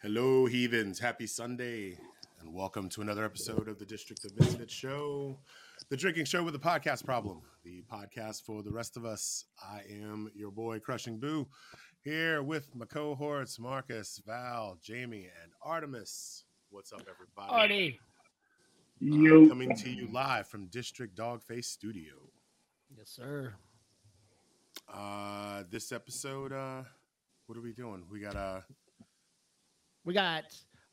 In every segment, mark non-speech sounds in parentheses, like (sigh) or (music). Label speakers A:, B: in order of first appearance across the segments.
A: Hello, heathens. Happy Sunday and welcome to another episode of the District of Misfits show, the drinking show with a podcast problem, the podcast for the rest of us. I am your boy Crushing Boo, here with my cohorts Marcus, Val, Jamie, and Ardamus. What's up, everybody?
B: Artie.
A: Uh, coming to you live from District Dogface Studio.
B: Yes, sir.
A: Uh, this episode, uh, what are we doing? We got uh
B: We got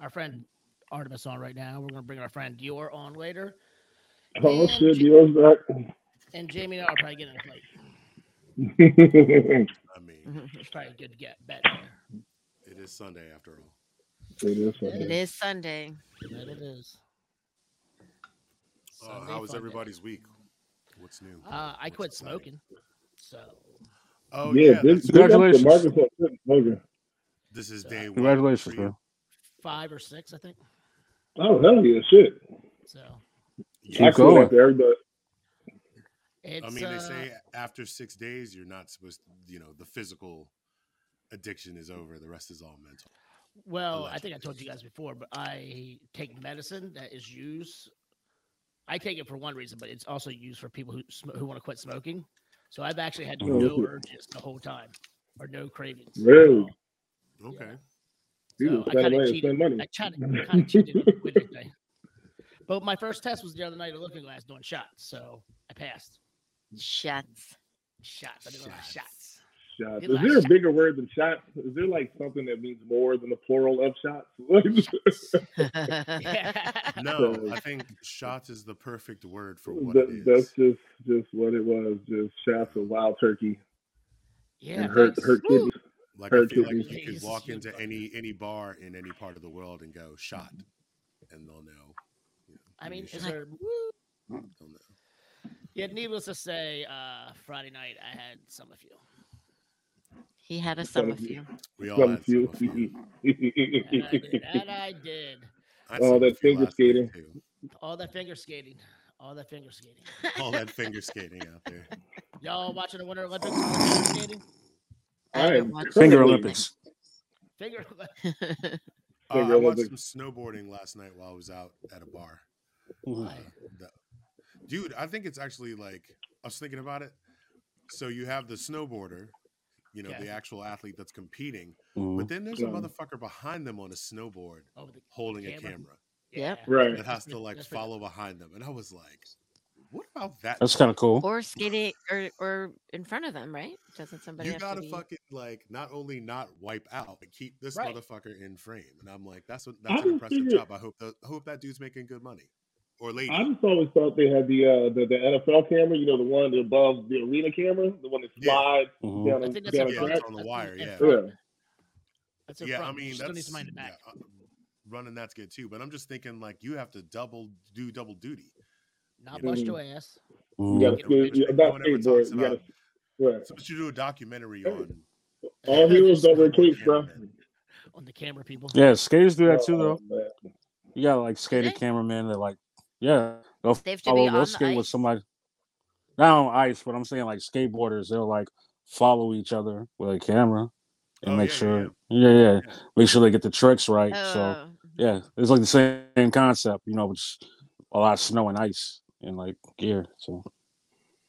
B: our friend Ardamus on right now. We're going to bring our friend Dior on later.
C: Oh
B: And
C: shit,
B: J-
C: Dior's back.
B: And Jamie and I are probably getting a fight.
C: it (laughs)
A: I mean,
B: It's probably good to get bet
A: it is Sunday after all.
C: is.
D: It
C: Sunday.
D: is Sunday.
B: That it is.
A: Uh,
B: Sunday
A: how was
B: fun day.
A: everybody's week? What's new?
B: Uh, I
A: What's
B: quit
A: exciting?
B: smoking. So,
A: Oh
C: yeah,
A: yeah,
C: this,
A: this,
C: big up to
E: Congratulations.
C: Marcus on quitting smoking.
A: this is day one.
E: Congratulations,
A: for you.
E: bro.
B: Five or six, I think.
C: Oh hell yeah, shit!
B: So,
E: Keep
C: I quit
E: going.
C: after everybody.
B: it's.
A: I mean, they
B: uh,
A: say after six days, you're not supposed to, you know, the physical addiction is over. The rest is all mental.
B: Well, I think I told you guys before, but I take medicine that is used. I take it for one reason, but it's also used for people who sm- who want to quit smoking. So I've actually had
C: Oh,
B: no urges the whole time, or no cravings. at
C: Really?
A: Okay.
C: You
B: So I
C: spend
B: kinda
C: money,
B: cheated.
C: money.
B: I kind of (laughs) kind of cheated with quit. But my first test was the other night at Looking Glass doing shots, so I passed.
D: Shots.
B: Shots. I did a lot of shots.
C: Shots. Is there a
B: shot.
C: bigger word than shots? Is there like something that means more than the plural of shots? (laughs) (laughs)
B: Yeah.
A: No,
C: So-
A: I think shots is the perfect word for what
C: That-
A: it is.
C: that's just just what it was. Just shots of wild turkey
B: yeah.
C: and hurt
B: thanks.
C: hurt kidneys.
A: Like I feel like you could walk into any any bar in any part of the world and go shot, and they'll know. you know,
B: I mean,
A: give
B: is there,
A: they'll know.
B: yeah, needless to say, uh, Friday night I had some of you.
D: he had a some of you.
A: We all
C: Some
A: had
C: few.
A: some of you.
B: And I did. (laughs) And I did.
A: I had
C: Oh, that finger skating.
B: All that finger skating. All that finger skating.
A: All that finger skating out there.
B: Y'all watching the Winter Olympics? all the Finger skating?
D: I
C: I
D: haven't
C: am
D: watched
E: Finger Olympics. (laughs)
B: Finger.
A: Uh, I watched some snowboarding last night while I was out at a bar.
B: Why?
A: The- dude, I think it's actually like I was thinking about it. So you have the snowboarder, you know,
B: Yeah.
A: the actual athlete that's competing,
E: Mhm.
A: but then there's a motherfucker behind them on a snowboard
B: Oh, the,
A: holding a
B: Camera.
A: camera
D: Yep.
C: Right.
A: that has to like
B: That's pretty-
A: follow behind them. And I was like, what about that?
E: That's kind of cool.
D: or skating or or in front of them, right? Doesn't somebody
A: you
D: have
A: gotta
D: to be?
A: fucking like not only not wipe out, but keep this
B: Right.
A: motherfucker in frame. And I'm like, that's what
C: I
A: that's an impressive job. I hope that I hope that dude's making good money. Or lady.
C: I just always thought they had the uh the, the NFL camera, you know, the one above the arena camera, the one that
A: Yeah.
C: slides down,
B: I
C: and
B: think
C: down
A: Yeah,
C: the
A: it's
C: track.
A: on the wire, yeah.
C: Yeah.
B: That's in
A: yeah,
B: front.
A: I mean
B: Still
A: that's
B: needs to mind the back.
A: yeah, uh, running that's good too. But I'm just thinking like you have to double do double duty.
B: Not
A: you know.
B: bust your ass.
C: You gotta
A: You know,
C: skate,
A: bitch,
C: yeah,
A: like,
C: not
A: no one
C: skateboard. You gotta, right.
A: So you do a documentary on
C: All (laughs) heroes don't wear
A: Skateboard
C: capes, bro.
B: On the camera, people.
E: Yeah, skaters do that oh, too, though.
C: Oh.
E: You got like skater
D: they?
E: cameramen that like, yeah, they'll
D: They have to
E: follow.
D: be
E: They'll
D: on the
E: skate with somebody. Not on ice, but I'm saying like skateboarders. They'll like follow each other with a camera and
A: Oh,
E: make
A: yeah,
E: sure,
A: yeah,
E: yeah. Yeah,
A: Yeah.
E: make sure they get the tricks right. so
D: Oh, mm-hmm.
E: yeah, it's like the same, same concept, you know, with a lot of snow and ice and like gear. So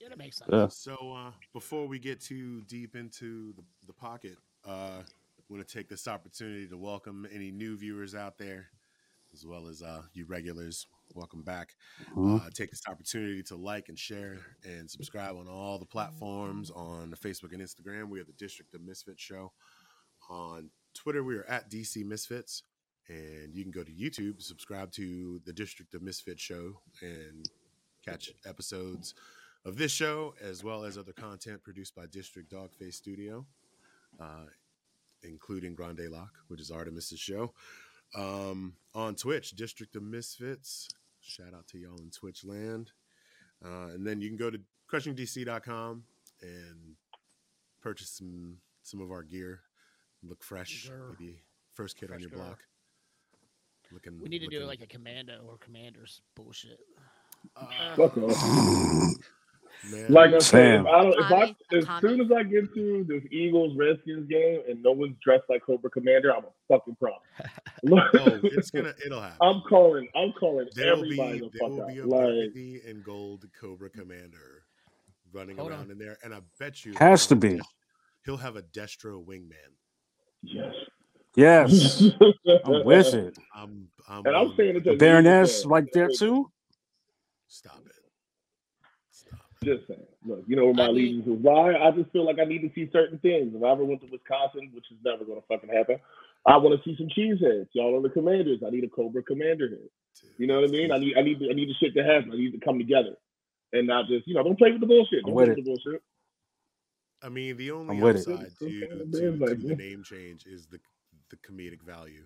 B: Yeah, that makes sense.
E: yeah,
A: So uh, before we get too deep into the, the pocket, uh, I'm going to take this opportunity to welcome any new viewers out there, as well as uh, you regulars. Welcome back.
E: Mhm.
A: Uh, take this opportunity to like and share and subscribe on all the platforms on Facebook and Instagram. We are the District of Misfits Show. On Twitter, we are at DC Misfits. And you can go to YouTube, subscribe to the District of Misfits Show, and catch episodes of this show, as well as other content produced by District Dogface Studio, uh, including Grande Lock, which is Ardamus's show. Um, on Twitch, District of Misfits. Shout out to y'all in Twitch land. Uh, and then you can go to crushingdc.com and purchase some some of our gear. Look fresh,
B: Sure.
A: maybe first kid on your
B: girl.
A: block. Looking.
B: We need to do like a commando or commanders bullshit.
A: Uh,
C: Fuck off. (laughs)
A: man.
C: Like I said, if,
E: Sam.
C: I don't, if I, as
D: Tommy.
C: soon as I get to this Eagles Redskins game and no one's dressed like Cobra Commander, I'm a fucking problem. (laughs)
A: oh, it's gonna. (laughs) It'll happen.
C: I'm calling. I'm calling
A: There will
C: everybody
A: Be,
C: the
A: there will be a
C: Like,
A: burgundy and gold Cobra Commander running around
B: on.
A: in there, and I bet you
E: Has to be.
A: He'll have a Destro wingman.
C: yes.
E: Yes, I'm with it.
A: I'm. I'm
C: And I'm saying
A: board.
C: it
E: The Baroness
C: fan.
E: like that too.
A: Stop it. Stop it.
C: Just saying. Look, you know where my
B: I mean-
C: allegiance is. Why? I just feel like I need to see certain things. If I ever went to Wisconsin, which is never going to fucking happen, I want to see some cheeseheads. Y'all are the commanders. I need a Cobra Commander head.
A: Dude.
C: You know what I mean? I need, I need, I need the shit to happen. I need to come together, and not just, you know, don't play with the bullshit. Don't play with the bullshit.
A: I mean, the only
E: I'm it.
A: upside to,
C: Okay,
A: to,
C: man,
A: to the name change is the the comedic value.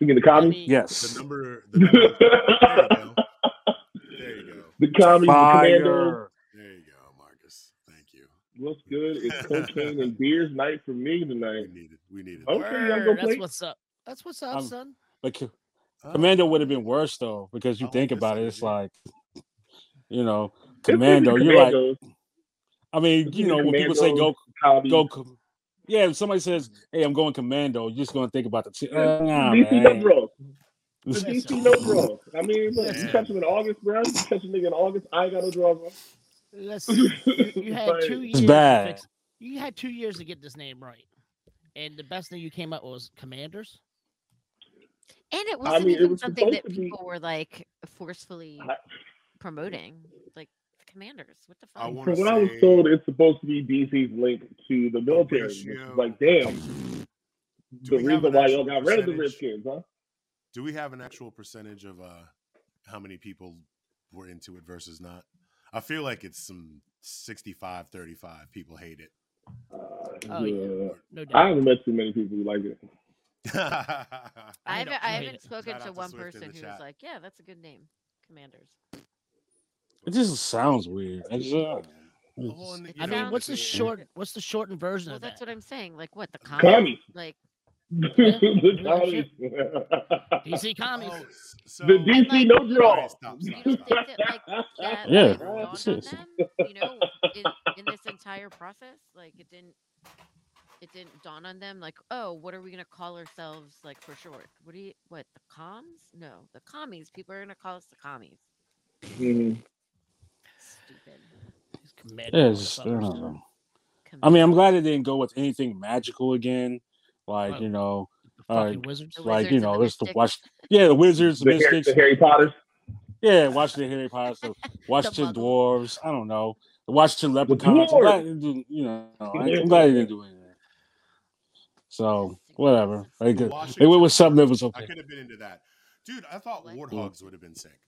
C: You mean the
B: I
C: commies?
B: mean,
A: The
E: Yes.
A: number. The (laughs) number there you go. There you go.
C: the commies, the commando.
A: There you go, Marcus. Thank you.
C: What's good? It's (laughs) cocaine and beers night for me tonight.
A: We
C: tonight.
A: needed. We needed.
C: Okay,
A: that.
C: y'all go
B: Word,
C: play.
B: that's what's up. That's what's up,
E: Um,
B: son.
E: But co-
A: Oh,
E: Commando would have been worse though, because you
A: I
E: think about it, it's like, you know,
C: It's gonna be
E: Commando. You're like, I mean, you know, when people say go,
C: commies.
E: go, yeah. If somebody says, "Hey, I'm going Commando," you're just gonna think about the. T- uh, nah,
C: DC no
E: man.
C: draws. The
B: Listen.
C: DC no draws. I mean, look, you catch him in August, bro. You catch a nigga in August. I ain't got no draws, bro.
B: Listen, (laughs) you, you had
C: Like,
B: two
C: it's
B: years. to
E: bad.
B: fix- you had two years to get this name right, and the best thing you came up with was Commanders.
D: And it wasn't
C: mean, it
D: even
C: was
D: something that
C: supposed to be-
D: people were like forcefully
C: I-
D: promoting. Like the commanders. What the fuck?
A: I
C: From
A: wanna
C: what I was told, it's supposed to be DC's link to the military.
A: Ratio-
C: like, damn,
A: Do
C: the reason why y'all got rid of the
A: percentage?
C: Redskins, huh?
A: Do we have an actual percentage of uh how many people were into it versus not? I feel like it's some 65 35 people hate it.
C: Uh,
B: Oh, yeah.
C: yeah.
B: No
C: I haven't met too many people who like it. (laughs)
D: I
B: I
D: haven't, I haven't spoken
A: Shout
D: to
A: out to
D: one
A: Swift
D: person who's
A: chat.
D: like, "Yeah, that's a good name, Commanders."
E: It just sounds weird. I just, uh,
A: Well, and,
B: I mean, what's the short? What's the shortened version
D: Well,
B: of
D: that's
B: that?
D: That's what I'm saying. Like what? The
C: Commies.
D: commies? Like
C: the
B: Yeah,
C: commies.
B: DC commies.
A: Oh, so,
C: the DC
D: like-
C: no draw.
A: right, stop,
D: you
A: stop,
D: don't
A: stop.
D: think that like that
E: Yeah.
D: like, (laughs) on them? You know, in, in this entire process, like it didn't. It didn't dawn on them like, oh, what are we gonna call ourselves like for short? What do you what the comms? No, the commies. People are gonna call us the commies.
C: Mhm.
D: Stupid.
B: These Commando
E: it's, I don't know. I mean, I'm glad it didn't go with anything magical again. Like,
B: Right.
E: you know,
B: The
E: uh,
B: fucking wizards.
E: Like,
D: Wizards
E: you
D: and
E: know,
D: the
E: let's to
D: Mystics.
E: watch, yeah, the Wizards, the
C: The, Harry,
E: Mystics,
C: the Harry Potters.
E: yeah, watch the Harry Potter stuff, watch
D: The
E: the dwarves. I don't know, watch the leprechauns. I'm glad, it didn't- you know, I- (laughs) I'm glad they didn't do anything. So, whatever. Like,
A: The
E: it
A: Washington
E: was something that was
A: I could have been into that. Dude, I thought
D: What?
A: Warthogs would have been sick.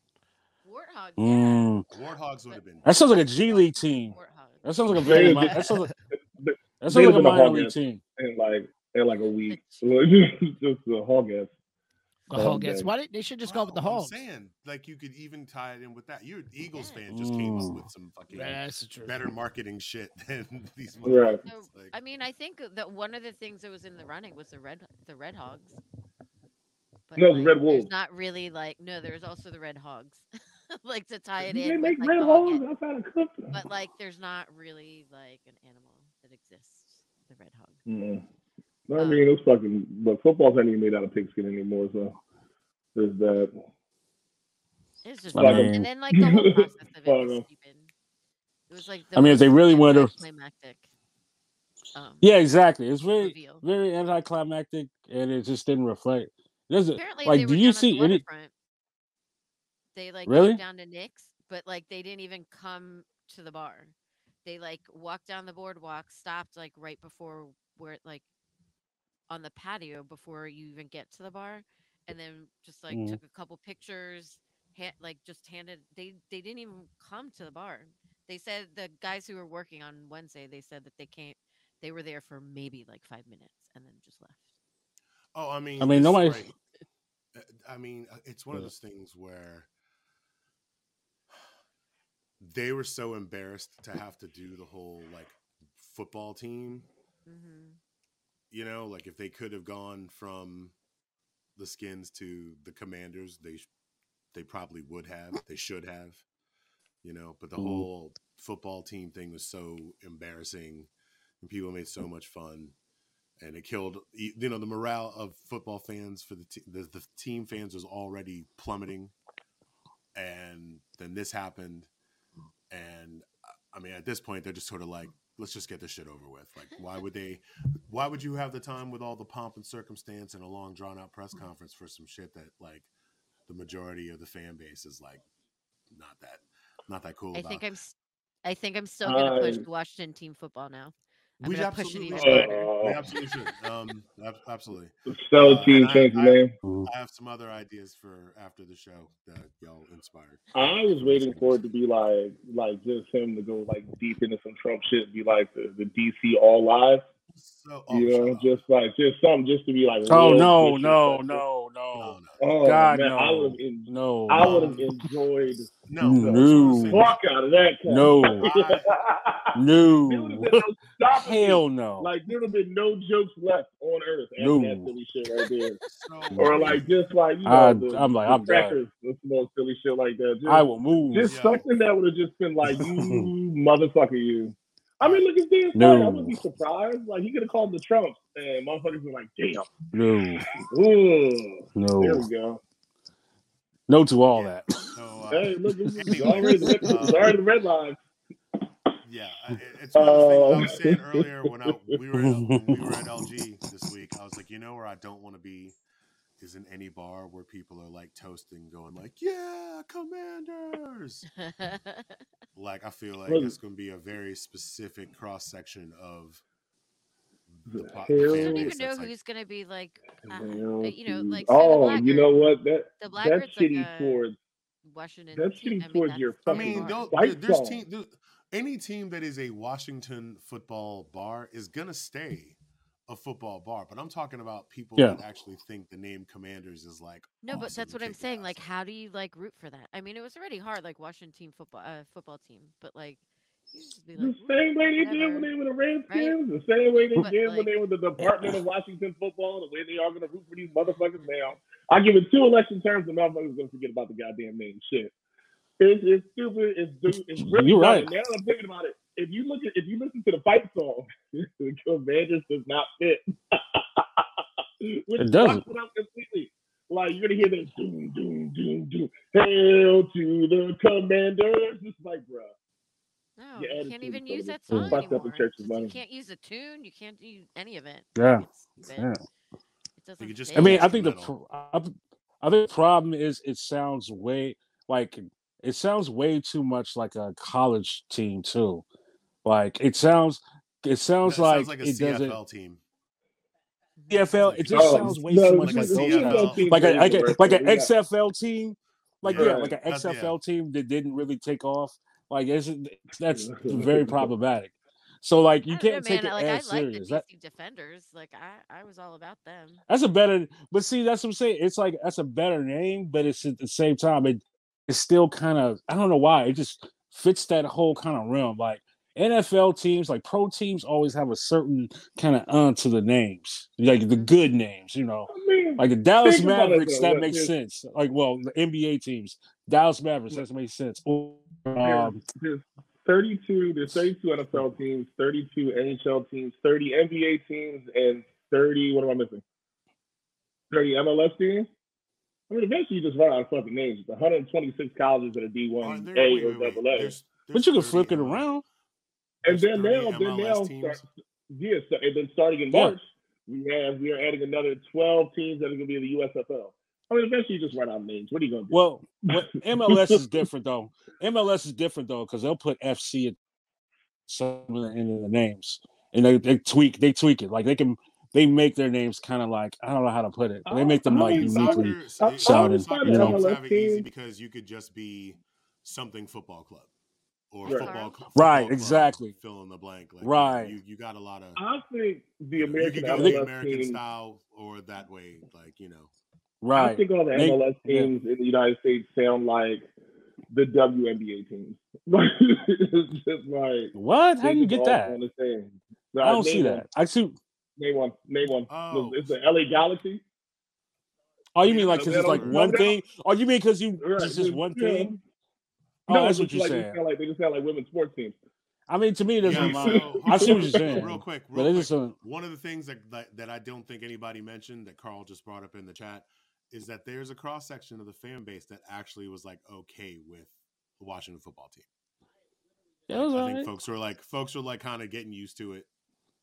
D: Warthog. Yeah.
E: Mm,
A: Warthogs would have been.
E: that sounds like a G League team.
D: Warthog.
E: That sounds like a very,
C: They-
E: mi- that sounds like, (laughs) that sounds like a
C: have been
E: minor league team.
C: And like in like a week. (laughs) just a hog ass.
B: The
C: Oh,
B: Hogs.
C: okay.
B: Why did they should just go with the
A: Well,
B: Hogs?
A: I'm saying, like, you could even tie it in with that. Your Eagles fan just came up with some fucking
B: that's the truth.
A: better marketing shit (laughs) than these
C: Right.
A: motherfuckers.
D: So,
A: Like,
D: I mean, I think that one of the things that was in the running was the red the Red Hogs. But
C: No, the Red
D: there's
C: Wolves.
D: Not really like no. There's also the Red Hogs, (laughs) like to tie it
C: Do
D: in.
C: they
D: with,
C: make
D: like,
C: red
D: the
C: hogs outside of Clifton?
D: But like, there's not really like an animal that exists. The Red Hog.
C: Mm. I mean, it's fucking. But football's not even made out of pigskin anymore, so there's that.
D: It's just
E: I mean-
D: and then like the whole (laughs) process of it was stupid. It was like.
E: I mean, if they
D: most
E: really wanted to-
D: anticlimactic, Um,
E: Yeah, exactly. It's very,
D: reveal.
E: very anticlimactic, and it just didn't reflect. It doesn't
D: Apparently,
E: like.
D: they
E: Do
D: were
E: you
D: the
E: see any?
D: They like
E: Really?
D: came down to Nick's, but like they didn't even come to the bar. They like walked down the boardwalk, stopped like right before where like on the patio before you even get to the bar, and then just like
E: Mhm.
D: took a couple pictures. Ha- like just handed they they didn't even come to the bar. They said the guys who were working on Wednesday they said that they came they were there for maybe like five minutes and then just left.
A: oh, I mean,
E: I mean, nobody-
A: Right, I mean, uh, it's one of those things where they were so embarrassed to have to do the whole like football team.
D: hmm
A: You know, like if they could have gone from the Skins to the Commanders, they they probably would have. They should have. You know, but the
E: Mhm.
A: whole football team thing was so embarrassing, and people made so much fun, and it killed. You know, the morale of football fans for the te- the, the team fans was already plummeting, and then this happened, and I mean, at this point, they're just sort of like, let's just get this shit over with. Like, why would they? Why would you have the time with all the pomp and circumstance and a long drawn out press mm-hmm. conference for some shit that like the majority of the fan base is like not that not that cool
D: I
A: about?
D: think I'm. s- I think I'm still gonna push
C: I-
D: Washington team football now. I'm
A: we
D: gonna
A: absolutely should. We absolutely should. Um, absolutely.
C: So
A: Uh,
C: team
A: and I-
C: change
A: I-
C: name.
A: I have some other ideas for after the show that y'all inspired.
C: I was waiting for it to be like like just him to go like deep into some Trump shit and be like the, the DC all live.
A: So, oh,
C: you know, just like just something just to be like
E: Oh no, no, no,
A: no,
E: no,
A: no,
C: Oh
E: God,
C: man, I
E: no.
C: would have en-
E: no.
C: I would have enjoyed
A: no,
E: No.
C: the fuck out of that. cut.
E: No. (laughs)
C: there would have been
E: No.
C: no.
E: Hell no.
C: Like there would have been no jokes left on earth after
E: No.
C: that silly shit right there.
A: So,
C: Or like just like you know,
E: I-
C: the,
E: I'm like,
C: the
E: I'm
C: crackers, the small silly shit like that. Just,
E: I will move.
C: just
A: Yeah.
C: something that would have just been like, (laughs) you motherfucker, you. I mean, look at this.
E: No.
C: I wouldn't be surprised. Like he could have called the Trumps, and motherfuckers were like, "Damn,
E: No.
C: Ooh, there
E: No.
C: we go."
E: No to all
A: Yeah.
E: that.
A: so, uh,
C: Hey, look, it's, it's
A: Anyway,
C: already the red,
A: uh,
C: already the red line.
A: Yeah, I- it's one of the things I was
C: Uh,
A: saying earlier when I we were at, when we were at LG this week. I was like, you know where I don't want to be is in any bar where people are like toasting, going like, "Yeah, Commanders." (laughs) Like I feel like
C: Well-
A: it's going to be a very specific cross section of the po-
C: Hell-
D: I don't even know
A: that's like,
D: who's gonna be like, uh, you know,
C: dude.
D: like say the
C: oh, you know what? That
D: the
C: that's
D: Blackbird's like
C: shitty towards
D: Washington.
C: that's
D: team.
C: shitty
D: I mean,
C: towards
D: that's
C: your
A: I mean,
D: bar.
A: don't,
C: White
A: there's team, there- any team that is a Washington football bar is gonna stay a football bar. But I'm talking about people
E: Yeah.
A: that actually think the name Commanders is like
D: No, but that's what I'm saying. Like, how do you like root for that? I mean, it was already hard, like Washington team football, uh, football team, but like, you just be
C: The same way they did when they were the Redskins, the same way they
D: But,
C: did when they were the Department of Washington football, the way they are going to root for these motherfuckers now. I give it two election terms, and motherfuckers going to forget about the goddamn name. Shit, it's, it's stupid. It's du- it's really
E: You're right.
C: Now that I'm thinking about it, if you look at if you listen to the fight song, (laughs) the Commanders does not fit. (laughs) Which
E: It doesn't.
C: it up completely. Like you're gonna hear this doom doom doom doom. Hail to the Commanders. It's like, bruh.
D: no,
C: Your
D: you can't even
C: gonna
D: use that song
C: up in
D: anymore.
C: money.
D: You can't use a tune. You can't do any of it.
E: Yeah.
D: It's.
E: Yeah.
D: It doesn't.
A: could just
D: fit.
E: I mean, I think the pro- I, I think the problem is it sounds way like it sounds way too much like a college team too. Like it sounds, it sounds
A: That
E: like,
A: sounds like a
E: it doesn't.
A: CFL team.
E: CFL, it just
C: Oh,
E: sounds way
C: no,
E: too much
A: like
E: like
A: a
E: those
A: CFL
C: team
E: Like a like a like an XFL team, like yeah,
A: Yeah.
E: like an
A: That's- yeah.
E: XFL team that didn't really take off. Like it's, that's (laughs) very problematic. So like you
D: I don't know,
E: can't take
D: man.
E: it
D: Like I
E: as
D: like
E: serious.
D: the
E: That,
D: DC Defenders. Like I, I was all about them.
E: That's a better, but see, that's what I'm saying. It's like that's a better name, but it's at the same time, it it's still kind of I don't know why it just fits that whole kind of realm. Like NFL teams, like pro teams, always have a certain kind of uh to the names, like the good names, you know.
C: I mean,
E: Like the Dallas
C: Think about it,
E: Mavericks,
C: though.
E: that
C: Look,
E: makes
C: there's-
E: sense. Like, well, the NBA teams, Dallas Mavericks, that makes sense. Or, um,
C: there's 32, there's 32 NFL teams, 32 NHL teams, 30 NBA teams, and 30, what am I missing? 30 MLS teams? I mean, eventually you just run out of fucking names. It's 126 colleges that
A: Are
C: D1, A, or
A: wait, wait.
C: double A.
E: But you can
A: 30
E: flip it around.
C: And
A: there's
C: then
A: 30
C: now, then
A: MLS
C: now, start, yeah, so, and then starting in March, we have we are adding another 12 teams that are going to be in the USFL. I mean, eventually you just run out of names. What are you going to do?
E: Well, what (laughs) MLS is different though. MLS is different though because they'll put FC at some of the end of the names, and they, they tweak they tweak it like they can they make their names kind of like I don't know how to put it. but They make them
C: I
E: like uniquely.
C: I- I
E: sounding, you know.
A: teams have it easy because you could just be something football club or
C: Right.
A: football, cl-
E: Right,
A: club,
E: exactly.
A: Fill in the blank. Like,
E: Right.
A: You, you got a lot of.
C: I think the
A: you
C: American
A: could go the American
C: team
A: style or that way, like you know.
E: Right i
C: think all the
E: They-
C: MLS
E: yeah.
C: teams in the United States sound like the WNBA teams. (laughs) it's just like
E: What? How do you get that?
C: sound the same.
E: I don't
C: name
E: see
C: one.
E: that. I see.
C: Name one. Name one.
A: Oh.
C: It's the LA Galaxy.
E: Oh, you mean like because it's like one thing? Oh, you mean because you
C: Right,
E: it's just one
C: yeah.
E: Thing? Oh,
C: No,
E: that's what you're
C: like,
E: saying.
C: sound like they just sound like women's sports teams.
E: I mean, to me, it doesn't
A: Yeah,
E: matter.
A: so-
E: I see what you're saying.
A: Real quick, real
E: it
A: quick.
E: just.
A: One of the things that, that that I don't think anybody mentioned that Carl just brought up in the chat is that there's a cross section of the fan base that actually was like okay with the Washington football team.
E: Yeah, it was
A: I
E: all
A: think
E: right.
A: folks were like folks were like kind of getting used to it.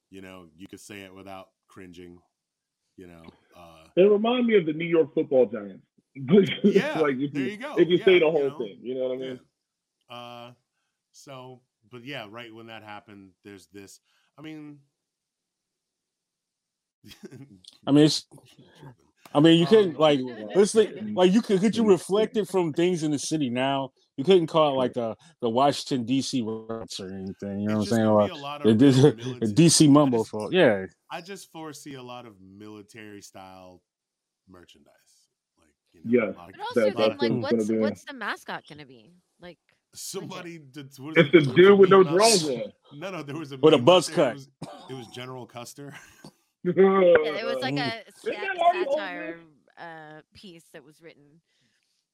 A: You know, you could say it without cringing. You know, uh,
C: They remind me of the New York Football Giants. (laughs)
A: Yeah,
C: like if
A: there
C: you,
A: you go.
C: If you
A: Yeah,
C: say the
A: you
C: whole
A: know,
C: thing, you know what I
A: yeah.
C: Mean?
A: Uh, so, but yeah, right when that happened, there's this. I mean, (laughs)
E: I mean, it's. I mean, you
A: Um,
E: couldn't like let's (laughs) think like you could could you reflect it from things in the city now. You couldn't call it like the the Washington D.C. Reds or anything. You know
A: It's
E: what I'm saying?
A: gonna
E: Or
A: be a lot
E: the,
A: of
E: the,
A: real
E: the
A: military-
E: D.C. Mumbo for yeah.
A: I just foresee a lot of military style merchandise. Like, you know,
C: Yes.
A: a lot of-
D: But also,
C: That-
A: a
D: then, like, what's what's the mascot gonna be? Like,
A: somebody. Did, what is
C: It's the
A: it? There a
C: dude with no
A: meme out-
C: drawers on.
A: No, no, there was a
E: With a buzz cut.
A: It was, it was General Custer. (laughs)
D: yeah, it was like a sat-
C: that already over?
D: satire uh, piece that was written.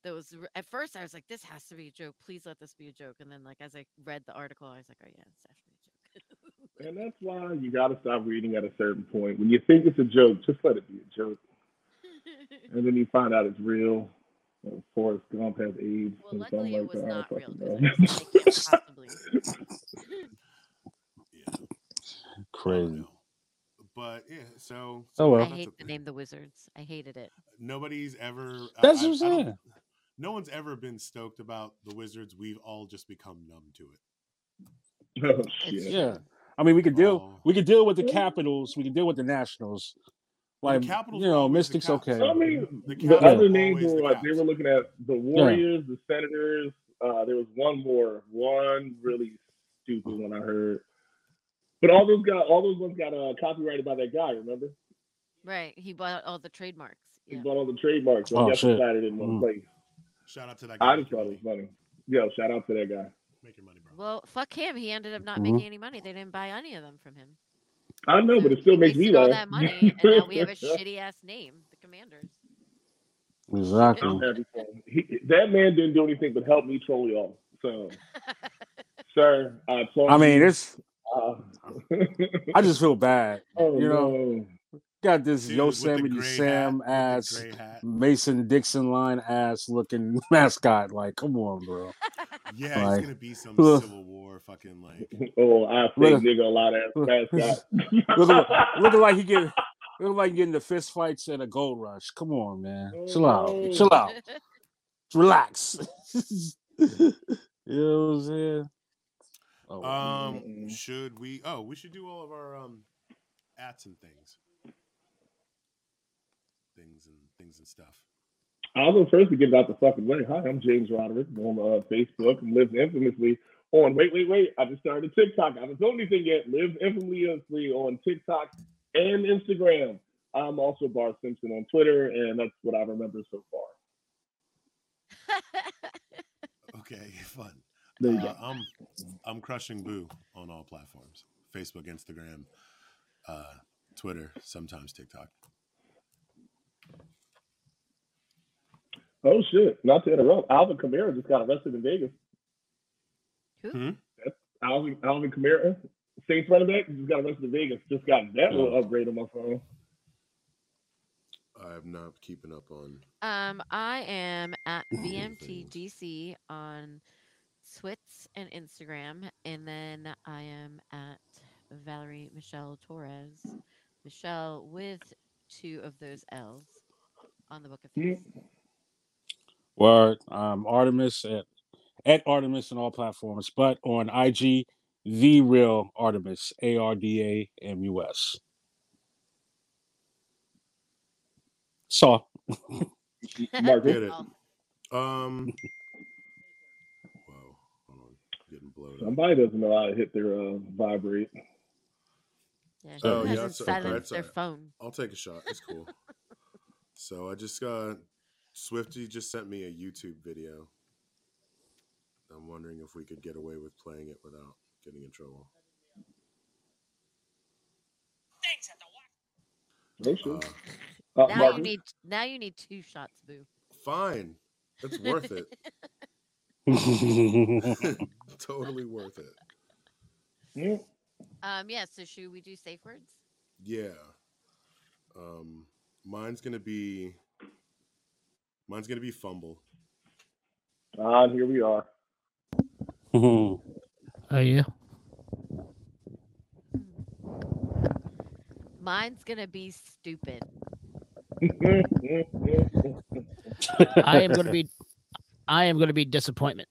D: That was at first I was like, "This has to be a joke. Please let this be a joke." And then, like as I read the article, I was like, "Oh yeah, it's definitely a joke." (laughs)
C: And that's why you got to stop reading at a certain point. When you think it's a joke, just let it be a joke. (laughs) And then you find out it's real. Uh, Forrest Gump has AIDS.
D: well,
C: or
D: luckily
C: something
D: it
C: like
D: was
C: that.
D: Not real.
C: fucking
D: 'cause
C: know.
D: I was can't possibly." (laughs) (laughs)
A: Yeah,
E: Crazy.
A: But yeah, so,
E: Oh
D: I
E: well.
A: that's
D: hate
A: a-
D: the name the Wizards. I hated it.
A: nobody's ever.
E: That's
A: I-
E: what I'm saying.
A: No one's ever been stoked about the Wizards. We've all just become numb to it.
C: oh,
D: It's
C: shit.
E: Yeah. I mean, we could deal.
A: Oh.
E: We could deal with the Capitals. We can deal with the Nationals.
A: Well, the
E: Like
A: Capitals
E: you know,
A: always the
E: Mystics okay.
C: I mean,
A: The
C: the, other
A: were
C: names were
A: the
C: like they were looking at the Warriors, the Senators. Uh, there was one more, one really stupid one I heard. But all those got all those ones got uh, copyrighted by that guy. Remember?
D: Right. He bought all the trademarks.
C: He bought all the trademarks. So
E: Oh,
C: I guess
E: shit.
C: decided in one
E: Mhm.
C: place.
A: Shout out to that guy.
C: I just thought it was funny. Yo, shout out to that guy.
A: Make your money, bro.
D: Well, fuck him. He ended up not
E: Mhm.
D: making any money. They didn't buy any of them from him.
C: I know, but it still makes me
D: wasted all
C: laugh.
D: that money, and now we have a shitty ass name, the Commanders.
E: Exactly.
C: I'm happy for him. He, that man didn't do anything but help me troll y'all. So, (laughs) sir, I applaud
E: I mean,
C: you.
E: it's.
C: Uh, (laughs)
E: I just feel bad.
C: oh,
E: you know,
C: no.
E: Got this
A: Dude with the
E: Yosemite Sam
A: hat,
E: ass. Mason Dixon line ass looking (laughs) mascot. Like, come on, bro.
A: Yeah,
E: Like,
A: it's gonna be some
E: ugh.
A: Civil War fucking like. (laughs)
C: Oh, I
E: Look-
C: think nigga a lot of mascot.
E: Looking, looking like he get (laughs) looking like he getting the fist fights at a gold rush. Come on, man. Chill out.
C: Oh.
E: Chill out. Relax. you know what I'm saying? Oh.
A: Um, should we? Oh, we should do all of our um, ats and things, things and things and stuff.
C: I'll go first to get it out the fucking way. Hi, I'm James Roderick I'm on uh, Facebook and live infamously on. Wait, wait, wait! I just started TikTok. I haven't told anything yet. Live infamously on TikTok and Instagram. I'm also Bar Simpson on Twitter, and that's what I remember so far. (laughs)
A: Okay, fun.
C: There you
A: Uh,
C: go.
A: I'm I'm crushing Boo on all platforms: Facebook, Instagram, uh, Twitter, sometimes TikTok.
C: Oh shit! Not to interrupt, Alvin Kamara just got arrested in Vegas.
A: Hmm?
C: Alvin Alvin Kamara, Saints running back, just got arrested in Vegas. Just got that little upgrade on my phone.
A: I'm not keeping up on.
D: Um, I am at (clears throat)
A: Things.
D: VMTDC on Twits and Instagram, and then I am at Valerie Michelle Torres, Michelle with two of those L's on the Book of. Face.
E: Word. Um, Ardamus at at Ardamus on all platforms, but on IG, the real Ardamus, A R D A M U S. Saw.
C: Marcus.
A: Get it. (laughs) Um. Whoa, hold on, getting blown up.
C: Somebody doesn't know how to hit their uh, vibrate.
D: Yeah,
A: Oh, yeah,
D: hasn't
A: that's- okay, that's
D: their
A: alright.
D: phone?
A: I'll take a shot. It's cool. (laughs) So I just got Swifty just sent me a YouTube video. I'm wondering if we could get away with playing it without getting in trouble.
C: Thanks shit.
A: Uh,
C: Uh,
D: Now
C: Marcus?
D: you need now you need two shots, boo.
A: fine. It's worth it. (laughs) (laughs) totally worth it.
C: Hmm?
D: Um, yeah. So should we do safe words?
A: Yeah. Um mine's gonna be mine's gonna be fumble.
C: Ah, here we are. (laughs)
B: Oh yeah.
D: Mine's gonna be stupid. (laughs)
B: I am going to be. I am going to be disappointment.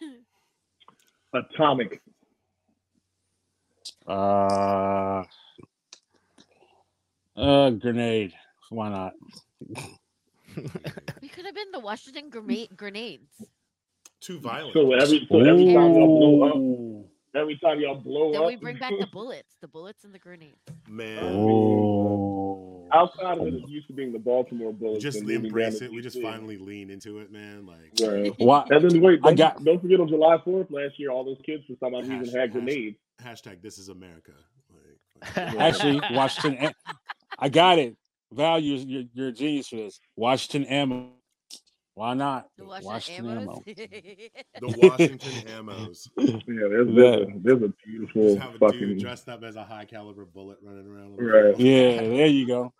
B: (laughs)
C: Atomic.
E: Uh, uh, grenade. Why not?
D: We could have been the Washington grenade grenades.
A: Too violent.
C: So every so every time y'all blow up, every time y'all blow
D: Then
C: up,
D: we bring back the bullets, the bullets and the grenades.
A: Man.
E: Oh.
C: outside of it, it used to being the Baltimore Bullets.
A: just
C: and moving down
A: embrace it. We just finally lean into it, man. Like
C: Right.
E: Why?
C: And then wait,
E: I
C: don't,
E: got-
C: don't forget on July 4th last year, all those kids for some odd reason
A: Hash-
C: had
A: hash-
C: grenades.
A: Hashtag this is America. Like, (laughs)
E: Actually, Washington. I got it. Val, you're, you're, you're a genius for this. Washington ammo. Why not?
D: The Washington ammos.
A: the Washington Ammos. (laughs)
C: Yeah, there's, there's, a, there's a beautiful
A: Just have a dude
C: fucking.
A: dressed up as a high caliber bullet running around.
C: Right.
E: Yeah, there you go.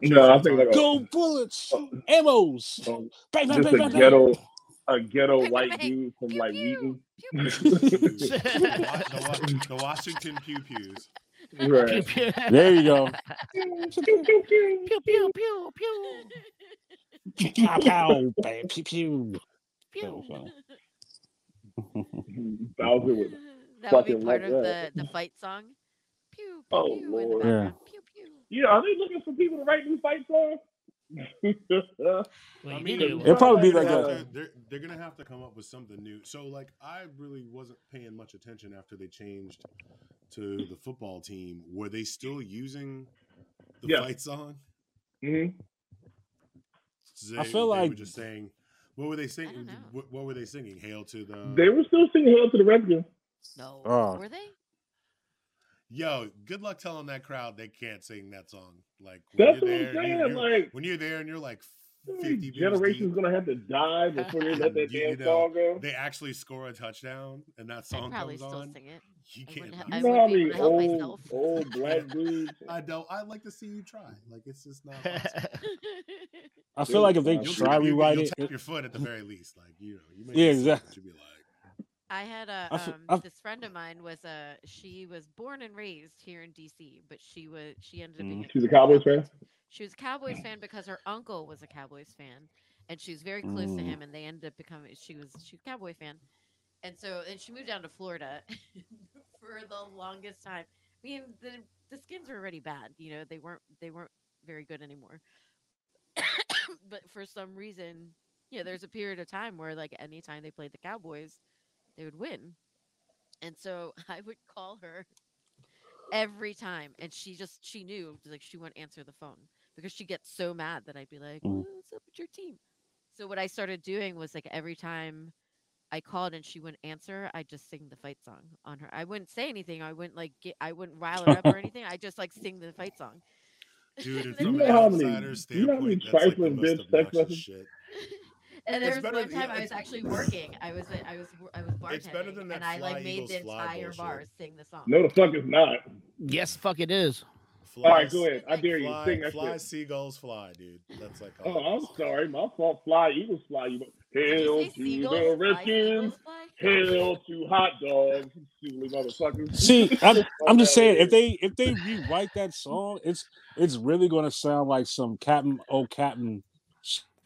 C: No, I think like a,
E: Go bullets, ammos.
C: um,
E: Bang, bang,
C: just
E: bang,
C: a
E: bang, bang.
C: ghetto, a ghetto white dude from
D: Pew,
C: like
D: pew.
C: Wheaton.
A: the, (laughs) Wa- (laughs) the, Wa- the Washington pew pews. (laughs)
B: Pew,
C: Right.
B: pew.
E: There you go.
B: Pew pew pew pew
E: Pow, pow, bang, pew, pew.
D: Pew.
E: funny.
C: Bowser with
D: that would be
C: fucking
D: part
C: love
D: of the,
C: that.
D: the fight song. Pew, pew,
C: Oh,
D: pew, in the
C: Lord.
E: Yeah.
D: background. Pew, pew.
C: Yeah, are they looking for people to write new fight songs?
B: Well,
A: I mean,
B: need to.
E: It'll probably be
A: they're
E: like a-
A: they're, they're gonna have to come up with something new. So, like, I really wasn't paying much attention after they changed to the football team. Were they still using the
C: Yeah.
A: fight song?
C: Mm-hmm.
A: So
E: I
A: they-
E: feel
A: they were
E: like-
A: just saying. What were they singing? What, what were they singing? Hail to the.
C: They were still singing "Hail to the Redskins."
D: No.
E: Oh.
D: Were they?
A: Yo, good luck telling that crowd they can't sing that song. Like
C: That's
A: when
C: what
A: you're
C: I'm
A: there,
C: saying.
A: you- you're-
C: Like,
A: when you're there and you're like 50
C: generations
A: deep,
C: gonna have to die before they (laughs) let that
A: You-
C: damn
A: you know,
C: song go.
A: they actually score a touchdown and that
D: I'd
A: song
D: probably
A: comes
D: still
A: on.
D: sing it.
A: You
D: I
A: can't.
D: wouldn't ha-
A: not
D: I
C: You know how many
D: able to help
C: old, old black dudes? (laughs)
A: I don't. I'd like to see you try. Like it's just not. possible. (laughs)
E: I feel like if they
C: You'll
A: You'll
E: try
A: tap- you-
E: rewrite
A: you'll
E: it,
A: tap your foot at the very least. Like you know, you may
E: Yeah,
A: not sing, but
E: exactly.
A: Be like,
D: I had a um, this friend of mine was a she was born and raised here in DC, but she was she ended up being.
C: She's a Cowboys fan.
D: She was a Cowboys (clears throat) fan because her uncle was a Cowboys fan, and she was very close to
E: Mm.
D: him, and they ended up becoming. She was she was a Cowboy fan, and so and she moved down to Florida (laughs) for the longest time. I mean, the the skins were already bad. You know, they weren't they weren't very good anymore. (coughs) but for some reason, yeah, there's a period of time where like anytime they played the Cowboys, they would win. And so (laughs) I would call her every time and she just she knew like she wouldn't answer the phone because she gets so mad that I'd be like,
E: Mm.
D: "What's up with your team?" So what I started doing was like every time I called and she wouldn't answer, I just sing the fight song on her. I wouldn't say anything. I wouldn't like get I wouldn't rile her up or anything. I just like sing the fight song.
A: dude, (laughs) and
D: And
C: you
A: from an
C: know how many-
A: outsider's
C: do you know how many
A: standpoint, that's like
C: trifling bitch text messages?
A: Shit.
D: And
A: It's
D: there was one time
A: yeah,
D: I was actually working. I was I was I was bartending,
A: It's better than that
D: and I like
A: fly,
D: made the entire bar sing the song.
C: No, the fuck it's not.
B: yes, fuck it is.
A: Fly,
C: All right, go ahead. I dare you.
A: Fly,
C: Sing that
A: fly
C: shit.
A: seagulls fly, dude. That's like.
C: Oh,
A: all
C: I'm sorry. My fault. Fly, Eagles fly. You
D: Did you
C: hail
D: say
C: to the Redskins.
D: seagulls fly?
C: Hail to hot dogs. Silly motherfuckers.
E: See, I'm, I'm just saying if they if they rewrite that (laughs) song, it's it's really gonna sound like some Captain Oh Captain, shit,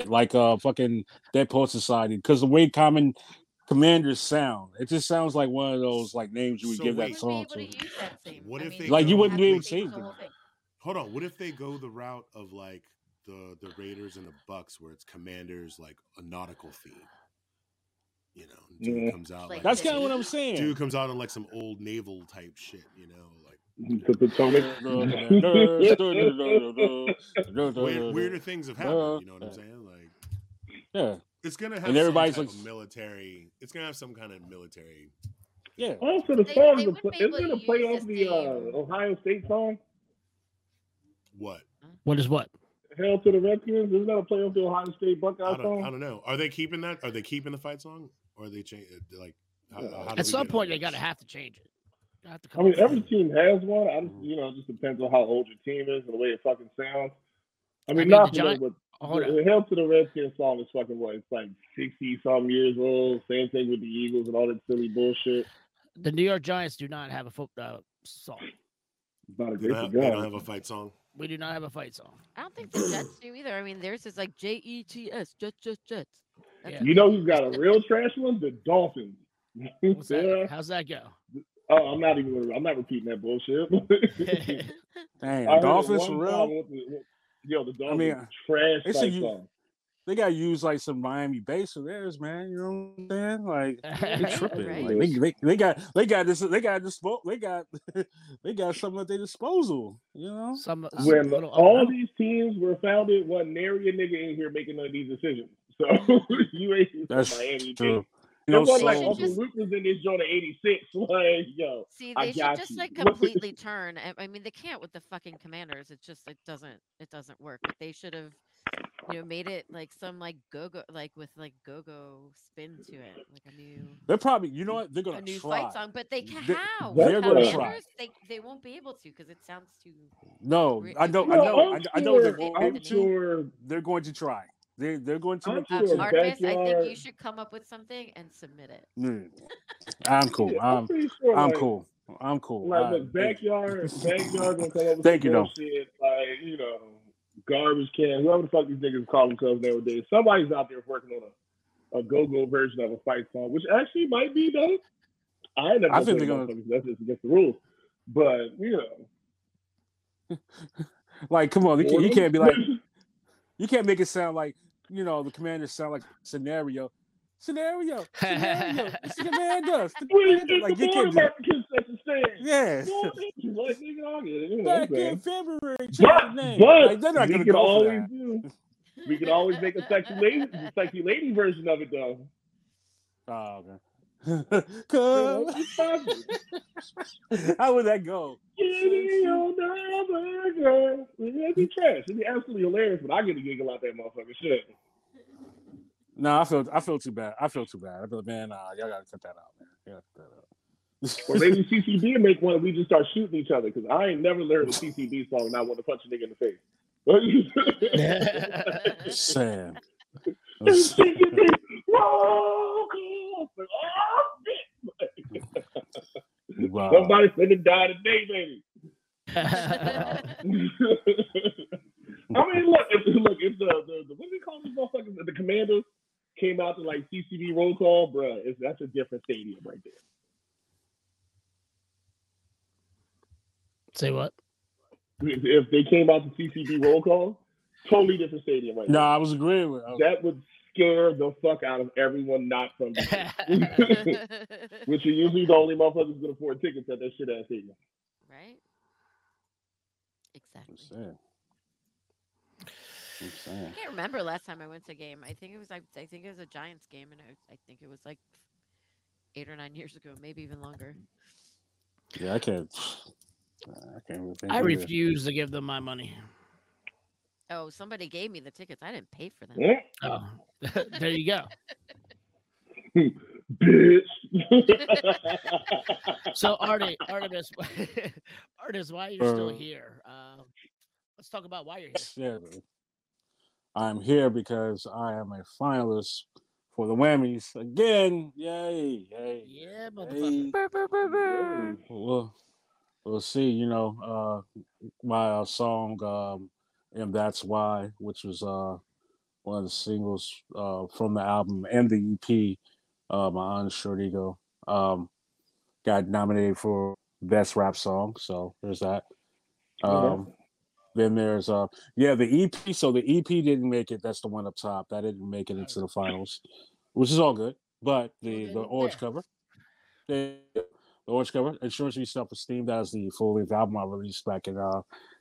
E: like uh fucking Dead Poet Society, because the way common commanders sound, it just sounds like one of those like names you would
A: So
E: give
A: wait.
E: that song to.
D: able to use that same.
A: What
D: I
A: if
D: mean,
A: they
E: Like, you wouldn't be able to
D: change
E: change it.
A: Hold on. What if they go the route of like the the Raiders and the Bucks, where it's Commanders like a nautical theme? You know, dude
C: Yeah.
A: comes out
D: Like
A: like,
E: That's kind of what I'm saying.
A: dude comes out in like some old naval type shit. You know, like
C: To Potomac.
F: Weird, weirder things have happened. You know what I'm saying? Like
E: Yeah,
F: it's gonna have
E: And
F: some
E: everybody's like-
F: of military. It's gonna have some kind of military.
E: yeah.
C: Also, the
D: They-
C: song,
D: they
C: the, isn't
D: able
C: it a
D: to
C: play off
D: the
C: the uh, Ohio State song?
F: What?
B: What is what?
C: Hell to the Redskins. Isn't that a play off the Ohio State Buckeye song?
F: I don't know. Are they keeping that? Are they keeping the fight song? Or are they change like? How, how
B: At some point, they gotta have to change it. They
C: I mean, every team has one. I just, you know, it just depends on how old your team is and the way it fucking sounds. I mean,
B: mean,
C: not
B: the
C: for
B: Giant-
C: them,
B: Hold
C: but
B: on.
C: the Hell to the Redskins song is fucking what? It's like sixty something years old. Same thing with the Eagles and all that silly bullshit.
B: The New York Giants do not have a football uh, song.
C: Not a
F: They
C: great
F: don't, have, they don't have a fight song.
B: We do not have a fight song.
D: I don't think the Jets do either. I mean, theirs is like J E T S, Jets, Jets, Jets.
B: Yeah.
C: You know who's got a real trash one? The Dolphins.
B: What's that? (laughs) How's that go?
C: Oh, I'm not even. gonna- I'm not repeating that bullshit. (laughs)
E: Dang,
C: I
E: Dolphins for real?
C: the- Yo, the Dolphins
E: mean,
C: trash
E: they should
C: type song.
E: They got to use like some Miami bass for theirs, man. You know what I'm saying? Like they (laughs)
D: Right,
E: tripping.
D: right.
E: Like, they, they, they got they got this they got this they got (laughs) they got something at their disposal. You know?
B: Some, some
C: When
B: little
C: all
B: up-
C: these teams were founded, wasn't nary a nigga in here making none of these decisions. So you ain't from
E: That's
C: Miami.
E: true.
C: bitch.
E: You know,
C: It wasn't like
E: so-
C: Uncle Luke was in this joint of '86. Like, yo,
D: See,
C: I
D: they should just
C: you. (laughs)
D: like completely turn. I- I mean, they can't with the fucking commanders. It just it doesn't it doesn't work. But they should have, you know, made it like some like go go like with like go go spin to it, like a new
E: they're probably you know what they're gonna
D: a new
E: try.
D: fight song. But they can
E: They-
D: how
C: they're gonna
E: try.
D: commanders? They they won't be able to because it sounds too.
E: No,
D: Re-
E: I know, I
D: No,
E: know, I,
C: I'm
E: I know they're
C: I'm
E: to.
C: sure
E: They're going to try. They they're going to.
C: I'm
E: make
C: sure.
D: Ardamus, I think you should come up with something and submit it.
E: Mm. I'm cool. (laughs)
C: I'm
E: I'm
C: sure.
E: I'm
C: like,
E: cool. I'm cool.
C: Like,
E: I-
C: look, backyard, backyard gonna come up with
E: Thank you, though.
C: like you know, garbage can, whoever the fuck these niggas call themselves nowadays. Somebody's out there working on a, a go-go version of a fight song, which actually might be dope. I never
E: I think they're gonna-
C: That's just against the rules. But you know, (laughs)
E: like, come on, you, can't- you can't be like, (laughs) you can't make it sound like, you know, the commanders sound like (laughs) scenario, scenario, (laughs) scenario. It's the commanders. The
C: Wait,
E: commanders.
C: it's
E: Like you can't do,
C: quarterback concession stand.
E: yeah.
C: Well, Like, nigga, I get it. You know what I'm
E: Back in? February,
C: But,
E: name.
C: but
E: like, they're not
C: we
E: gonna
C: can
E: go
C: always do. We can always make a sexy lady, sexy lady version of it though.
E: Oh, okay. (laughs) Come.
C: know, it's possible.
E: How would that go?
C: Kitty on the. It'd be trash. It'd be absolutely hilarious, but I get a giggle out that motherfucker. Shit.
E: No, I feel I feel too bad. I feel too bad. I feel like man, nah, y'all gotta cut that out, man. You gotta cut that out.
C: Or maybe (laughs) CCB make one and we just start shooting each other because I ain't never learned a CCB song and I want to punch a nigga in the face. (laughs)
E: Sam.
C: CCB, roll call. Like, oh, shit.
E: Wow.
C: Somebody finna die today, baby. (laughs) I mean, look, if, look, if the, the, the what do we call these motherfuckers? The commanders came out to like CCB roll call, bruh, it's, that's a different stadium right there.
B: Say what?
C: If, if they came out to CCB roll call, totally different stadium right
E: No, I was agreeing with.
C: there. That would scare the fuck out of everyone not from (laughs) Detroit, which are usually the only motherfuckers who can afford tickets at that shit ass stadium.
D: right? Exactly.
E: I'm saying. I'm saying.
D: I can't remember last time I went to a game. I think it was I, I think it was a Giants game, and I, I think it was like eight or nine years ago, maybe even longer.
E: Yeah, I can't. I can't even
B: I refuse to give them my money.
D: Oh, somebody gave me the tickets. I didn't pay for them.
C: Yeah,
B: Oh, (laughs) (laughs) there you go.
C: bitch.
B: So, Artie, Ardamus, (laughs) Ardamus, why you're still
E: Uh,
B: here? Uh, let's talk about why you're here.
E: Yeah, man. I'm here because I am a finalist for the Wammies again. Yay! Yay!
B: Yeah, motherfucker.
E: Yay. We'll, we'll see. You know, uh, my uh, song, um, and that's why, which was uh, one of the singles uh, from the album and the EP, uh, my unsure ego, um, got nominated for best rap song. So there's that.
C: Okay.
E: Um, then there's uh, yeah, the EP. So the EP didn't make it. That's the one up top. That didn't make it into the finals, which is all good. But the the orange
B: yeah.
E: cover, yeah. the Orange Cover, Insurance Me Self Esteem. That is the full length album I released back in uh,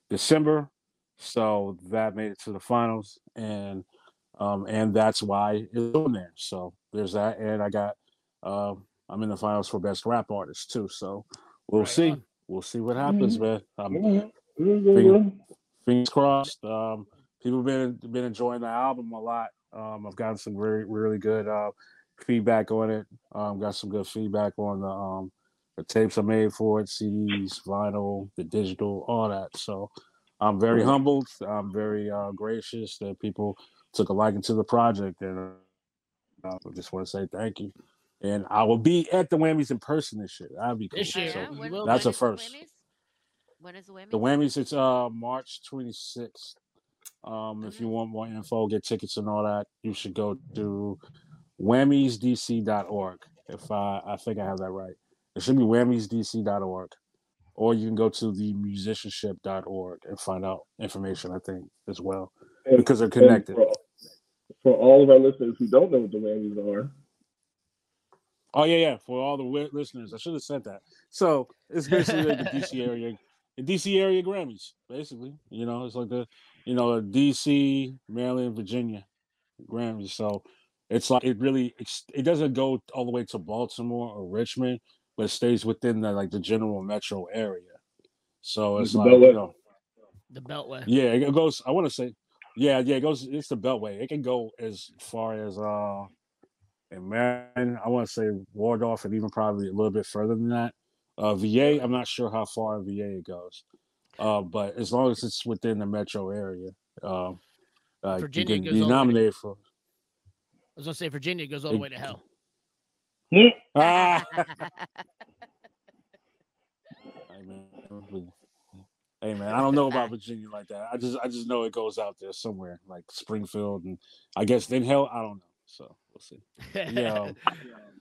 E: December. So that made it to the finals, and um, and that's why it's on there. So there's that, and I got uh, I'm in the finals for best rap artist too. So we'll
B: Right
E: see.
B: on.
E: We'll see what happens, man. Um,
C: Mhm.
E: Finger- fingers crossed. Um, people been been enjoying the album a lot. Um, I've gotten some really really good uh, feedback on it. Um, got some good feedback on the um, the tapes I made for it, CDs, vinyl, the digital, all that. So I'm very
C: Cool.
E: humbled. I'm very uh, gracious that people took a liking to the project, and uh, I just want to say thank you. And I will be at the Wammies in person this year. That'd be cool.
B: This year,
E: So
D: yeah? When,
E: That's
D: when
E: a
D: is the
E: first.
D: Wammies? When is the Wammies?
E: The Wammies, it's uh March 26th. Um, if you want more info, get tickets and all that, you should go to whammiesdc.org. If I I think I have that right. It should be whammiesdc.org. Or you can go to the musicianship.org and find out information, I think, as well.
C: And-
E: Because they're connected.
C: For, for all of our listeners who don't know what the Wammies are,
E: Oh yeah, yeah. For all the listeners, I should have said that. So it's basically like the DC (laughs) area, the DC area Grammys, basically. You know, it's like the, you know, DC, Maryland, Virginia Grammys. So it's like it really, it doesn't go all the way to Baltimore or Richmond, but it stays within the like the general metro area. So it's
C: The
E: like you
C: Beltway.
E: know,
B: The Beltway.
E: yeah, it goes. I want to say, yeah, yeah, it goes. It's the Beltway. It can go as far as uh, in Maryland. I want to say Waldorf, and even probably a little bit further than that. Uh, VA. I'm not sure how far in VA it goes, uh, but as long as it's within the metro area, um, uh,
B: Virginia
E: you
B: goes
E: can be
B: all the to-
E: nominated for.
B: I was gonna say Virginia goes all the way to hell.
E: Ah, (laughs) hey man, hey man, I don't know about Virginia like that. I just, I just know it goes out there somewhere, like Springfield, and I guess then hell, I don't know. So we'll see. Yeah.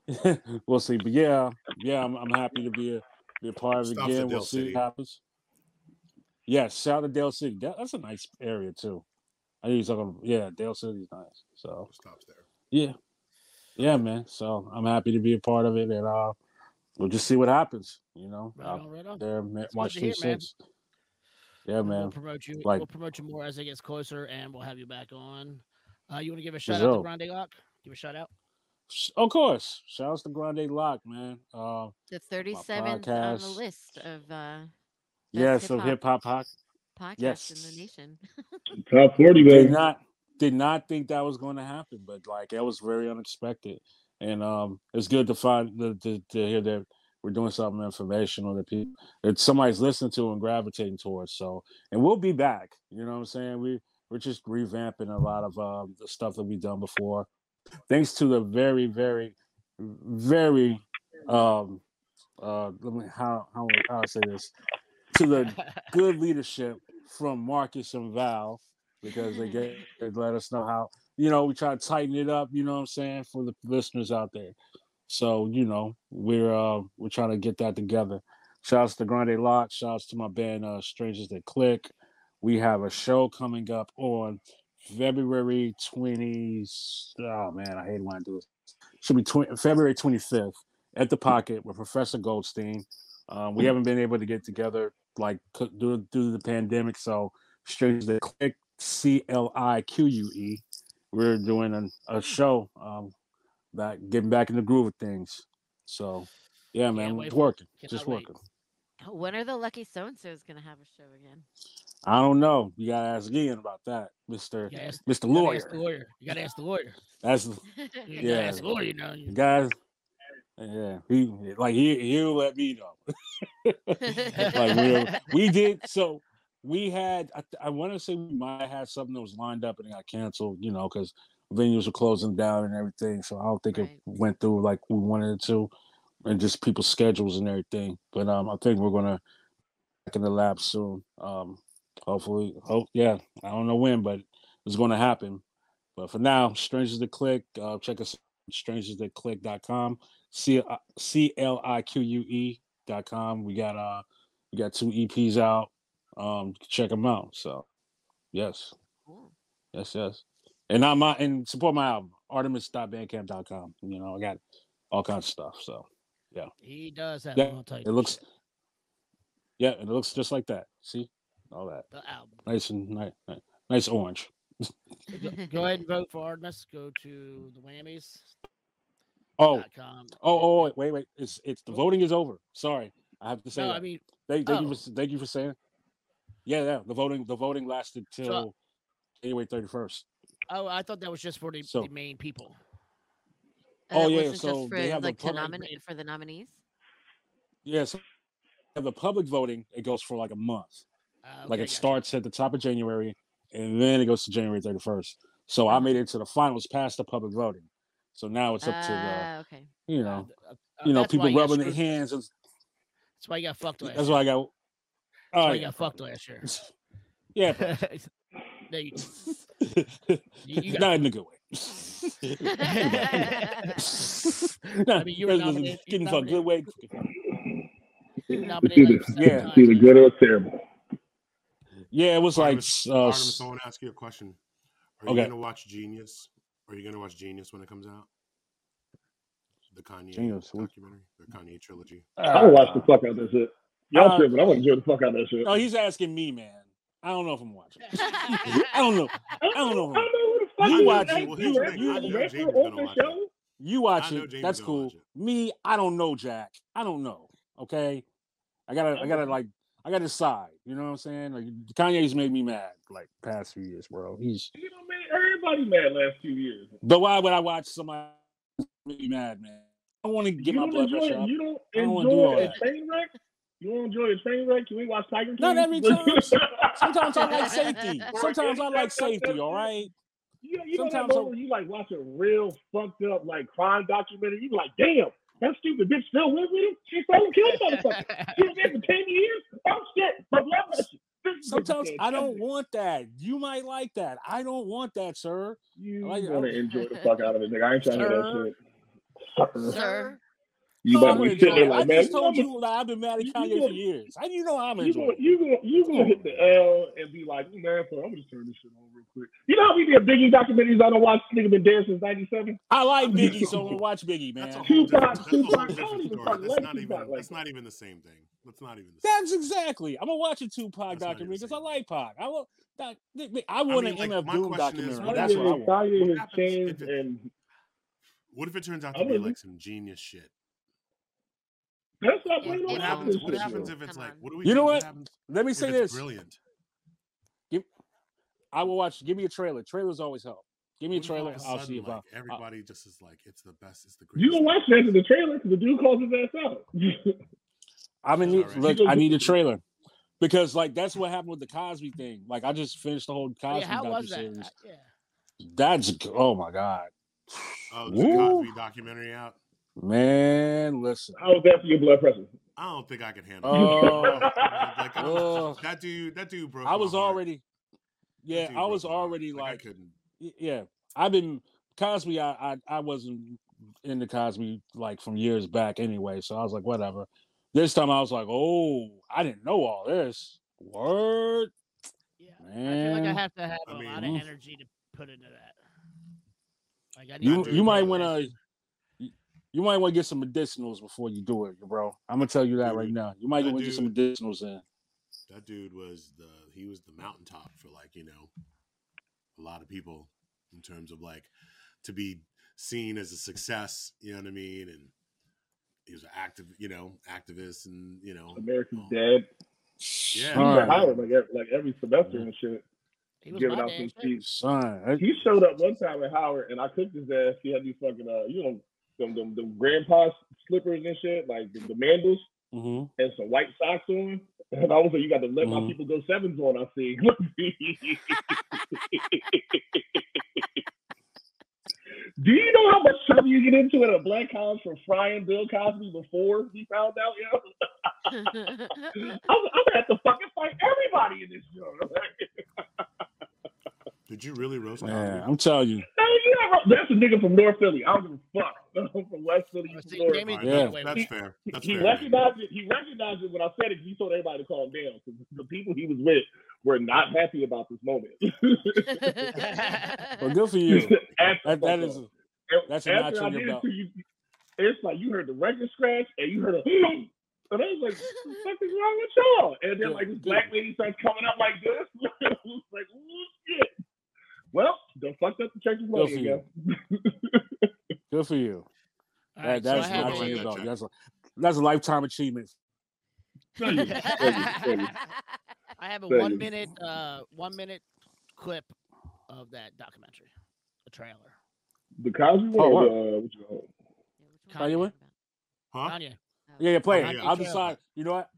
E: (laughs) we'll see. But yeah, yeah, I'm, I'm happy to be a be a part of it
F: Stops
E: again. We'll see
F: City.
E: what happens. Yes, shout out to Dale City. That, that's a nice area too. I know you're talking. Yeah, Dale City's nice. So
F: Stops there.
E: yeah, yeah, man. So I'm happy to be a part of it, and uh, we'll just see what happens. You know,
B: Right on, right on.
E: there, Ma-
B: That's good
E: March
B: to hear, man.
E: 26th. Yeah,
B: We'll promote you.
E: Like-
B: we'll promote you more as it gets closer, and we'll have you back on. Uh, you want to give a shout out to Grande Lock? Give a shout out.
E: Of course, shouts to Grande Lock, man. Uh,
D: the 37th on the list of uh,
E: yeah,
D: Best
E: so
D: hip-hop.
E: hip hop hot.
D: podcasts in the nation. (laughs)
C: top 40,
E: did
C: baby.
E: not did not think that was going to happen, but like it was very unexpected, and um, it's good to find to, to, to hear that we're doing something informational that people that somebody's listening to and gravitating towards. So, and we'll be back. You know what I'm saying? We we're just revamping a lot of um, the stuff that we've done before, thanks to the very very very um uh let me how how how I say this to the (laughs) good leadership from Marcus and Val because they (laughs) get they let us know how you know we try to tighten it up. You know what I'm saying for the listeners out there. So you know we're uh we're trying to get that together. Shouts to Grande Lock. Shouts to my band uh Strangers That Clique. We have a show coming up on February 20. Oh man, I hate when I do it. Should be 20, February 25th at the Pocket with Professor Goldstein. Um, we haven't been able to get together like due, due to the pandemic. So strangers that clique C L I Q U E. We're doing an, a show um, that getting back in the groove of things. So yeah, man, it's working. Just
B: wait.
E: working.
D: when are the Lucky So and So's going to have a show again?
E: I don't know. You gotta ask Ian about that, Mister
B: You gotta ask,
E: Mister
B: you ask the
E: Lawyer.
B: lawyer. You gotta ask the lawyer.
E: That's (laughs) Yeah.
B: ask the lawyer. You know. You-
E: guys. Yeah, he like he he'll let me know. (laughs) like we, we did so we had i, I want to say we might have something that was lined up and it got canceled you know because venues were closing down and everything so i don't think
D: Right.
E: it went through like we wanted it to and just people's schedules and everything but um i think we're gonna back in the lab soon um hopefully hope yeah i don't know when but it's gonna happen but for now strangers to click uh check us strangersthatclique.com c uh, c l i q u e dot com we got uh we got two eps out um check them out so yes
D: Cool.
E: yes yes and my and support my album ardamus.bandcamp.com you know i got all kinds of stuff so yeah,
B: He does have
E: Yeah, it looks- Yeah, and it looks just like that. See all that
B: the album.
E: nice and nice, nice orange.
B: Go, ahead and vote for Ardamus. Go to the Wammies.
E: Oh, oh, oh, wait, wait, wait. It's it's the voting is over. Sorry, I have to say
B: No. I mean,
E: Thank, thank you
B: oh.
E: for thank you for saying. Yeah, yeah. The voting the voting lasted
B: So-
E: till January thirty first.
B: oh, I thought that was just for the,
E: So-
B: the main people.
D: And
E: Oh,
D: it
E: yeah,
D: wasn't
E: so
D: just for
E: they have
D: like to
E: public-
D: nominate for the nominees.
E: Yes. Yeah, the public voting it goes for like a month.
B: Uh,
E: like it
B: gotcha.
E: starts at the top of January and then it goes to January thirty first. So I
D: Uh-huh.
E: made it to the finals past the public voting. So now it's up to the
D: Ah, okay.
E: you
B: Uh,
E: know
B: uh, uh,
E: you know
B: that's why
E: people
B: you
E: rubbing their hands. And,
B: That's why you got fucked last
E: that's why I got.
B: That's
E: Oh,
B: why you
E: yeah.
B: got fucked last year. (laughs)
E: yeah, (laughs)
B: no, you, (laughs) you, you got
E: not in a good way.
B: I mean, you were
E: That's- that's
B: nominated- you
E: getting for a good way.
B: you were
C: It's
B: nominated
C: either,
B: like seven
E: Yeah.
C: it's either good or terrible.
E: Yeah, it was like
F: Ardamus,
E: uh,
F: Ardamus, I want to ask you a question. Are you
E: Okay.
F: going to watch Genius? Are you going to watch Genius when it comes out? The Kanye
E: Genius, what-
F: documentary, the Kanye trilogy.
C: I would watch the fuck out of that shit. Y'all
E: Uh,
C: tripping. I want to enjoy the fuck out of that shit.
E: No, he's asking me, man. I don't know if I'm watching. I don't know. (laughs)
C: I
E: don't know.
C: I don't know who the fuck
E: You
C: is
E: watch it.
F: Well,
C: You
F: here's the
C: rap-
F: thing.
C: you
F: I
C: a
F: know
C: rapper
F: Jamie's
C: on
F: gonna
C: the show?
E: You watch it.
F: Jamie's
E: That's cool.
F: watch it.
E: Me, I don't know, Jack. I don't know. Okay, I gotta, I gotta like, I gotta decide. You know what I'm saying? Like Kanye's made me mad like past few years, bro. He's.
C: You know, man, everybody mad last few years.
E: But why would I watch somebody make me mad, man? I want to get
C: you
E: my blood pressure up.
C: You don't
E: I don't wanna do all
C: enjoy a
E: that.
C: train wreck? You don't enjoy a train wreck? Can we watch Tiger King?
E: Not every time. Sometimes I like safety. Sometimes I like safety. All right.
C: You, you know that
E: Sometimes I-
C: you like watch a real fucked up like crime documentary. You like, damn, that stupid bitch still live with him. She still killed motherfucker. She was there for ten years. Oh shit, my blood pressure.
E: Sometimes I don't want that. You might like that. I don't want that, sir.
C: You
E: I like-
C: want to enjoy the fuck out of it, nigga. I ain't trying to hear that shit.
D: Sir.
C: You
E: No,
C: about
E: I'm
C: be
E: gonna
C: sitting there
E: enjoy it.
C: like,
E: I
C: man,
E: just told
C: you
E: you that I've been mad at Kanye for years. How do you know I'm
C: You
E: enjoying
C: gonna,
E: it?
C: you gonna you gonna hit the L and be like, man, fuck, I'm gonna turn this shit on real quick. You know how we did Biggie documentaries I don't watch nigga been dead since '97.
E: I like Biggie, so I'm gonna watch Biggie,
F: That's a
E: man.
F: whole
C: Tupac-
F: different, that's a whole
C: Tupac, don't
F: different
C: even
F: story.
C: fucking
F: That's
C: like
F: not even
C: Tupac like
F: that's not even the same thing. That's not even the same.
E: That's exactly. I'm gonna watch a Tupac
F: That's
E: documentary
F: the
E: because I
F: same.
E: like Pac. I want that. I want
F: mean,
E: an
F: like,
E: MF Doom
F: question is,
E: documentary.
F: what
E: That's
F: if
E: what I
F: it-
E: want.
C: Kanye
F: What
C: has changed
F: if it-
C: and
F: What if it turns out to be like some genius shit?
C: That's not
D: Yeah,
F: What
C: on
D: Yeah,
F: happens? What happens if it's
D: Come
F: like?
D: on.
F: What do we?
E: You know
F: think?
E: what?
F: happens
E: Let me
F: if
E: say
F: it's
E: this.
F: brilliant?
E: I will watch. Give me a trailer. Trailers always help. Give me a
F: What if all
E: trailer.
F: of a
E: I'll
F: sudden,
E: see if I.
F: like, everybody just is like, it's the best. It's the greatest.
C: You
F: greatest.
C: gonna watch that in the trailer because the dude calls his ass out. (laughs)
E: I'm in need.
F: right.
E: Look, I need a trailer because like that's what happened with the Cosby thing. Like I just finished the whole Cosby
B: yeah, how was that?
E: docuseries.
B: Uh, yeah.
E: That's oh my god,
F: Oh, the
E: Woo.
F: Cosby documentary out.
E: Man! Listen,
C: How was that for your blood pressure?
F: I don't think I can handle.
E: Oh.
F: it. (laughs) Like, I-
E: Oh.
F: that dude. That dude broke.
E: I
F: my
E: was
F: heart.
E: already. Yeah, I was
F: my heart.
E: already
F: I
E: like,
F: couldn't.
E: yeah. I've been Cosby. I, I I wasn't into Cosby like from years back anyway. So I was like, whatever. This time I was like, oh, I didn't know all this. Word.
B: Yeah. I feel like I have to have
F: I
B: a
F: mean-
B: lot of energy to put into that. Like I need
E: You you might want to. You might want to get some medicinals before you do it, bro. I'm gonna tell you that right now. You might want to get some
F: dude-
E: medicinals in.
F: That dude was the. He was the mountaintop for like you know, a lot of people in terms of like to be seen as a success. You know what I mean? And he was an active, you know, activist, and you know,
C: America's
F: um,
C: dead.
F: Yeah.
C: He's
E: Son,
C: at Howard like every, like every semester and shit,
B: He was
C: giving out some
B: shit.
C: speech.
E: son. that-
C: He showed up one time at Howard, and I cooked his ass. He had these fucking, uh, you know, them them, them grandpa slippers and shit, like the, the mandals,
E: mhm.
C: and some white socks on. And I was like, "You got to let my
E: Mhm.
C: people go sevens on." I see. (laughs) Do you know how much trouble you get into at a black college for frying Bill Cosby before he found out? Yo, (laughs) I'm, I'm gonna have to fucking fight everybody in this show. (laughs)
F: Did you really roast
E: Man,
F: Cosby?
E: I'm telling you.
C: No, you know, that's a nigga from North Philly. I don't give a fuck. (laughs) I'm from West Philly.
B: Oh,
C: he's
B: see,
C: from North.
B: Jamie-
E: Yeah.
F: that- that's fair. That's
C: he
F: fair.
C: recognized it. He recognized it when I said it. 'cause He told everybody to calm down because the people he was with were not happy about this moment.
E: Well, good for you. (laughs) That, that is.
C: and
E: that's a
C: after
E: notch
C: I
E: on your
C: did it
E: belt.
C: to you, it's like you heard the record scratch and you heard a (laughs) and I was like, what the fuck is wrong with y'all? And then
E: Yeah,
C: like this
E: yeah.
C: black lady starts coming up like this. I was like, oh shit. Well, don't fuck up the church's
E: Good
C: money
E: for
C: again.
E: Good for you.
B: All
E: That,
B: right,
E: that's
B: have
F: not
E: that's,
F: a-
B: a-
E: you know, that's a that's a lifetime achievement.
C: You. You. You. (laughs)
B: I have a
C: Thank
B: one
C: you.
B: minute uh one minute clip of that documentary, the trailer.
C: The Cosby one
E: Oh,
C: or
E: what?
C: the, uh, what you call it?
E: How you win?
F: Huh?
B: Kanye.
E: Yeah, yeah, play
F: Oh,
E: it.
F: yeah.
E: I'll decide. You know what?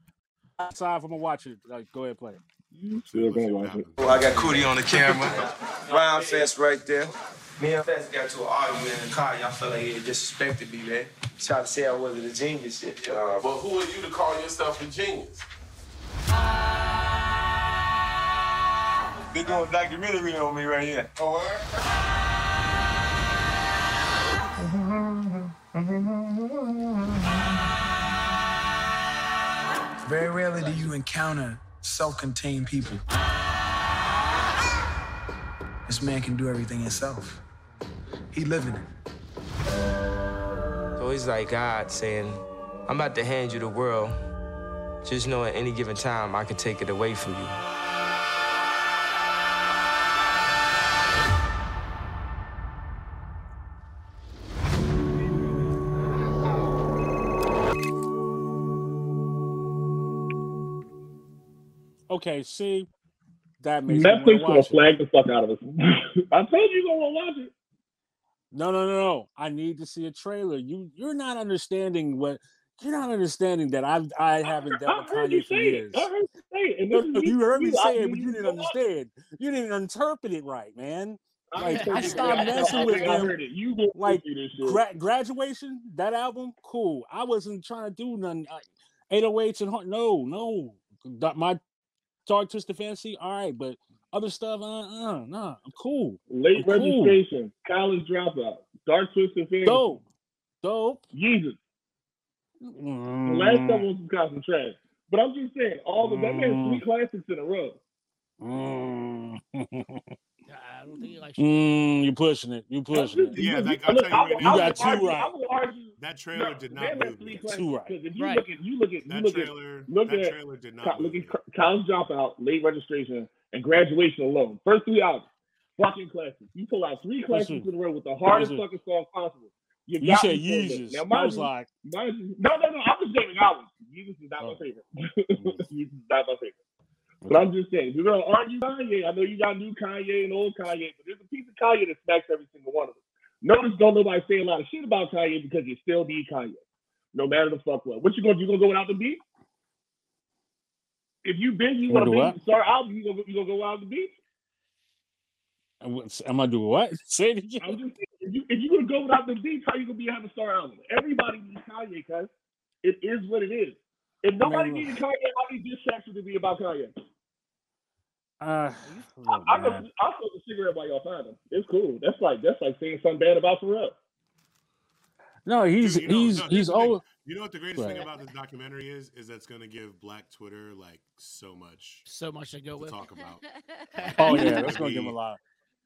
E: I'll decide if I'm gonna watch it. Like, go ahead, play it.
C: You still gonna
F: what
C: watch it.
G: Well, I got Coodie on the camera. Rhymefest right there. Me and Fest got to an argument in the car. Y'all felt like he had disrespected me, man. Tried to say I wasn't a genius shit.
A: Uh, but who are you to call yourself a genius?
G: They're doing a documentary on me right here.
A: Oh, word?
H: Very rarely do you encounter self-contained people. This man can do everything himself. He living it.
G: So he's like God saying, I'm about to hand you the world. Just know at any given time I can take it away from you.
E: Okay, see, that makes me
C: Netflix gonna flag the fuck out of us. (laughs) I told you gonna watch it.
E: No, no, no, no. I need to see a trailer. You, you're not understanding what. You're not understanding that I, I haven't dealt
C: I
E: with Kanye for years.
C: it. I heard you say it.
E: No, no, (laughs) you heard me say
C: I
E: it, but you didn't
C: gonna watch it.
E: understand. You didn't interpret it right, man.
C: I
E: Like, I stopped messing
C: I
E: with him.
C: it. You didn't
E: Like. Gra- graduation, that album, cool. I wasn't trying to do nothing. uh, 808s and heart. No, no. My Dark Twisted Fantasy, all right, but other stuff, uh, uh, nah, I'm cool.
C: Late
E: I'm cool.
C: registration, college dropout, dark twisted fantasy,
E: Dope, dope.
C: Jesus. The last couple was some constant trash. But I'm just saying, all the that man
E: Mm.
C: three classics in a row.
E: Mm. (laughs)
B: I don't think he likes.
E: Mm, you pushing it. You pushing it.
F: Yeah,
C: Look,
F: like, I'll
C: look,
F: tell you right
C: I-
F: now-
E: You
C: will
E: got two right.
C: I will argue.
F: That trailer did not
C: man
F: move
C: three
F: me.
C: classics,
E: Two
C: if you
B: Right.
C: look at you look at you
F: That
C: look at
F: trailer,
C: look
F: that
C: at
F: trailer did not
C: look
F: move
C: at
F: me.
C: co- college dropout, late registration, and graduation alone. First three albums, fucking classics. You pull out three classics
E: Listen.
C: in a row with the hardest
E: Listen.
C: fucking songs possible. You,
E: You
C: got
E: said
C: me for a minute.
E: Yeezus.
C: Now,
E: I was
C: you,
E: like,
C: you, no, no, no. I'm just naming albums. Yeezus is not
E: Oh.
C: my favorite. (laughs) Yeezus is not my favorite. But I'm just saying, if you're gonna argue Kanye, I know you got new Kanye and old Kanye, but there's a piece of Kanye that smacks every single one of them. Notice don't nobody say a lot of shit about Kanye because you still need Kanye. No matter the fuck what. What you gonna do? You gonna go without the beat? If you been, you
E: Gonna
C: wanna
E: do
C: big start album, you gonna you gonna go without the beat?
E: am I doing what? (laughs) Say it again.
C: I'm just saying, if you if you gonna go without the beats, how you gonna be having a star album? Everybody needs Kanye, cuz it is what it is. If nobody
E: Man.
C: needed Kanye, how many diss tracks would it be about Kanye?
E: Uh,
C: I,
E: oh,
C: I know
E: man.
C: I'll smoke a cigarette while y'all find him. It's cool. That's like that's like saying something bad about Pharrell.
E: no, he's
F: Dude, you know-
E: he's
F: no,
E: he's
F: the
E: old.
F: You know what the greatest thing about this documentary is? Is that's going to give Black Twitter like so much
B: So much to go
F: to
B: with.
F: talk about. (laughs)
E: Oh yeah, that's gonna give him a
F: be-
E: lot.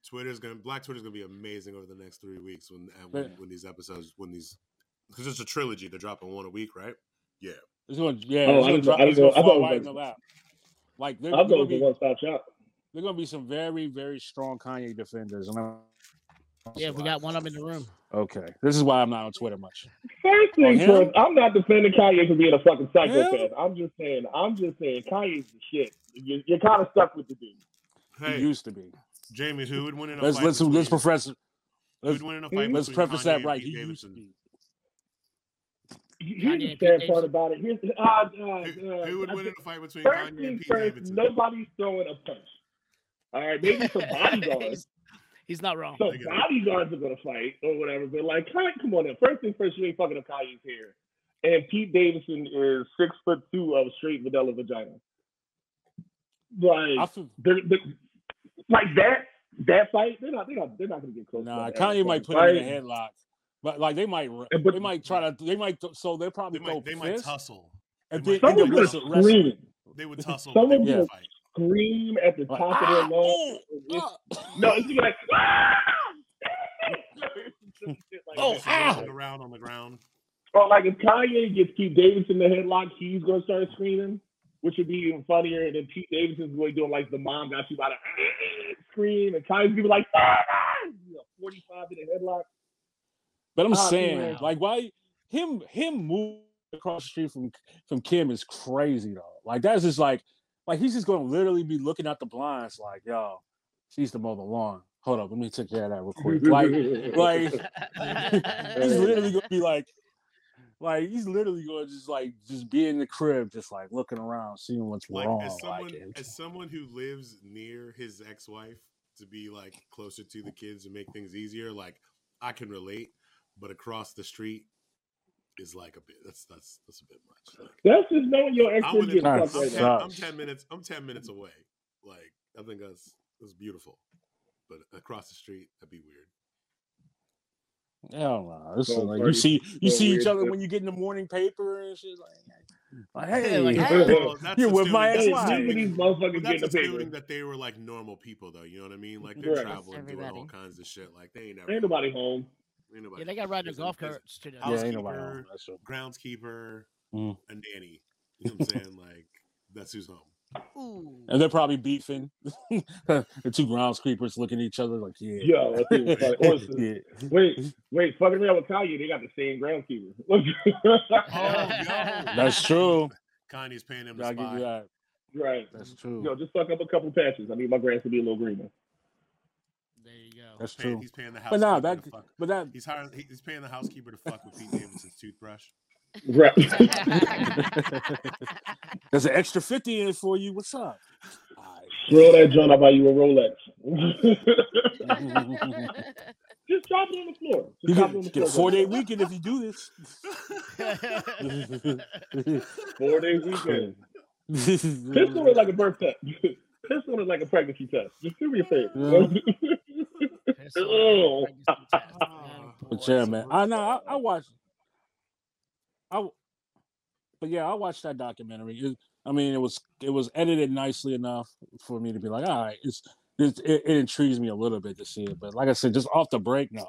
F: Twitter's gonna Black Twitter's gonna be amazing over the next three weeks when when, when these episodes when these because it's a trilogy. They're dropping one a week, right? Yeah.
E: It's going, yeah,
C: Oh,
E: it's
C: I
E: gonna
C: didn't know- I
E: It's
C: didn't
E: gonna
C: know- I thought
E: fall
C: it
E: right
C: was
E: in the
C: like-
E: lap. Like they're,
C: I
E: they're gonna
C: was
E: be
C: one stop shop.
E: they're gonna be some very very strong Kanye defenders. And I'm,
B: Yeah, we got one of them in the room.
E: okay. This is why I'm not on Twitter much.
C: First
E: On
C: thing first, I'm not defending Kanye for being a fucking psychopath.
E: Him?
C: I'm just saying, I'm just saying, Kanye's the shit. You, you're kind of stuck with the dude.
F: Hey,
E: He used to be.
F: Jamie, who would win in a
E: Let's
F: fight?
E: let's
F: between,
E: let's profess. Let's,
F: would win in a fight
E: let's preface
F: Kanye
E: that right.
F: Pete
E: He used to be.
C: Here's
B: Kanye
C: the
B: and
C: sad part about it. Here's uh, uh,
F: Who,
C: uh,
F: who would
C: I
F: win in
C: think-
F: a fight between
C: First
F: Kanye and Pete
C: first,
F: Davidson?
C: nobody's throwing a punch. All right, maybe some (laughs) bodyguards.
B: he's, he's not wrong.
C: some
F: I get it.
C: bodyguards are gonna fight or whatever. But like, Kanye, come on now. First things first, you ain't fucking up Kanye's hair. And Pete Davidson is six foot two of straight vanilla vagina. Like,
E: I feel,
C: they're, they're, like that that fight, they're not they're not they're not gonna get close.
E: nah,
C: to that
E: Kanye might put him in a headlock, but like they might
C: but-
E: they might try to they might so they'll
F: They
E: probably
F: might,
E: throw
F: they might
E: fists
F: tussle.
E: and
F: they
E: then
F: might-
E: and then
C: Someone's
E: wrestle,
C: gonna
E: wrestle.
C: scream,
F: They would tussle, but
C: Someone
F: wouldn't fight.
C: scream at the
E: Like,
C: top of
E: ah,
C: their lungs.
E: oh,
C: It's-
E: ah.
C: No, it's gonna be like, ah! (laughs) Like
E: Oh,
C: that.
E: ah! (laughs)
F: Around on the ground.
C: Or like if Kanye gets Pete Davidson in the headlock, he's gonna start screaming, which would be even funnier. And then Pete Davidson's really doing like the mom got you by the (laughs) scream, and Kanye's gonna be like, ah, you know, 45 in the headlock.
E: But I'm
C: Ah,
E: saying,
C: yeah.
E: like, why him him move across the street from from Kim is crazy though. Like that's just like like he's just gonna literally be looking out the blinds like, yo, she's the mother the lawn. Hold up, let me take care of that real quick. Like, like (laughs) (laughs) he's literally gonna be like, like he's literally gonna just like just be in the crib, just like looking around, seeing what's
A: Like
E: wrong.
A: as someone
E: like,
A: as someone who lives near his ex-wife to be like closer to the kids and make things easier, like I can relate, but across the street is like a bit that's that's that's a bit much. Like,
C: That's just knowing your ex
A: I'm,
C: is
A: within,
C: getting
A: I'm,
C: right
A: ten. I'm ten minutes I'm ten minutes away. Like I think that's that's beautiful. But across the street, that'd be weird.
E: Hell no. It's
C: So
E: like you see you
C: So
E: see each other when you get in the morning paper and shit like, like hey,
B: Like, (laughs)
A: Well,
E: you're with my
A: assuming-
C: Hey,
E: ex-wife.
C: none of these
A: But
C: motherfuckers get
A: that's
C: the paper.
A: assuming that they were like normal people, though. You know what I mean? Like they're
C: Right.
A: traveling, doing all kinds of shit. Like they ain't never.
C: Ain't nobody home.
A: Ain't nobody
B: Yeah, they got riding
A: There's
B: the golf
A: there's-
B: carts too.
E: Yeah, ain't nobody
A: housekeeper,
E: home.
A: Groundskeeper,
E: Mm.
A: a nanny. You know what I'm (laughs) saying? like that's who's home.
D: Ooh.
E: And they're probably beefing. (laughs) the two groundskeepers looking at each other like, yeah.
C: Yo, I think it's funny. Or it's-
E: yeah.
C: Wait, wait, fucking around with Kanye, they got the same groundskeeper.
A: Oh, (laughs)
E: That's true.
A: Kanye's paying him to
E: Gotta give you that.
C: right.
E: That's true.
C: Yo, just fuck up a couple patches. I need my grass to be a little greener.
B: There you go.
E: That's
A: Paying-
E: true.
A: He's paying the
E: But
A: housekeeper.
E: nah,
A: to
E: that
A: fuck.
E: but that
A: He's hiring. He's paying the housekeeper to fuck with Pete Davidson's toothbrush.
C: Right. (laughs) (laughs)
E: there's an extra 50 in it for you. What's up?
C: Throw that joint, I'll buy you a Rolex. (laughs) Just drop it on the floor. Just
E: you
C: drop it on
E: get,
C: the
E: get
C: floor.
E: four day weekend if you do this.
C: Four day weekend. This one is like a birth test. This one is like a pregnancy test. Just do me a favor.
B: Piss on
C: Oh.
B: the pregnancy test.
E: But yeah, man. I know. I, I watched. I, But yeah, I watched that documentary. It, I mean, it was it was edited nicely enough for me to be like, all right, it's, it's it, it intrigues me a little bit to see it. But like I said, just off the break, no.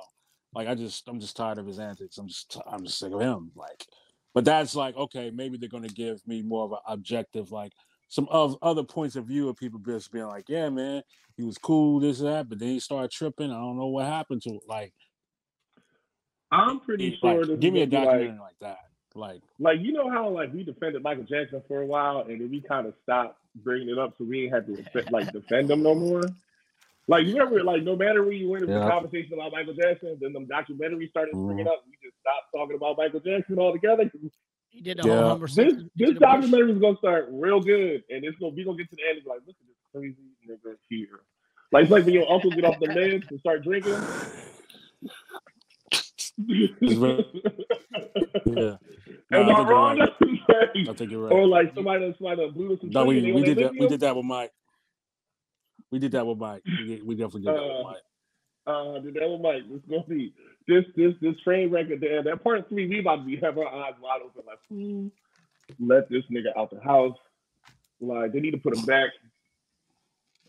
E: Like I just I'm just tired of his antics. I'm just I'm just sick of him. Like, but that's like okay, maybe they're gonna give me more of an objective, like some of other points of view of people just being like, yeah, man, he was cool, this that, but then he started tripping. I don't know what happened to it. Like.
C: I'm pretty
E: Like,
C: sure this
E: give me a
C: is gonna be
E: documentary
C: like,
E: like, that. Like,
C: like you know how like we defended Michael Jackson for a while and then we kind of stopped bringing it up so we ain't had to defend, like (laughs) defend him no more. Like you remember, like no matter where you went in the conversation about Michael Jackson, then the documentary started bringing
E: Mhm.
C: up. We just stopped talking about Michael Jackson altogether.
B: You did the
E: Yeah.
B: whole Homer
C: This
B: Simpson.
C: this
B: did
C: documentary is gonna start real good, and it's gonna we gonna get to the end and be like, look at this crazy nigga here. Like it's like when your uncle get off the meds and start drinking. (laughs)
E: yeah. No,
C: Am
E: I
C: I
E: think you're
C: wrong?
E: right. (laughs) I think you're
C: Or like somebody that somebody that blew us some
E: No, we, we did
C: their
E: that. We did that with Mike. We did that with Mike. We, did, we definitely did that with
C: Uh,
E: Mike.
C: Uh, the devil Mike, this gonna be this this this train record there. That part three, we about to be have our eyes wide open, like, hmm, let this nigga out the house. Like they need to put him back.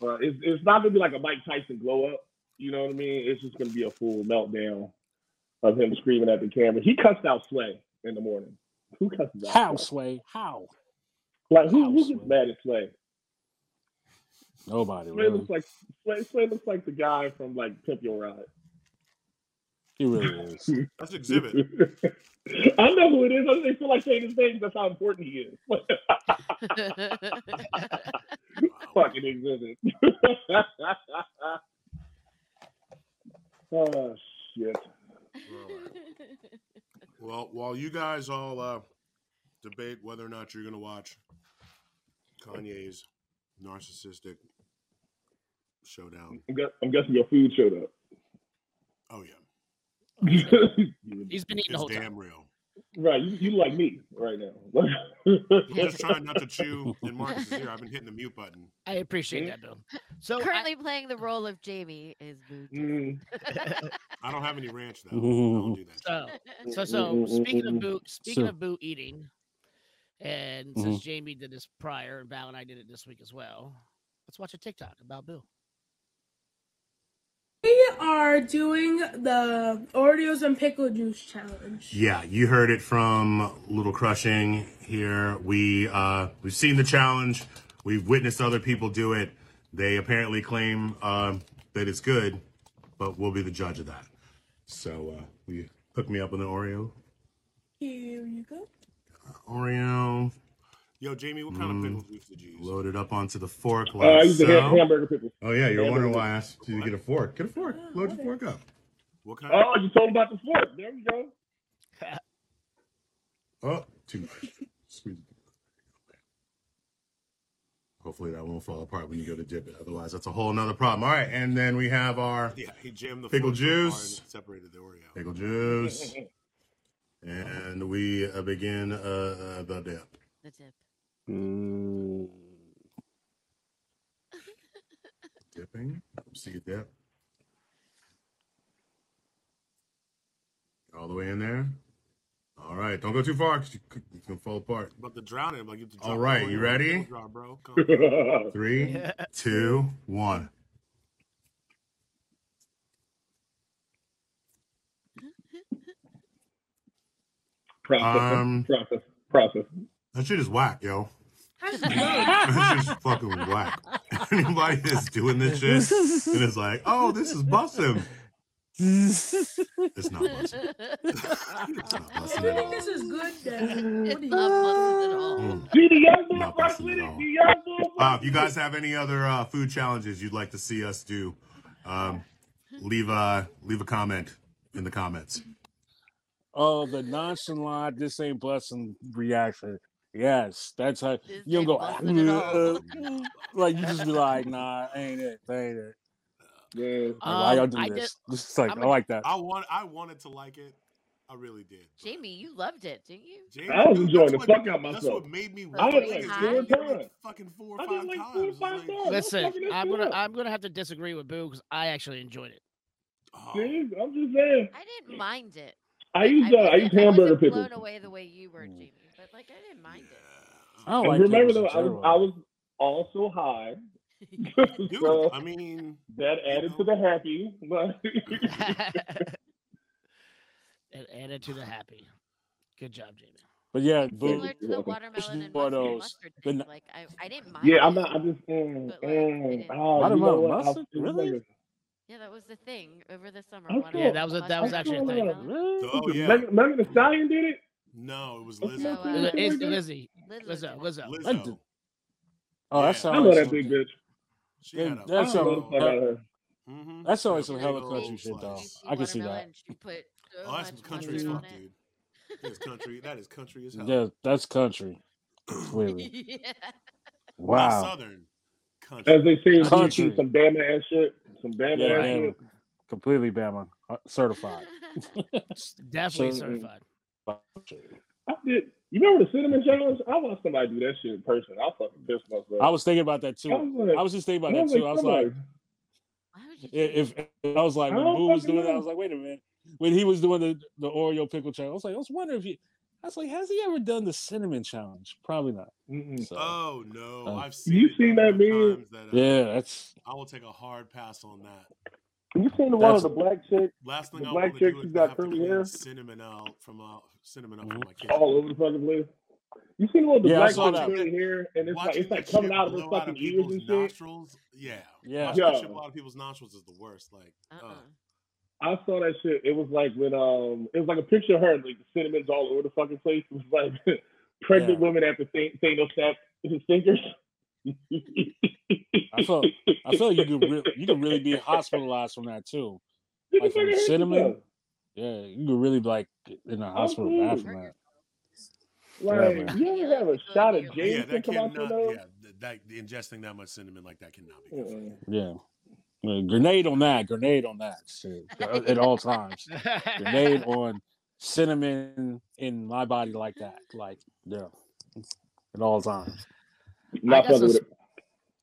C: Uh, it's it's not gonna be like a Mike Tyson glow up. You know what I mean? It's just gonna be a full meltdown of him screaming at the camera. He cussed out Sway in the morning. Who cusses out?
E: How,
C: Sway?
E: Sway? How?
C: Like who,
E: How,
C: who gets mad at Sway?
E: Nobody,
C: Sway
E: really.
C: looks like Sway, Sway looks like the guy from like Pimp Your Ride.
E: He really is. (laughs)
A: That's exhibit.
C: I know who it is. I just feel like saying his name. That's how important he is. (laughs) (laughs) Fucking exhibit. oh shit.
A: Well, while you guys all uh, debate whether or not you're going to watch Kanye's narcissistic showdown.
C: I'm, guess, I'm guessing your food showed up.
A: Oh yeah, (laughs)
B: He's been eating the whole
A: damn
B: time.
A: real.
C: right, you, you like me right now. (laughs)
A: I'm just trying not to chew in Marcus's ear. I've been hitting the mute button.
B: I appreciate that, Bill. So I-
D: Currently playing the role of Jamie is Boo. (laughs)
C: Mm.
A: I don't have any ranch though. I don't do that.
B: so so so speaking of
C: mm.
B: boo speaking
E: So-
B: of boo eating, and since Jamie did this prior and Val and I did it this week as well, let's watch a TikTok about Boo.
I: Are doing the Oreos and pickle juice challenge.
F: Yeah, you heard it from Little Crushing here. We uh, we've seen the challenge. We've witnessed other people do it. They apparently claim uh, that it's good, but we'll be the judge of that. So uh, we hook me up with an Oreo.
I: Here you go.
F: Oreo
A: Yo, Jamie, what kind of pickle juice did you use?
F: loaded up onto the fork.
C: Uh, I
F: Like
C: use the ham- hamburger pickles.
F: Oh yeah, you're
C: Hamburger
F: wondering why I
C: pickles.
F: asked you to get a fork. Get a fork. Load your fork up.
A: What kind?
C: Oh, you told about the fork. There we go. (laughs)
F: Oh, too much. Squeeze. Hopefully that won't fall apart when you go to dip it. Otherwise, that's a whole nother problem. All right, and then we have our
A: Yeah, he jammed the
F: Pickle
A: fork so hard
F: juice.
A: and separated the Oreo.
F: pickle juice, and we uh, begin uh, uh, the dip.
D: The dip.
E: Mm,
F: Dipping. See you dip. All the way in there. All right, don't go too far because you, c- you can fall apart.
A: But the drowning, like you have to drop
F: All
A: the
F: right,
A: Oreo
F: you
A: in
F: ready?
A: pickle jar, bro. Come on. (laughs) (laughs)
F: Three, two, one.
C: Process.
F: Um,
C: process. Process.
F: That shit is whack, yo.
I: How's it
F: That's (laughs) just fucking whack. (laughs) Anybody that's doing this shit and is like, oh, this is busting. It's not busting. It's not (laughs)
I: I
F: busting at
I: think
F: all.
I: this is good then.
D: It's
I: What do
D: not
I: you
D: busted at all.
F: Mm.
C: See the young boy
F: Not
C: fuck
F: busting at all.
C: The young boy
F: Uh, if you guys have any other uh, food challenges you'd like to see us do, um, leave a leave a comment in the comments.
E: oh, the nonchalant, this ain't busting reaction. Yes, that's how
D: This
E: you don't go
D: busting at all.
E: "Uh, like you just be like, nah, ain't it, ain't it.
C: Yeah. (laughs)
E: Like, why y'all
B: Um,
E: do
B: I
E: this? (laughs)
B: did-
E: It's like
B: I'm
E: I
B: a-
E: like that.
A: I want, I wanted to like it. I really did. but-
D: Jamie, you loved it, didn't you?
A: Jamie,
C: I was enjoying the
A: what-
C: fuck out myself.
A: That's
C: myself.
A: what made me
D: I
A: want
C: did
A: it.
C: like
D: four
C: times.
A: Fucking four or five
C: like
A: times.
C: Four or five times. Like,
B: Listen, I'm gonna. I'm gonna have to disagree with Boo because I actually enjoyed it.
A: oh,
C: See, I'm just saying.
D: I didn't mind it.
C: I
D: used,
C: use uh, I
D: wasn't-
C: hamburger
D: wasn't
C: pickles.
D: blown away the way you were, Jamie. But like, I didn't mind it.
A: yeah.
E: I don't
C: And
E: like
C: remember
E: pickles
C: though, I was
E: general.
C: I was also high, (laughs) (laughs)
A: Dude,
C: so
A: I mean,
C: that added to the happy. But (laughs)
B: and added to the happy. Good job, Jamie.
E: But yeah, boo.
D: Similar to the watermelon and mustard,
E: those.
D: mustard thing.
E: n-
D: Like, I, I didn't mind
C: yeah. I'm not. I'm just.
D: But, like, I
C: mm,
D: didn't-
C: oh, you know what? I-
E: mustard? Really?
D: Yeah, that was the thing over the summer.
C: I
B: Yeah, that was a- that was
D: mustard,
B: actually a thing.
D: watermelon.
E: Really?
A: oh yeah.
C: Megan, Megan Thee Stallion did it.
A: No, it was
C: What's
A: Lizzo.
C: my
D: So, uh,
B: It's
C: Something like that?
B: Lizzie.
D: Lizzo
B: Lizzo.
D: did.
B: Lizzo.
A: Lizzo.
E: Oh, that
A: Yeah.
C: I
E: sounds
C: love
E: like
C: that big bitch.
A: She
E: Yeah,
A: had a
E: that's
C: I love
E: some-
C: the fuck out of her.
A: Mhm.
E: that sounds like
A: Had a
E: some hella country shit though. I can see that.
D: Put so
A: Oh, that's some country as fuck, dude. It's country. That is country as hell.
E: Yeah, that's country. Clearly. (laughs)
D: yeah.
A: Not
E: Wow.
A: southern country.
C: As they say
E: Country.
C: Some Bama ass shit. Some Bama
E: Yeah,
C: ass shit.
E: Completely Bama uh, certified. (laughs) (laughs)
B: Definitely certified.
C: I did. You remember the cinnamon challenge? I watched somebody do that shit in person. I fucking pissed myself.
E: I was thinking about that
C: I
E: too.
C: was like,
E: I was just thinking about that
C: was
E: too. I was like,
C: somebody-
D: Why would you do
E: if, if I was like
C: I
E: when Boo was
C: fucking
E: doing that, I was like, wait a minute. When he was doing the, the Oreo pickle challenge, I was like, I was wondering if he I was like, has he ever done the cinnamon challenge? Probably not. So
A: Oh no,
E: Uh,
A: I've seen.
C: You seen that meme?
A: That, uh,
E: yeah, that's
A: I will take a hard pass on that.
C: Have you seen the one
E: That's-
C: with the black chick
A: Last thing
C: The
A: I
C: black
A: want to
C: chick
A: do
C: who's
A: is
C: got curly hair?
A: cinnamon out from uh, cinnamon up
E: Mhm.
A: from my kitchen.
C: all over the fucking place? You seen the one with the
E: Yeah, I
C: black
E: saw
C: chick
E: that.
C: and it's like it's like coming out of her
A: blow
C: fucking ears
A: people's
C: and shit.
A: nostrils. Yeah,
E: yeah.
A: watching that
C: Yeah.
A: shit blow out of people's nostrils is the worst. Like,
D: Uh-uh.
A: uh,
C: I saw that shit. It was like when um, it was like a picture of her, like the cinnamon's all over the fucking place. It was like (laughs) pregnant
E: Yeah.
C: women after Th- Thanos snapped his fingers.
E: I feel I feel like you could re- you could really be hospitalized from that too. Like from
C: fucking hurt
E: cinnamon?
C: Himself.
E: Yeah, you could really be like in the hospital
C: Absolutely.
E: bad from that.
C: Like,
E: man.
C: you ever have a shot of
A: yeah,
C: Jameson
A: that
C: come out your
A: cannot.
C: nose?
A: Yeah, th- that ingesting that much cinnamon like that cannot be. good for
E: Yeah. Uh, grenade on that, grenade on that shit at all times. Grenade (laughs) on cinnamon in my body like that, like yeah, at all times.
C: Not
B: got some
C: with
B: s-
C: it.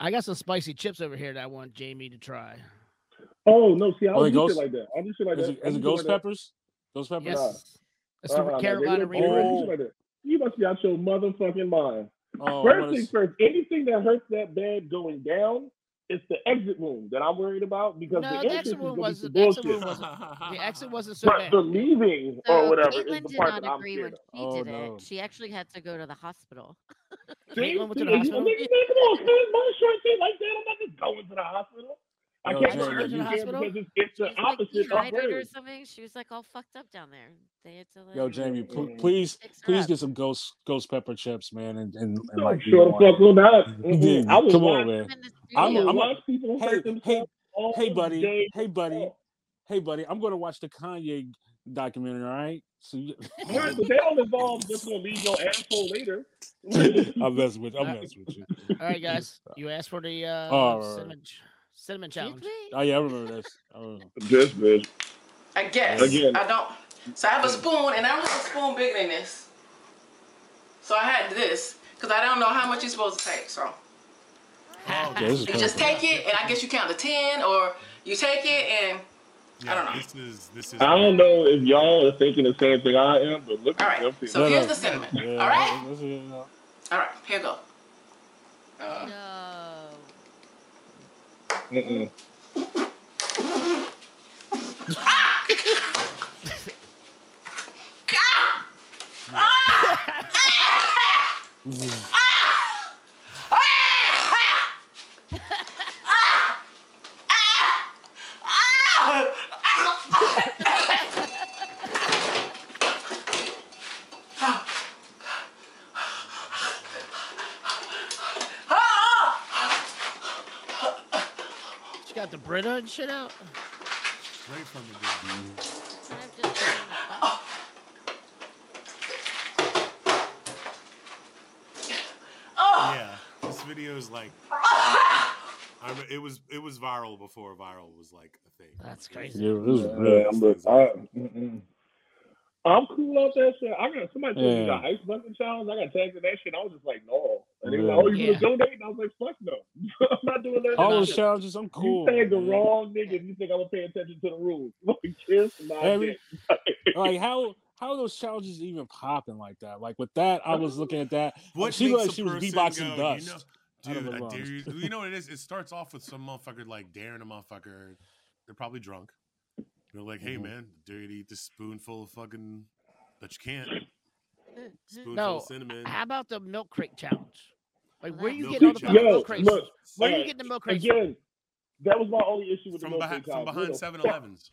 B: I got some spicy chips over here that I want Jamie to try.
C: Oh no, see, I
E: Oh,
C: don't
E: it
C: do
E: goes-
C: shit like that. I do shit like
E: Is
C: that.
E: it,
C: I
E: is
C: do
E: it ghost
C: like that.
E: peppers? Ghost peppers?
B: Yes. It's the
C: no, they
B: Carolina
C: don't- they don't do
B: Reaper.
C: shit like that. You must be out your motherfucking mind.
E: Oh,
C: First
E: gonna
C: things
E: s-
C: first, anything that hurts that bad going down it's the exit wound that I'm worried about because
B: No,
C: the
B: the exit
C: is
B: wound was
C: some
B: the exit
C: bullshit.
B: wound wasn't the exit (laughs) wasn't so
C: But
B: bad.
C: the leaving
D: So
C: or whatever
D: Caitlyn
C: is the
D: did
C: part
D: not
C: that I'm
D: agree
C: scared
D: when
C: of.
D: she
E: Oh,
D: did
E: no.
D: it. She actually had to go to the hospital. (laughs)
C: See,
B: Caitlyn went to
C: see,
B: the
C: you-
B: hospital?
C: nigga, man, come on, son. My short shit like that. I'm not just going to the hospital. I
E: Yo,
C: can't
E: Jamie.
C: go
B: Go
C: to
B: to the
C: the
B: hospital?
C: because it's, it's the
D: She like
C: opposite of
D: dehydrated or something. She was like all fucked up down there. They had to like
E: Yo, Jamie, pl- please, please
D: up.
E: get some ghost ghost pepper chips, man, and and, and like
C: sure the
E: be on.
C: fuck will not. Mm-mm.
E: Yeah,
C: I will
E: come on, man.
D: I'm in
C: I
E: I'm a- I'm
C: people
E: Hey, hey, hey, buddy, hey, buddy, hey, buddy. I'm gonna watch the Kanye documentary. All right, so you...
C: Right, but they don't involve just gonna leave your asshole later. (laughs)
E: I'm messing with, I'm messing with you.
B: All right, guys. You asked for the uh,
E: right, right.
B: Cinnamon ch- challenge.
E: Oh yeah, I remember this. I remember. (laughs)
C: This bitch.
J: I guess.
C: Again.
J: I don't. So I have a spoon, and I don't have a spoon bigger than this. So I had this because I don't know how much you're supposed to take. So
A: Oh,
E: Okay,
J: you just take it, and I guess you count to ten, or you take it and
A: yeah,
J: I don't know.
A: This is this is.
C: I don't know if y'all are thinking the same thing I am, but look
J: All
C: at
J: right.
C: them people.
J: So
E: No,
J: here's the cinnamon.
E: Yeah,
J: All right.
E: let's- let's- yeah.
J: All right. Here you go. Uh,
D: No.
C: Mm-mm.
B: She got the Brita and shit out.
A: Straight from the beginning.
D: Can I just put it in the cup?
J: oh,
A: Yeah, this video is like. I, re- it was it was viral before viral was like a thing.
B: That's crazy.
E: Yeah, this is
C: Yeah,
E: really.
C: I'm, I. I'm cool off that shit. I got somebody told me the ice bucket challenge. I got tagged to that shit. I was just like, no. And they were
E: Yeah.
C: like, oh, you
B: Yeah.
C: gonna donate? And I was like, fuck no. (laughs) I'm not doing that.
E: All
B: Nah,
E: those challenges, I'm cool.
C: You tagged the wrong nigga if you think I'm gonna pay attention to the rules. (laughs) Like, kiss my
E: Every- Like how how are those challenges even popping like that? Like with that, I was looking at that.
A: What
E: she
A: makes
E: looked like she was beatboxing
A: go,
E: dust.
A: You know,
E: out
A: dude, I dare you, you know what it is? It starts off with some motherfucker like daring a motherfucker. They're probably drunk. They're like, "Hey
E: Mhm.
A: man, dare you to eat this spoonful of fucking that you can't spoonful
B: No,
A: of cinnamon."
B: How about the milk crate challenge? Like, where are you
A: Milk
B: getting all the
A: crate
B: fucking milk crates?
C: look,
B: Where are you
C: alright,
B: getting the milk crates?
C: Again, that was my only issue with
A: from
C: the milk
A: behind
C: crate
A: from behind
C: What
A: 7-Elevens.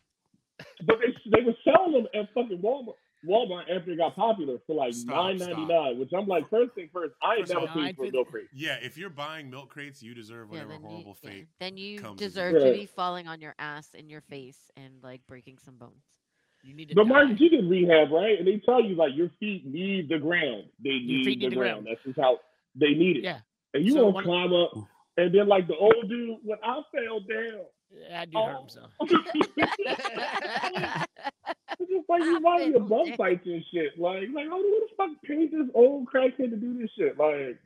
C: But they they were selling them at fucking Walmart. Walmart after it got popular for like
A: Stop,
C: nine ninety nine, which I'm like, first thing first, I ain't
A: First of
C: never paid for a milk crate.
A: Yeah, if you're buying milk crates, you deserve
D: Yeah,
A: whatever
D: you,
A: horrible
D: yeah,
A: fate.
D: then you
A: comes
D: deserve to be falling on your ass in your face and like breaking some bones.
B: You need to
C: But Martin, you did rehab, right? And they tell you like your feet need the ground. They
B: Your
C: need
B: feet
C: the,
B: need the
C: ground.
B: ground.
C: That's just how they need it.
B: Yeah,
C: And you
B: So
C: won't
B: one-
C: climb up. And then like the old dude, when I fell down,
B: I dude
C: Oh.
B: hurt himself. (laughs) (laughs) (laughs)
C: it's just like you want me of bum fights and shit. Like, like, oh, who the fuck paid this old crackhead to do this shit? Like,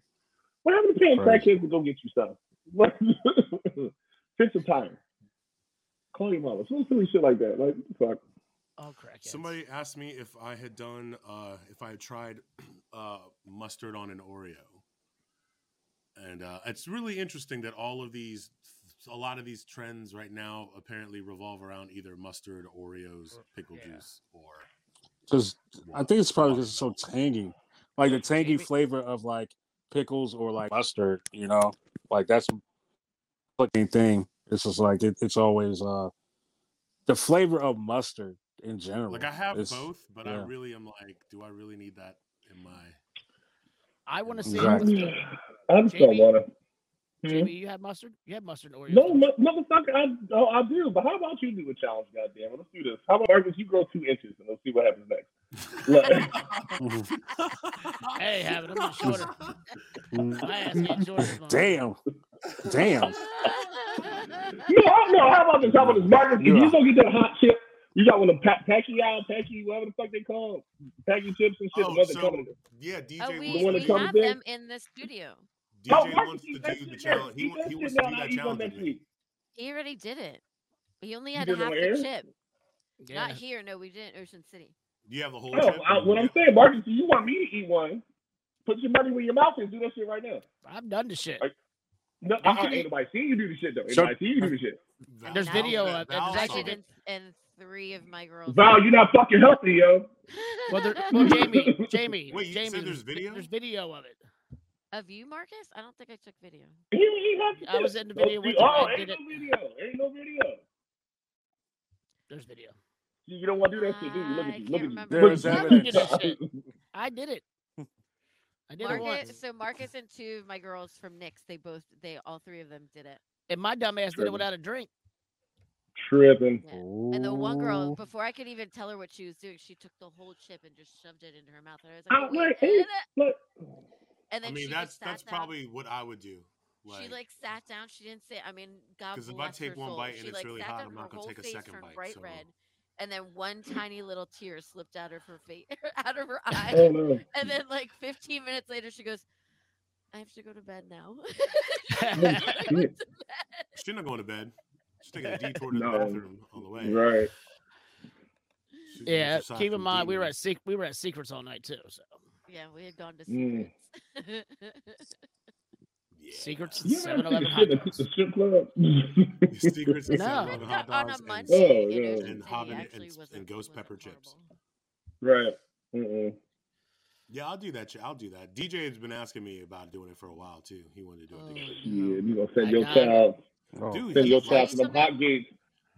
C: what happened to paying
E: Crazy.
C: crackheads to go get you stuff? Like, (laughs) fix a tire. Call your mama. Some silly shit like that. Like, fuck?
B: Oh, crackheads.
A: Somebody asked me if I had done, uh, if I had tried (clears throat) uh, mustard on an Oreo, and uh, it's really interesting that all of these, a lot of these trends right now apparently revolve around either mustard, Oreos, pickle
B: Yeah.
A: juice, or
E: Because I think it's probably because it's so tangy, like the tangy
B: Maybe.
E: flavor of like pickles or like mustard. You know, like that's the main thing. It's just like it, it's always uh the flavor of mustard in general.
A: like I have
E: It's-
A: both, but I really am like, do I really need that in my?
B: I want to see.
E: Exactly.
B: mustard.
C: I just don't want to.
B: Jamie, hmm? you have mustard? You have mustard and Oreos.
C: No,
B: don't you?
C: mo- motherfucker, I, oh, I do. But how about you do a challenge, goddamn it? Let's do this. How about Marcus, you grow two inches and let's see what happens next. Look, (laughs)
B: Hey, have it. I'm getting shorter. (laughs) My ass getting shorter. this.
E: Damn, damn.
C: no, I- no, how about this? How about this, Marcus? If
E: Yeah.
C: you go get that hot chip, you got one of the pa- Pacquiao, Paqui, whatever the fuck they call them, Paqui chips and shit.
A: Oh, oh
C: the one that
A: so yeah, DJ
D: Oh, we,
C: The one
D: we
C: that comes
D: have
C: in?
D: them in the studio.
A: DJ
C: Oh, Marcus,
A: wants to do the challenge. He,
C: Eat
A: wa-
C: that
A: he wants to do that challenge
C: next
A: with me.
C: week.
D: He already did it. He only had
C: did
D: half the chip.
B: Yeah.
D: Not here. No, we did in Ocean City.
A: You have the whole.
C: No,
A: chip?
C: I, what I'm saying, Marcus, you want me to eat one, put your money where your mouth is. Do that shit right now.
B: I've done the shit.
C: Like- No,
B: You can
C: ain't nobody seen you do the shit though. Ain't
E: So-
C: nobody seen you do the shit.
A: Val-
B: There's video of it.
A: Val
B: There's
A: saw
B: actually
A: it.
D: and, and three of my girls.
C: Val, you're not fucking healthy, yo.
B: Well, there, well, Jamie, (laughs) Jamie,
A: Wait, you said
B: Jamie,
A: there's video?
B: There's video of it.
D: Of you, Marcus? I don't think I took video.
C: He, he has to
B: I was in the video
C: Oh,
B: with
C: see-
B: you.
C: Oh,
B: I
C: ain't
B: did
C: no video. Ain't no video.
B: There's video.
C: You you don't want to do that shit, do you? Look at you. Look at you.
D: remember.
E: There
C: Look at you.
B: I did
E: evidence.
B: I did it. (laughs) I did it once.
D: so Marcus and two of my girls from Knicks, they both, they all three of them did it.
B: And my dumb ass did it without a drink.
C: Tripping.
D: Yeah. And the one girl, before I could even tell her what she was doing, she took the whole chip and just shoved it into her mouth. And I was
C: I'm
D: like,
C: like,
D: "Wait a
C: hey,
D: minute."
C: look.
D: and
A: I mean, that's that's
D: down.
A: probably what I would do.
D: she like sat down. She didn't say. I mean, God
A: because
D: bless
A: if I take
D: her
A: one
D: soul.
A: bite
D: she
A: and it's
D: like
A: really
D: sat
A: hot,
D: down,
A: I'm
D: her
A: not gonna take a
D: face
A: second
D: turned
A: bite.
D: bright
A: so.
D: red, and then one tiny little tear slipped out of her face, (laughs) out of her (laughs) eye.
C: Oh no.
D: And then like 15 minutes later, she goes, "I have to go to bed now." (laughs)
C: Shit.
A: She's not going to bed. She's taking a detour to the bathroom on the way.
C: Right.
A: She's
B: yeah, keep in
A: from
B: mind we were at sec- we were at secrets all night too. So
D: yeah, we had gone to
C: Mm.
D: secrets. (laughs)
A: Yeah.
B: secrets,
C: You
B: Seven
C: ever
B: Eleven
C: took a
B: hot dogs.
C: the strip club? (laughs)
A: Secrets and
B: No.
A: Seven
D: We
A: Eleven
D: got
A: hot
D: on
A: dogs
D: a
A: and-
C: Oh,
D: in
C: no.
A: And Hobbit
D: actually
A: and, and ghost
D: wasn't
A: pepper chips.
C: right. Mm-mm.
A: Yeah, I'll do that. shit. I'll do that. DJ has been asking me about doing it for a while too. He wanted to do it.
D: Oh.
C: Yeah, you gonna send
B: I
C: your child,
E: Oh.
A: Dude,
C: send
A: he
C: your
A: likes,
C: child to them
D: something?
C: hot gates.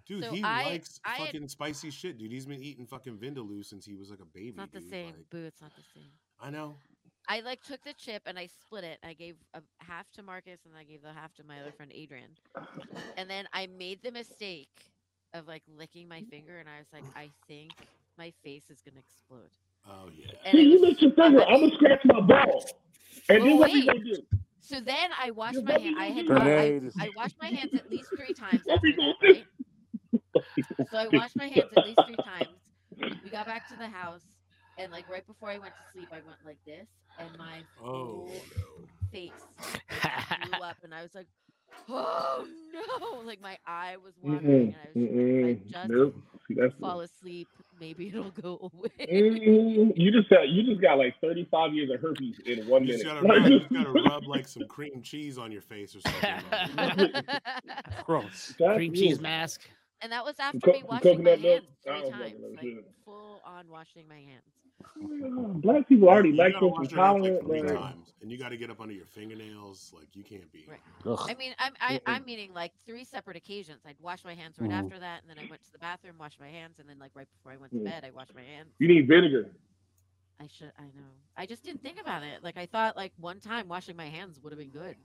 A: dude,
D: So
A: he
D: I-
A: likes
D: I had-
A: fucking spicy shit, dude. He's been eating fucking vindaloo since he was like a baby.
D: It's not the
A: dude.
D: same.
A: Like,
D: Boo, it's not the same.
A: I know.
D: I like took the chip and I split it. I gave a half to Marcus and I gave the half to my other friend Adrian. And then I made the mistake of like licking my finger and I was like, I think my face is gonna explode.
A: Oh yeah.
D: And
C: See, you
D: was
C: lift your finger. I'm gonna scratch my ball. And then
D: Well,
C: what you
D: wait.
C: gonna do?
D: So then I washed my
C: probably
D: hand. I had
C: do
D: wa-
C: that.
D: I, I washed my hands at least three (laughs) times
C: What we
D: after
C: gonna
D: that, right? So I washed my hands at least three times. We got back to the house, and like right before I went to sleep, I went like this, and my
A: Oh
D: whole
A: no.
D: face (laughs) like, blew up, and I was like, "Oh no!" Like my eye was watering,
C: Mm-mm,
D: and I was if I just
C: Nope. See, that's
D: fall asleep, maybe it'll go (laughs) away.
C: Mm, you just got you just got like 35 years of herpes in one
A: You just
C: minute.
A: gotta,
C: Like, (laughs)
A: rub, you just gotta rub like some cream cheese on your face or something. like,
E: Gross.
C: that's
B: cream cheese
C: it.
B: mask.
D: and that was after
C: Co-
D: me washing my
C: coconut milk?
D: hands
C: I
D: three
C: don't
D: times,
C: fucking know
D: like
C: shit.
D: full on washing my hands.
C: Black people already
A: you
C: lactose
A: gotta wash your hands like
C: intolerant.
A: three times, and you got to get up under your fingernails. Like you can't be.
D: Right. I mean, I'm I,
C: Mm-mm.
D: I'm meaning like three separate occasions. I'd wash my hands right
E: Mhm.
D: after that, and then I went to the bathroom, washed my hands, and then like right before I went to
C: Mm.
D: bed, I washed my hands.
C: You need vinegar.
D: I should, I know. I just didn't think about it. Like I thought, like one time washing my hands would have been good.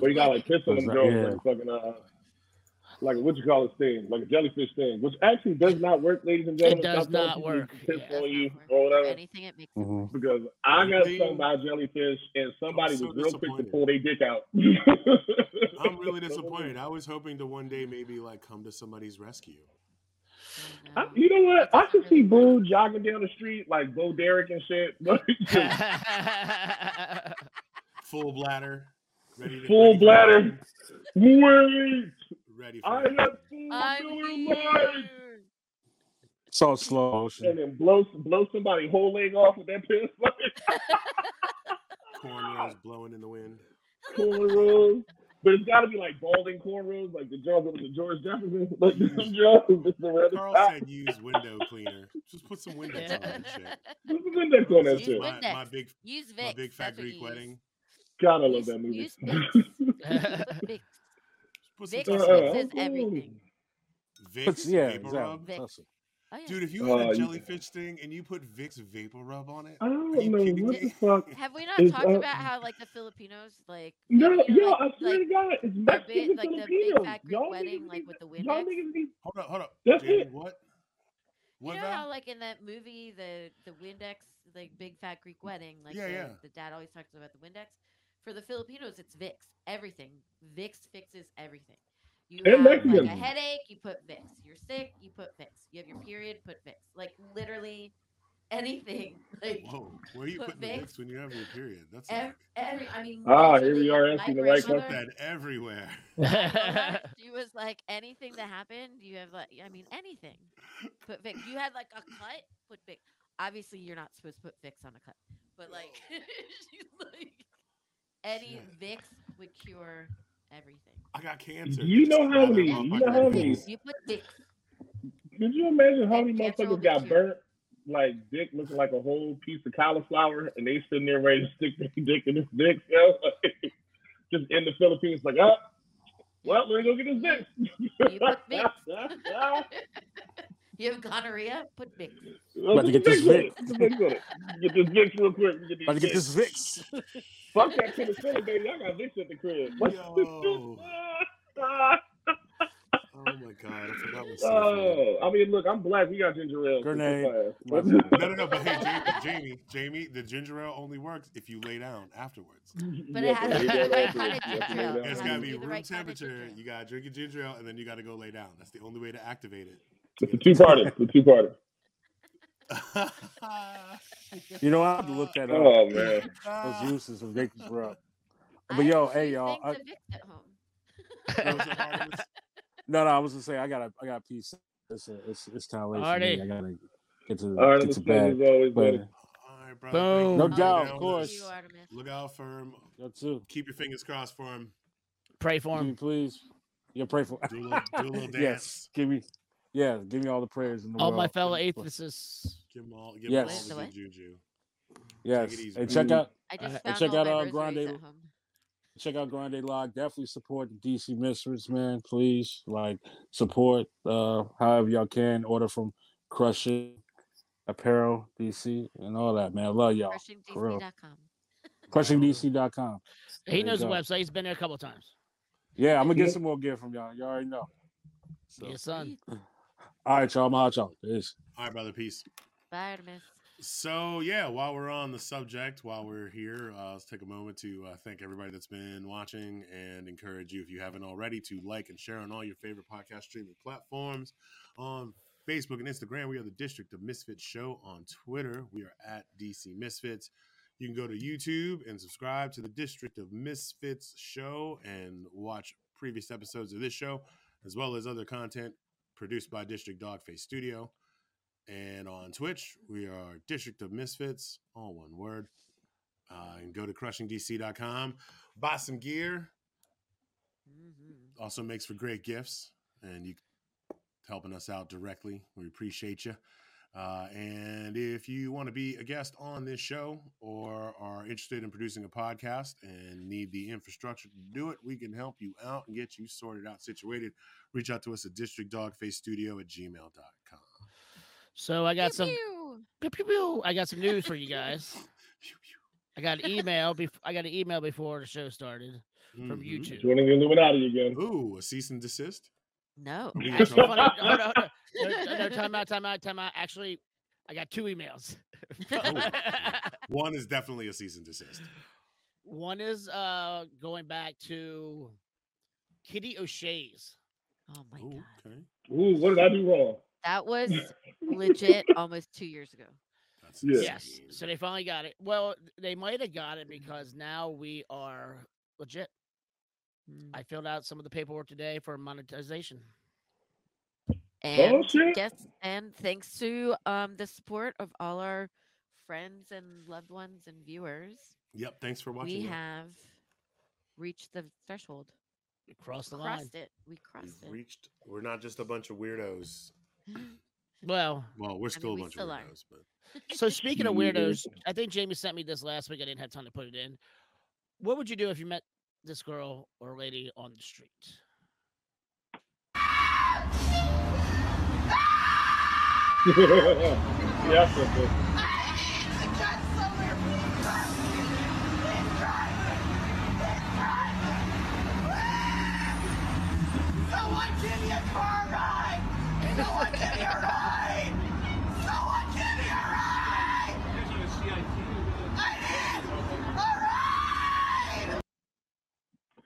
C: Or you got like (laughs) piss on them
E: That's
C: like fucking uh, like what you call it thing, like a jellyfish thing, which actually does not work, ladies and gentlemen.
B: does not work, yeah.
D: Does
C: you
D: not work.
C: or whatever.
D: anything, it makes it
E: Mhm.
D: worse.
C: Because I got
A: Really?
C: stung by a jellyfish and somebody
A: so
C: was real quick to pull their dick out.
A: I'm really (laughs) disappointed. I was hoping to one day maybe like come to somebody's rescue.
D: I
C: I, you know what? I could see Boo jogging down the street like Bo Derek and shit. (laughs)
A: Full bladder, ready to
C: full bladder. Wait,
A: Ready for
C: I
A: it.
C: have full
D: I'm
C: Miller Lite.
E: So slow
C: And then blow blow somebody whole leg off with that piss. (laughs)
A: Cornrows blowing in the wind.
C: cornrows. But it's got to be like balding cornrows, like the Jones with the George Jefferson, (laughs) like the (laughs) Jones, just the red
A: Carl
C: top.
A: said use window cleaner. Just put some Windex on that shit.
C: Put some Windex on that
D: Use
C: shit.
A: My, my big
D: Use
A: my big fat
D: that's what
A: Greek
D: you use.
A: wedding.
C: God, I love
D: Use-
C: that movie.
D: use Vicks. Vicks.
A: Put some
D: Vicks
C: Uh, uh,
D: fixes
C: okay.
D: everything.
A: Vicks
E: yeah,
A: vapor
E: exactly.
A: rub.
D: Vicks.
E: That's it.
D: Oh, yeah.
A: Dude, if you
C: Oh,
A: had a
C: you-
A: jellyfish thing and you put Vicks vapor rub on it,
C: I
A: are
C: don't
A: you
C: know
A: kidding
C: what the
A: me?
C: fuck. (laughs)
D: Have we not
C: Is,
D: talked
C: uh,
D: about how like the Filipinos like
C: No,
D: you know,
C: yo,
D: like,
C: I swear
D: like
C: to God, it's
D: our
C: Mexicans
D: big
C: and
D: like the big
C: Filipinos.
D: fat
C: Y'all
D: wedding
C: niggas
D: like
C: need-
D: with the
C: Y'all
D: Windex?
C: niggas need.
A: Hold up, hold up.
C: That's
A: Jamie,
C: it.
A: what?
D: You
A: What
D: know
A: Val?
D: how like in that movie the the Windex like big fat Greek wedding like
A: Yeah,
D: the,
A: yeah.
D: the dad always talks about the Windex. For the Filipinos, it's Vicks. Everything. Vicks fixes everything. You
C: And
D: have like a headache, you put Vicks. You're sick, you put Vicks. You have your period, put Vicks. Like literally anything. (laughs) Like
A: Whoa, where are you
D: put
A: putting the
D: Vicks.
A: Vicks when you have your period? That's
D: ev- every. I mean.
C: Ah, here we are
D: my
C: asking the right question.
A: that everywhere. (laughs) (laughs)
D: she was like, anything that happened, you have like, I mean, anything. Put Vicks. You had like a cut, put Vicks. Obviously, you're not supposed to put Vicks on a cut, but like, she's like, any
A: Shit.
D: Vicks would cure everything.
A: I got cancer.
C: You know how
A: Just
C: many- you know how many-
D: You put Vicks.
C: Could you imagine how many
D: And cancer will
C: motherfuckers got burnt? Like dick looking like a whole piece of cauliflower, and they sitting there ready to stick their (laughs) dick in this dick. yo. (laughs) Just in the Philippines, like, oh, well, let me go get this dick.
D: You put Vicks. (laughs) you have gonorrhea? Put Vicks.
E: About to get this
C: Vicks on it. Get this Vicks it. Get this Vicks real quick. Get these
E: About to get this Vicks.
C: Fuck that penicillin, baby. I got this at the crib.
A: Yo. (laughs) Oh my god, I forgot what
C: oh, I mean, look, I'm black. We got ginger ale. so
E: Grenade.
A: No, no, no. But hey, Jamie, Jamie, Jamie, the ginger ale only works if you lay down afterwards. (laughs)
D: But it has to be the right kind of ginger ale.
A: It's gotta be
D: be
A: room
D: right kind of
A: temperature. You gotta drink your ginger ale, and then you gotta go lay down. That's the only way to activate it.
C: It's a two parter. It's a two parter. (laughs)
E: You know, I have to look that up.
C: Oh (laughs) man.
E: Those uses of Vicks were up.
D: I
E: But yo, hey y'all. I,
D: things at home. (laughs)
A: That was a Ardamus.
E: no, no, I was gonna say I got a, I got a piece. It's a, it's it's time late for me. I gotta get to
C: All right,
E: get
C: the
E: to bed.
C: always
E: But
C: good.
A: All right, brother.
B: Boom.
E: no
A: for
E: doubt, of course.
D: You,
A: Look out for him.
E: Yo, too.
A: Keep your fingers crossed for him.
B: Pray for
E: Give me,
B: him.
E: please. Yeah, pray for.
A: Do a little, do a little dance.
E: yes, give me. Yeah, give me all the prayers in the
B: All
E: world.
B: my fellow
E: Please, please.
B: atheists.
A: Give him all. Give
E: Yes.
A: him all
D: What?
A: the good juju.
E: Yes,
A: easy,
E: and check out
D: I just found
E: check out,
D: my
E: uh, Grande-
D: at
E: check out Grande Log. Definitely support the DC Misfits, man. Please, like support uh however y'all can. Order from Crushing Apparel DC and all that, man. I love y'all. For.
D: CrushingDC.com.
E: CrushingDC.com.
B: He
E: There
B: knows the website. He's been there a couple of times.
E: Yeah, I'm gonna get some more gear from y'all. You all already know. So,
B: Yes, son.
E: All right, y'all. I'm out, y'all. Peace.
A: All right, brother. Peace.
D: Bye, Ardamus.
A: So yeah, while we're on the subject, while we're here, uh, let's take a moment to uh, thank everybody that's been watching and encourage you, if you haven't already, to like and share on all your favorite podcast streaming platforms. On Facebook and Instagram, we are the District of Misfits Show. On Twitter, we are at DC Misfits. You can go to YouTube and subscribe to the District of Misfits Show and watch previous episodes of this show, as well as other content produced by District Dogface Studio. And on Twitch, we are District of Misfits, all one word. Uh, and go to crushingdc.com, buy some gear.
D: Mhm.
A: Also makes for great gifts, and you helping us out directly. We appreciate you. Uh, and if you want to be a guest on this show or are interested in producing a podcast and need the infrastructure to do it, we can help you out and get you sorted out, situated. Reach out to us at districtdogfacestudio at gmail.com.
B: So I got
D: Pew,
B: some.
D: pew.
B: Pew, pew, pew. I got some news for you guys. (laughs)
A: Pew, pew.
B: I got an email. Bef- I got an email before the show started from
A: Mhm.
B: YouTube.
C: Joining the Illuminati again.
A: Ooh, a cease and desist.
D: No.
B: Actually,
A: trouble?
B: funny, no, no, no, no, no, no, time out, time out, time out. Actually, I got two emails. (laughs)
A: One is definitely a cease and desist.
B: One is uh going back to Kitty O'Shea's.
D: Oh my
A: Ooh,
D: god.
A: okay.
C: Ooh, what did I do wrong?
D: That was (laughs) legit almost two years ago.
A: That's
C: Yeah.
B: Yes. So they finally got it. Well, they might have got it because now we are legit.
D: Mm.
B: I filled out some of the paperwork today for monetization.
D: And
C: shit.
D: yes, and thanks to um the support of all our friends and loved ones and viewers,
A: Yep. Thanks for watching.
D: we
A: y'all.
D: have reached the threshold.
B: We crossed the line.
D: Crossed it. We crossed
A: We've
D: it.
A: reached. We're not just a bunch of weirdos.
B: Well,
A: Well, we're still
D: we
A: a bunch
D: still
A: of
D: are.
A: weirdos, but
B: so speaking of (laughs) weirdos, I think Jamie sent me this last week. I didn't have time to put it in. What would you do if you met this girl or lady on the street? (laughs)
K: ride!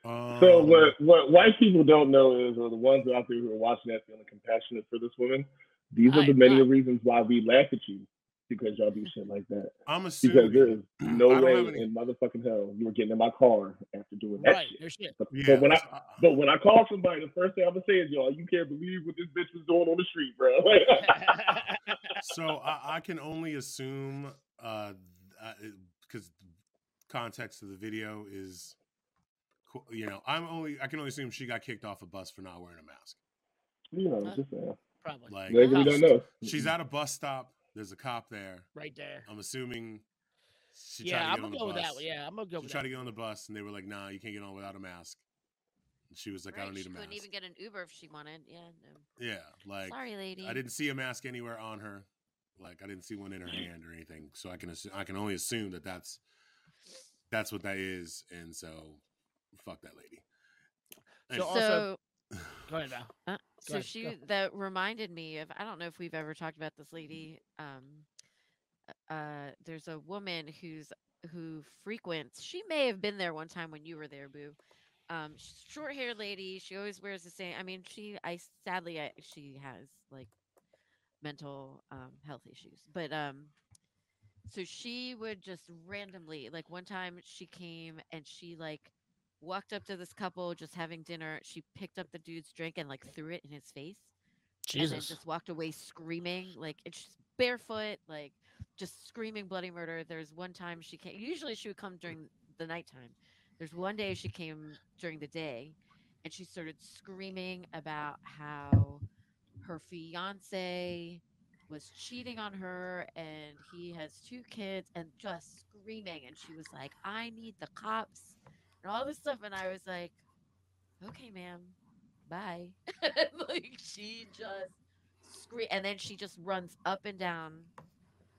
A: um,
C: So what what white people don't know is, or the ones out there who are watching that feeling compassionate for this woman, these are the
B: I'm
C: many
B: not.
C: reasons why we laugh at you because y'all do shit like that.
A: I'm assuming Because
C: there is no way
A: any-
C: in motherfucking hell you were getting in my car after doing that
B: Right,
C: shit.
B: no shit.
C: But,
A: Yeah.
C: but when I
A: uh,
C: but when I call somebody, the first thing I'm gonna say is, y'all, you can't believe what this bitch was doing on the street, bro. (laughs) (laughs)
A: so I, I can only assume uh because context of the video is you know, I'm only I can only assume she got kicked off a bus for not wearing a mask.
C: You know, just saying.
B: Probably.
A: Like
C: They really don't know.
A: She's at a bus stop. There's a cop there.
B: Right there.
A: I'm assuming she
B: Yeah,
A: tried to
B: I'm
A: on
B: gonna
A: the
B: go with that one. Yeah, I'm gonna go
A: She
B: with
A: tried
B: that.
A: to get on the bus, and they were like, "Nah, you can't get on without a mask." And she was like, "I don't need
D: she
A: a mask."
D: couldn't even get an Uber if she wanted. Yeah, no.
A: Yeah, like
D: Sorry, lady.
A: I didn't see a mask anywhere on her. Like I didn't see one in her hand or anything. So I can assume, I can only assume that that's that's what that is. And so, fuck that lady.
B: So
A: Anyway.
B: also,
D: So,
B: go ahead now.
D: uh, so
B: ahead,
D: she
B: go.
D: that reminded me of I don't know if we've ever talked about this lady. Um, uh, there's a woman who's who frequents. She may have been there one time when you were there, Boo. Um, short haired lady. She always wears the same. I mean, she. I sadly, I, she has like mental um, health issues, but um, so she would just randomly like one time she came and she like walked up to this couple just having dinner. She picked up the dude's drink and like threw it in his face. And then just walked away screaming, like it's just barefoot, like just screaming bloody murder. There's one time she came. Usually she would come during the nighttime. There's one day she came during the day, and she started screaming about how her fiance was cheating on her and he has two kids and just screaming and she was like i need the cops and all this stuff and i was like okay ma'am bye (laughs) like she just scream and then she just runs up and down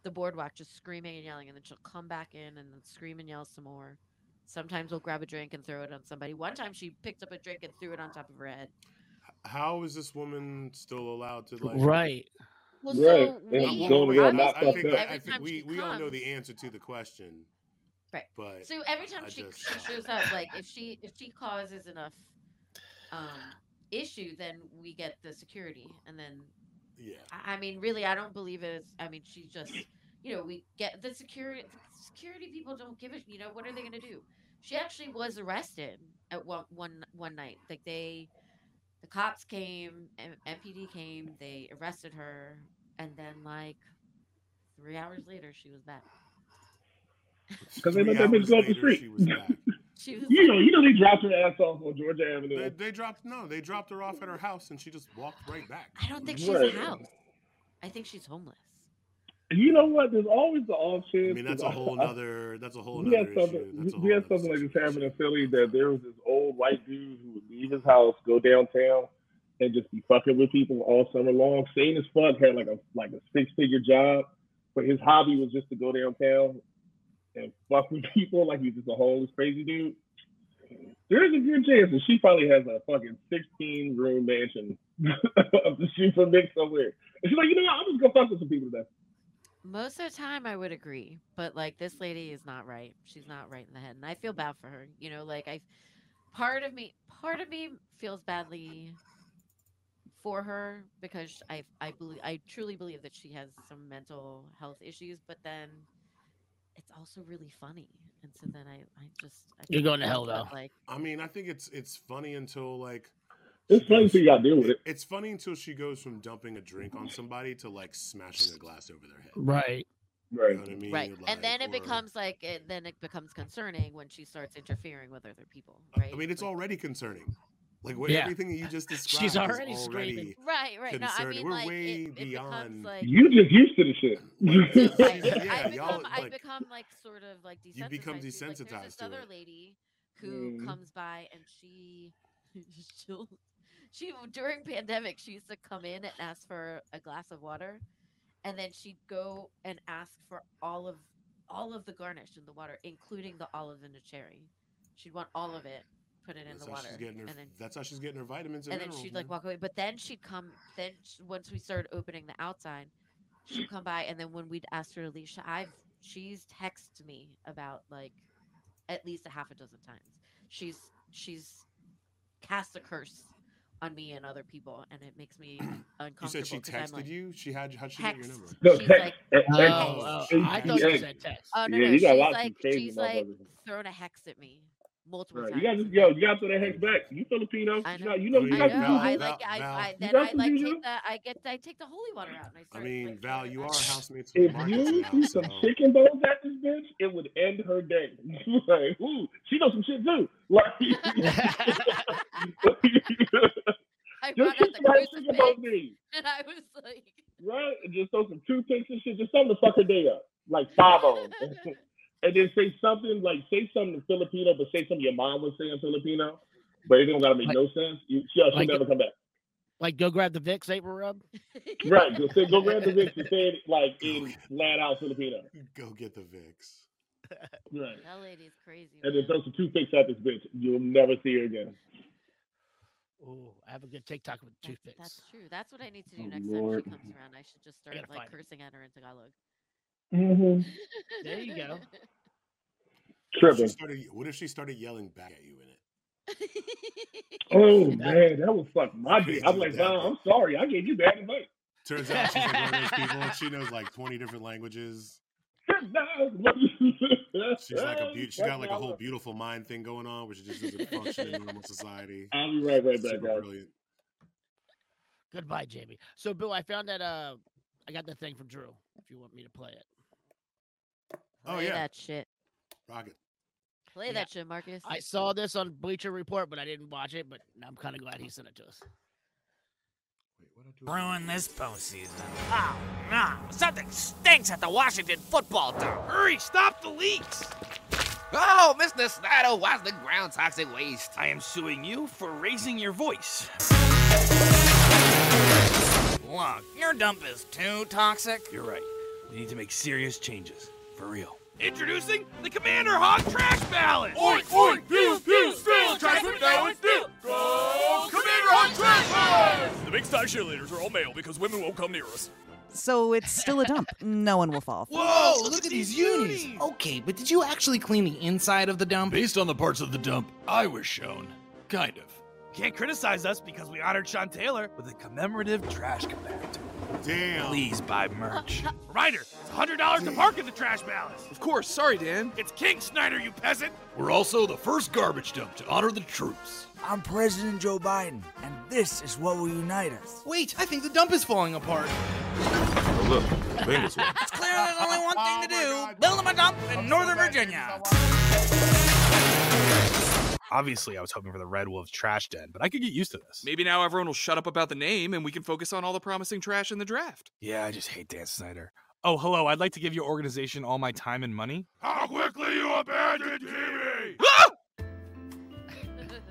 D: the boardwalk just screaming and yelling and then she'll come back in and then scream and yell some more sometimes we'll grab a drink and throw it on somebody one time she picked up a drink and threw it on top of her head
A: How is this woman still allowed to like?
B: Right.
D: well,
C: Right,
D: so
C: and
D: we-
C: going to get
A: I,
C: knocked
A: I think,
C: there.
A: I think we,
D: she
A: we all know the answer to the question.
D: Right.
A: But
D: So every time
A: I
D: she,
A: just-
D: she shows up, like if she if she causes enough um issue, then we get the security, and then
A: yeah,
D: I, I mean, really, I don't believe it. Is, I mean, she's just you know we get the security security people don't give it. You know what are they gonna do? She actually was arrested at one one one night. Like they, the cops came, M- MPD came, they arrested her, and then like three hours later, she was back.
C: Because they
A: Three
C: let that bitch go off the street.
A: She was back. (laughs)
D: She was
C: You know, you know they dropped her ass off on Georgia Avenue.
A: they, they dropped no, they dropped her off at her house, and she just walked right back.
D: I don't think she's
C: Right.
D: a house. I think she's homeless.
C: You know what? There's always the off chance.
A: I mean, that's a whole
C: I-
A: nother. That's a whole
C: we had
A: nother
C: something.
A: issue.
C: We had
A: nother
C: something like this
A: situation.
C: happen in Philly that there was this old white dude who would leave his house, go downtown, and just be fucking with people all summer long. Sane as fuck, had like a like a six figure job, but his hobby was just to go downtown and fuck with (laughs) people. Like he's just a homeless crazy dude. There's a good chance that she probably has a fucking 16 room mansion (laughs) of the for Mick somewhere. And she's like, you know what? I'm just gonna fuck with some people today.
D: Most of the time, I would agree, but like this lady is not right. She's not right in the head, and I feel bad for her. You know, like I, part of me, part of me feels badly for her because I, I believe, I truly believe that she has some mental health issues. But then, it's also really funny, and so then I, I just, I
B: You're going to hell, though.
D: Like,
A: I mean, I think it's it's funny until like
C: It's funny until you gotta deal with it.
A: it's funny until she goes from dumping a drink on somebody to like smashing a glass over their head.
B: Right.
C: Right.
A: You know what I mean?
D: right, and then it
A: or-
D: becomes like, it, then it becomes concerning when she starts interfering with other people. Right.
A: I mean, it's
D: Like-
A: already concerning. Like what,
B: Yeah.
A: everything that you just (laughs) described.
B: She's
A: is
B: already screaming.
D: Right, right. No, I mean,
A: We're
D: like,
A: way
D: it, it
A: beyond-
D: like
C: You just used to the shit.
D: So, (laughs) like, (laughs)
A: Yeah,
D: I
A: y'all,
D: become, I
A: like-
D: become like sort of like desensitized.
A: You become
D: to, like, there's this
A: to
D: other
A: it.
D: lady who
C: Mm.
D: comes by and she, she'll, she during pandemic she used to come in and ask for a glass of water, and then she'd go and ask for all of all of the garnish in the water, including the olive and the cherry. She'd want all of it, put it in
A: That's
D: the
A: how
D: water,
A: she's getting her.
D: and then
A: that's how she's getting her vitamins and,
D: and then
A: minerals,
D: she'd like walk away. But then she'd come. Then sh- once we started opening the outside, she'd come by, and then when we'd asked her to leave, she, I've she's texted me about like at least a half a dozen times. She's she's cast a curse on me and other people, and it makes me uncomfortable.
A: You said she texted
D: like,
A: you. She had. How'd she get your number?
C: No,
D: She's
C: text,
D: like-
C: text,
B: Oh, oh, I thought you said text.
D: Oh no,
C: Yeah,
D: no,
C: you got a
D: she's like she's like
C: motherfuckers.
D: throwing a hex at me. Multiple
C: Right.
D: times.
C: You got to, yo, you got to throw that hex back. You Filipino.
D: I
C: You
D: know.
C: you know,
A: I
C: you
D: I
C: got
D: know.
C: some
A: Val-
D: I like. I,
A: Val-
D: I then I like take that. I get. I take the holy water out and I
A: I mean,
D: like,
A: Val, you are
D: there.
A: housemates with
C: If you
A: now,
C: see some
A: so-
C: chicken bones at this bitch, it would end her day. (laughs) like, ooh, she knows some shit too. Like, (laughs) (laughs)
D: I
C: just
D: brought
C: get
D: out the
C: some chicken bones
D: crucifix
C: in,
D: and I was like,
C: right? And just throw some toothpicks and shit. Just something to fuck her day up, like five of 'em. And then say something like say something in Filipino, but say something your mom would say in Filipino, but it don't gotta make
B: Like-
C: no sense. You, she'll, she'll
B: like-
C: never come back.
B: Like, go grab the Vicks vapor rub. (laughs)
C: Right? Go, say, go grab the Vicks and say it like in flat out Filipino.
A: Go get the Vicks. (laughs)
C: Right.
D: that lady is crazy.
C: And then
D: man.
C: throw some toothpicks at this bitch. You'll never see her again.
B: Oh, I have a good TikTok with
D: That's,
B: toothpicks.
D: that's true. That's what I need to do
C: Oh,
D: next
C: Lord.
D: time she comes around. I should just start like
B: find it.
D: cursing at her in Tagalog.
C: Mm-hmm.
B: There you go.
A: What if, she
C: Tripping.
A: started, what if she started yelling back at you in it?
C: Oh (laughs) man, that would fuck my
A: Crazy
C: dick. I'm like,
A: with that,
C: Val,
A: bro.
C: I'm sorry, I gave you bad advice.
A: Turns out she's like one of those people. She knows like twenty different languages. (laughs) She's like a beaut. She's got like a whole beautiful mind thing going on, which just doesn't function in normal society.
C: I'll be right, right back, guys.
A: brilliant.
B: Goodbye, Jamie. So, Bill, I found that uh, I got the thing from Drew. If you want me to play it,
A: Oh yeah,
D: that shit.
A: rocket.
D: Play
B: Yeah.
D: that shit, Marcus.
B: I saw this on Bleacher Report, but I didn't watch it. But I'm kind of glad he sent it to us.
A: Wait, what I do?
L: Ruin this postseason. Oh, no. Something stinks at the Washington football team. Hurry, stop the leaks.
M: Oh, Mr. Snyder, watch the ground toxic waste.
L: I am suing you for raising your voice. Look, your dump is too toxic. You're right. We need to make serious changes. For real. Introducing the Commander Hog Trash Balance!
K: Oink, oink, pew, pew, spill, trash it now and spill. Go, Commander Hog Trash Balance!
L: The Big Sty cheerleaders are all male because women won't come near us.
N: So it's still a dump. No one will fall.
M: Whoa, look, at these unis. Okay, but did you actually clean the inside of the dump?
L: Based on the parts of the dump I was shown. Kind of. Can't criticize us because we honored Sean Taylor with a commemorative trash compactor.
A: Damn.
L: Please buy merch. (laughs) Reminder, it's $100 to park in the trash balance.
O: Of course, sorry, Dan.
L: It's King Snyder, you peasant.
O: We're also the first garbage dump to honor the troops.
P: I'm President Joe Biden, and this is what will unite us.
M: Wait, I think the dump is falling apart.
O: Oh, look, Bengals won.
L: It's clear there's only one thing to do. (laughs) Oh Build him a dump in Northern Virginia.
Q: Obviously, I was hoping for the Red Wolves trash den, but I could get used to this.
O: Maybe now everyone will shut up about the name and we can focus on all the promising trash in the draft.
Q: Yeah, I just hate Dan Snyder. Oh, hello. I'd like to give your organization all my time and money.
O: How quickly you abandoned Jimmy! (laughs) (laughs)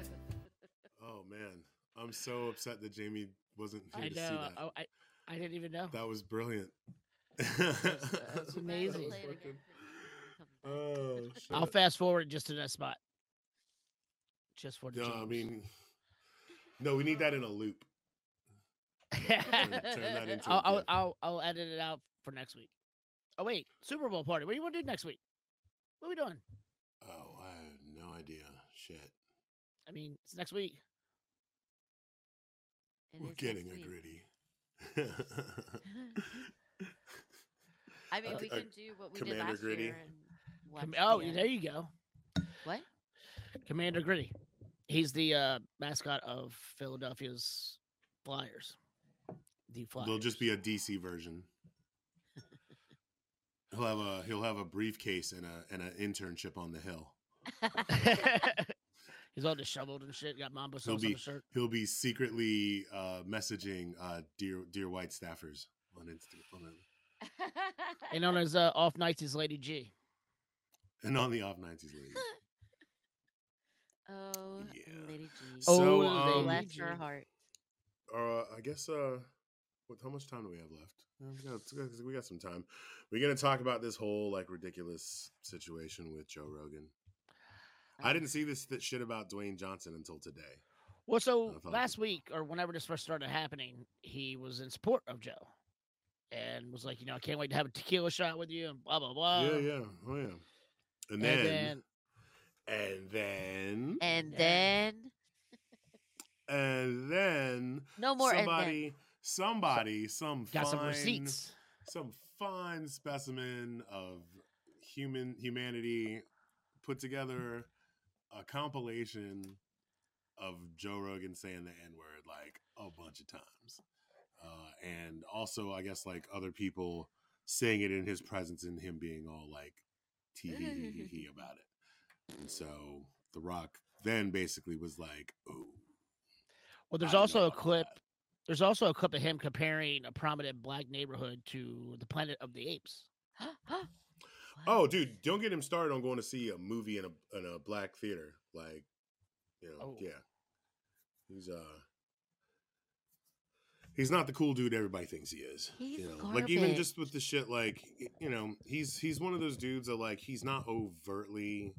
A: Oh man, I'm so upset that Jamie wasn't here
B: I
A: to see
B: know.
A: that.
B: Oh, I, I didn't even know.
A: That was brilliant.
B: That's (laughs) amazing.
A: Oh,
B: I'll fast forward just to that spot. Just for the
A: No, I mean, no, we need that in a loop. turn that (laughs) into a
B: I'll, I'll, I'll I'll edit it out for next week. Oh wait, Super Bowl party. What do you want to do next week? What are we doing?
A: Oh, I have no idea. Shit,
B: I mean, it's next week.
D: It
A: we're getting
D: next
A: a
D: week.
A: gritty. (laughs)
D: I mean,
A: Uh,
D: we can do what we did
A: Commander
D: last
A: Gritty.
D: year and.
B: Com- oh, there you go.
D: What?
B: Commander Gritty. He's the uh, mascot of Philadelphia's Flyers. The Flyers.
A: There'll just be a DC version. He'll have a he'll have a briefcase and a and an internship on the hill. (laughs) (laughs)
B: He's all disheveled and shit. Got Mumbo
A: He'll
B: sauce on
A: be
B: shirt.
A: he'll be secretly uh, messaging uh, dear dear white staffers on Insta on
B: And on his uh, off nights, he's Lady G.
A: and on the off nights he's leaving.
D: Oh, Lady G.
A: So,
B: Oh,
A: um,
D: bless her heart.
A: Uh, I guess. Uh, what? How much time do we have left? Uh, We got, we got- some time. We're gonna talk about this whole like ridiculous situation with Joe Rogan. I didn't see this th- shit about Dwayne Johnson until today.
B: Well, so
A: I thought
B: last week or whenever this first started happening, he was in support of Joe and was like, you know, I can't wait to have a tequila shot with you and blah blah blah.
A: yeah, yeah, oh yeah. And
B: And
A: then,
B: then
A: and then,
D: And then
A: and then,
D: No more and then.
A: Somebody, somebody, some
B: Got some
A: fine-
B: receipts.
A: some fine specimen of human humanity put together a compilation of Joe Rogan saying the N word like a bunch of times, uh, and also I guess like other people saying it in his presence and him being all like (laughs) TV about it. And so The Rock then basically was like, "Oh,
B: Well, there's
A: I
B: also a
A: about all
B: clip. There's also a clip of him comparing a prominent black neighborhood to the Planet of the Apes. (gasps)
A: oh, dude, don't get him started on going to see a movie in a in a black theater. Like, you know,
B: Oh.
A: yeah, he's uh." He's not the cool dude everybody thinks he is.
D: He's
A: you know, like even just with the shit, like you know, he's he's one of those dudes that like he's not overtly,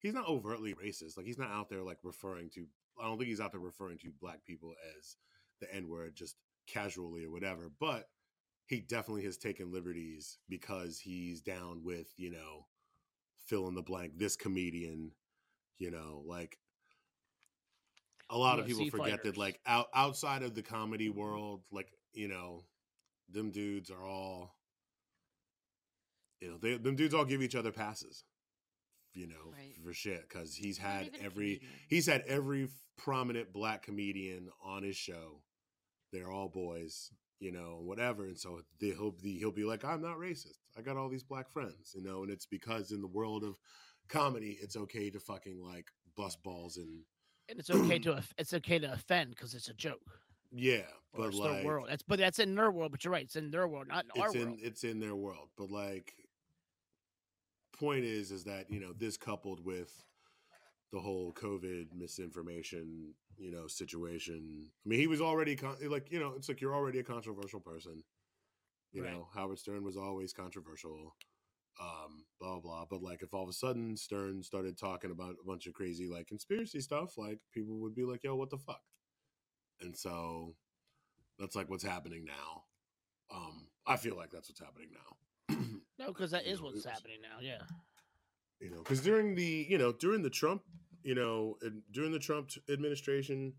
A: he's not overtly racist. Like he's not out there like referring to. I don't think he's out there referring to black people as the N word just casually or whatever. But he definitely has taken liberties because he's down with you know, fill in the blank. This comedian, you know, like a lot of people
B: UFC
A: forget that like out outside of the comedy world, like you know, them dudes are all you know, they, them dudes all give each other passes, you know,
D: Right.
A: for shit. Because he's
D: He's
A: had every he's had every prominent black comedian on his show. They're all boys, you know, whatever. And so they, he'll be he'll be like, I'm not racist. I got all these black friends, you know. And it's because in the world of comedy, it's okay to fucking like bust balls and
B: And it's okay to it's okay to offend because it's a joke.
A: yeah,
B: Or
A: but
B: it's
A: like
B: their world. That's but that's in their world. But you're right. It's in their world, not in our
A: in
B: world.
A: it's in their world but like point is is that you know this coupled with the whole covid misinformation you know situation i mean he was already con- like you know it's like you're already a controversial person. You
B: Right.
A: know howard stern was always controversial um blah blah blah. But like if all of a sudden stern started talking about a bunch of crazy like conspiracy stuff like people would be like yo what the fuck? And so that's like what's happening now. Um i feel like that's what's happening now
B: No, because that
A: you
B: is
A: know,
B: what's happening now. Yeah.
A: you know because during the you know during the trump you know during the trump administration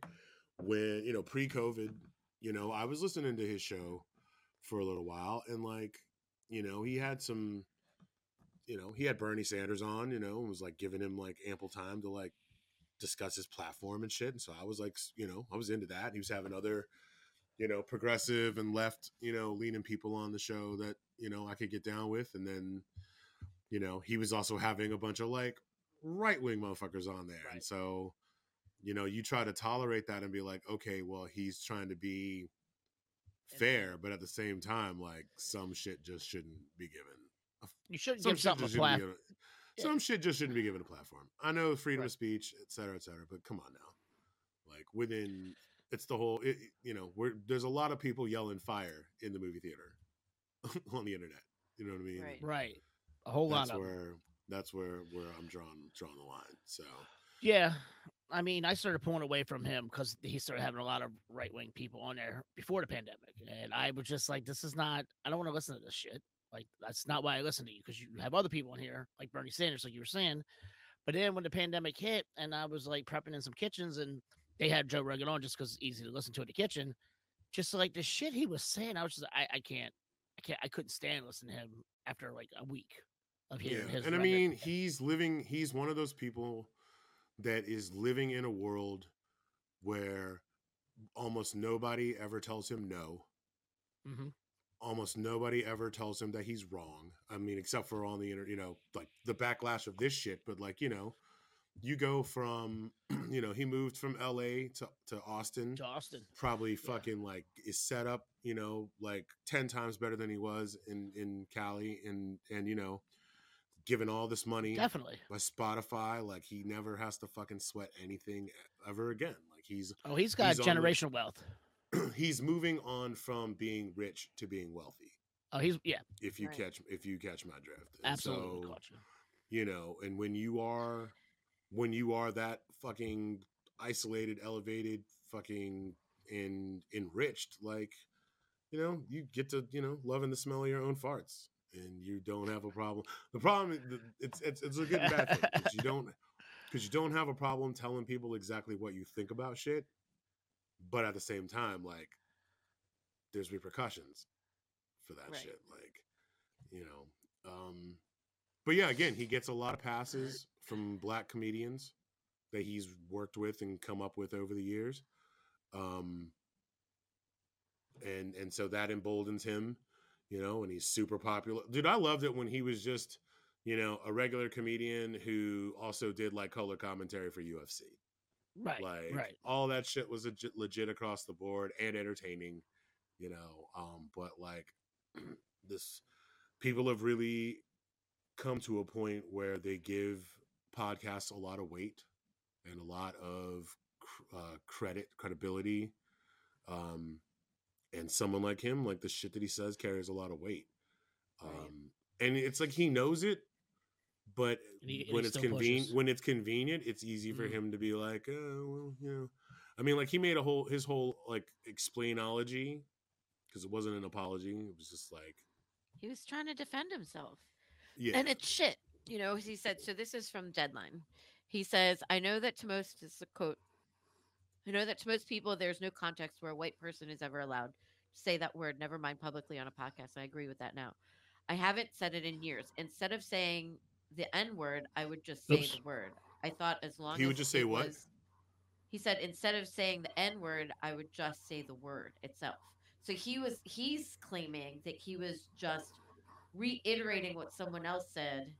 A: when you know pre-covid you know i was listening to his show for a little while and like you know he had some you know he had bernie sanders on you know and was like giving him like ample time to like discuss his platform and shit and so i was like you know i was into that he was having other you know progressive and left you know leaning people on the show that you know i could get down with and then you know, he was also having a bunch of like right wing motherfuckers on there. And so, you know, you try to tolerate that and be like, okay, well, he's trying to be fair, but at the same time, like some shit just shouldn't be given.
B: You shouldn't
A: some
B: give
A: shit
B: something a
A: just shouldn't be
B: platform.
A: given- Some shit just shouldn't be given a platform. I know freedom of speech, et cetera, et cetera, but come on now. Like within, it's the whole, it, you know, where there's a lot of people yelling fire in the movie theater (laughs) on the internet. You know what I mean?
D: Right.
B: Right. A whole
A: that's
B: lot of 'em.
A: where that's where where I'm drawing drawing the line. So
B: Yeah. I mean, I started pulling away from him because he started having a lot of right wing people on there before the pandemic. And I was just like, this is not, I don't want to listen to this shit. Like, that's not why I listen to you because you have other people in here, like Bernie Sanders, like you were saying. But then when the pandemic hit and I was like prepping in some kitchens and they had Joe Rogan on just because it's easy to listen to in the kitchen, just like the shit he was saying, I was just, I, I can't, I can't, I couldn't stand listening to him after like a week of
A: yeah,
B: his.
A: and I mean he's living. He's one of those people that is living in a world where almost nobody ever tells him no.
B: Mhm.
A: Almost nobody ever tells him that he's wrong. I mean, except for on the internet, you know, like the backlash of this shit. But like, you know, you go from, (clears throat) you know, he moved from L.A. to to Austin.
B: to Austin.
A: probably fucking like is set up, you know, like ten times better than he was in in Cali, and and you know, given all this money
B: Definitely.
A: by Spotify, like he never has to fucking sweat anything ever again. Like he's
B: Oh, he's got
A: on the-
B: generational wealth. (clears throat)
A: he's moving on from being rich to being wealthy.
B: Oh, he's yeah.
A: If you
B: Right.
A: catch if you catch my drift, And
B: Absolutely
A: so,
B: you.
A: you know and when you are when you are that fucking isolated elevated fucking and enriched like you know you get to you know loving the smell of your own farts and you don't have a problem the problem is it's it's, it's a good and bad thing 'cause you (laughs) don't because you don't have a problem telling people exactly what you think about shit but at the same time like there's repercussions for that
D: Right.
A: shit like you know um but yeah again he gets a lot of passes from black comedians that he's worked with and come up with over the years. Um, and and so that emboldens him, you know, and he's super popular. Dude, I loved it when he was just, you know, a regular comedian who also did like color commentary for UFC.
B: Right.
A: Like
B: right.
A: all that shit was legit, legit across the board and entertaining, you know. Um, but like (clears throat) this, people have really come to a point where they give podcasts a lot of weight and a lot of uh, credit, credibility. Um, and someone like him, like the shit that he says, carries a lot of weight. Um, and it's like he knows it, but
B: And he- and
A: when it's convenient, when it's convenient, it's easy for
B: Mhm.
A: him to be like, oh, well, you know. I mean, like he made a whole his whole like explainology because it wasn't an apology. It was just like,
D: He was trying to defend himself.
A: yeah,
D: And it's shit. You know, he said, so this is from Deadline. He says, I know that to most, this is a quote, I know that to most people, there's no context where a white person is ever allowed to say that word, never mind publicly on a podcast. I agree with that now. I haven't said it in years. Instead of saying the N word, I would just say
A: Oops.
D: the word. I thought as long as
A: He
D: as
A: would just say what?
D: was- he said instead of saying the N word, I would just say the word itself. So he was he's claiming that he was just reiterating what someone else said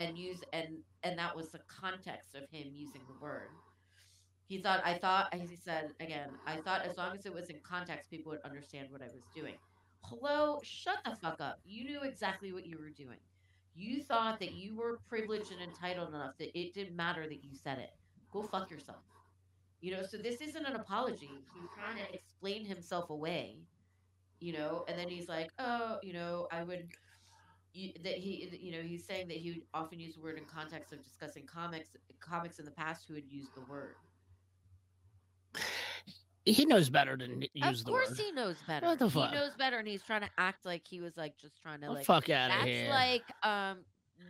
D: and use and and that was the context of him using the word. He thought I thought as he said again, I thought as long as it was in context people would understand what I was doing. Hello, shut the fuck up. You knew exactly what you were doing. You thought that you were privileged and entitled enough that it didn't matter that you said it. Go fuck yourself. You know, so this isn't an apology. He's trying to explain himself away, you know, and then he's like, oh, you know, I would, you, that he, you know, he's saying that he would often use the word in context of discussing comics, comics in the past who had used the word.
B: He knows better than to use
D: of
B: the
D: course
B: word.
D: he knows better.
B: What the fuck?
D: he knows better, and he's trying to act like he was like just trying to
B: The
D: like.
B: fuck outta
D: That's
B: here.
D: That's like um,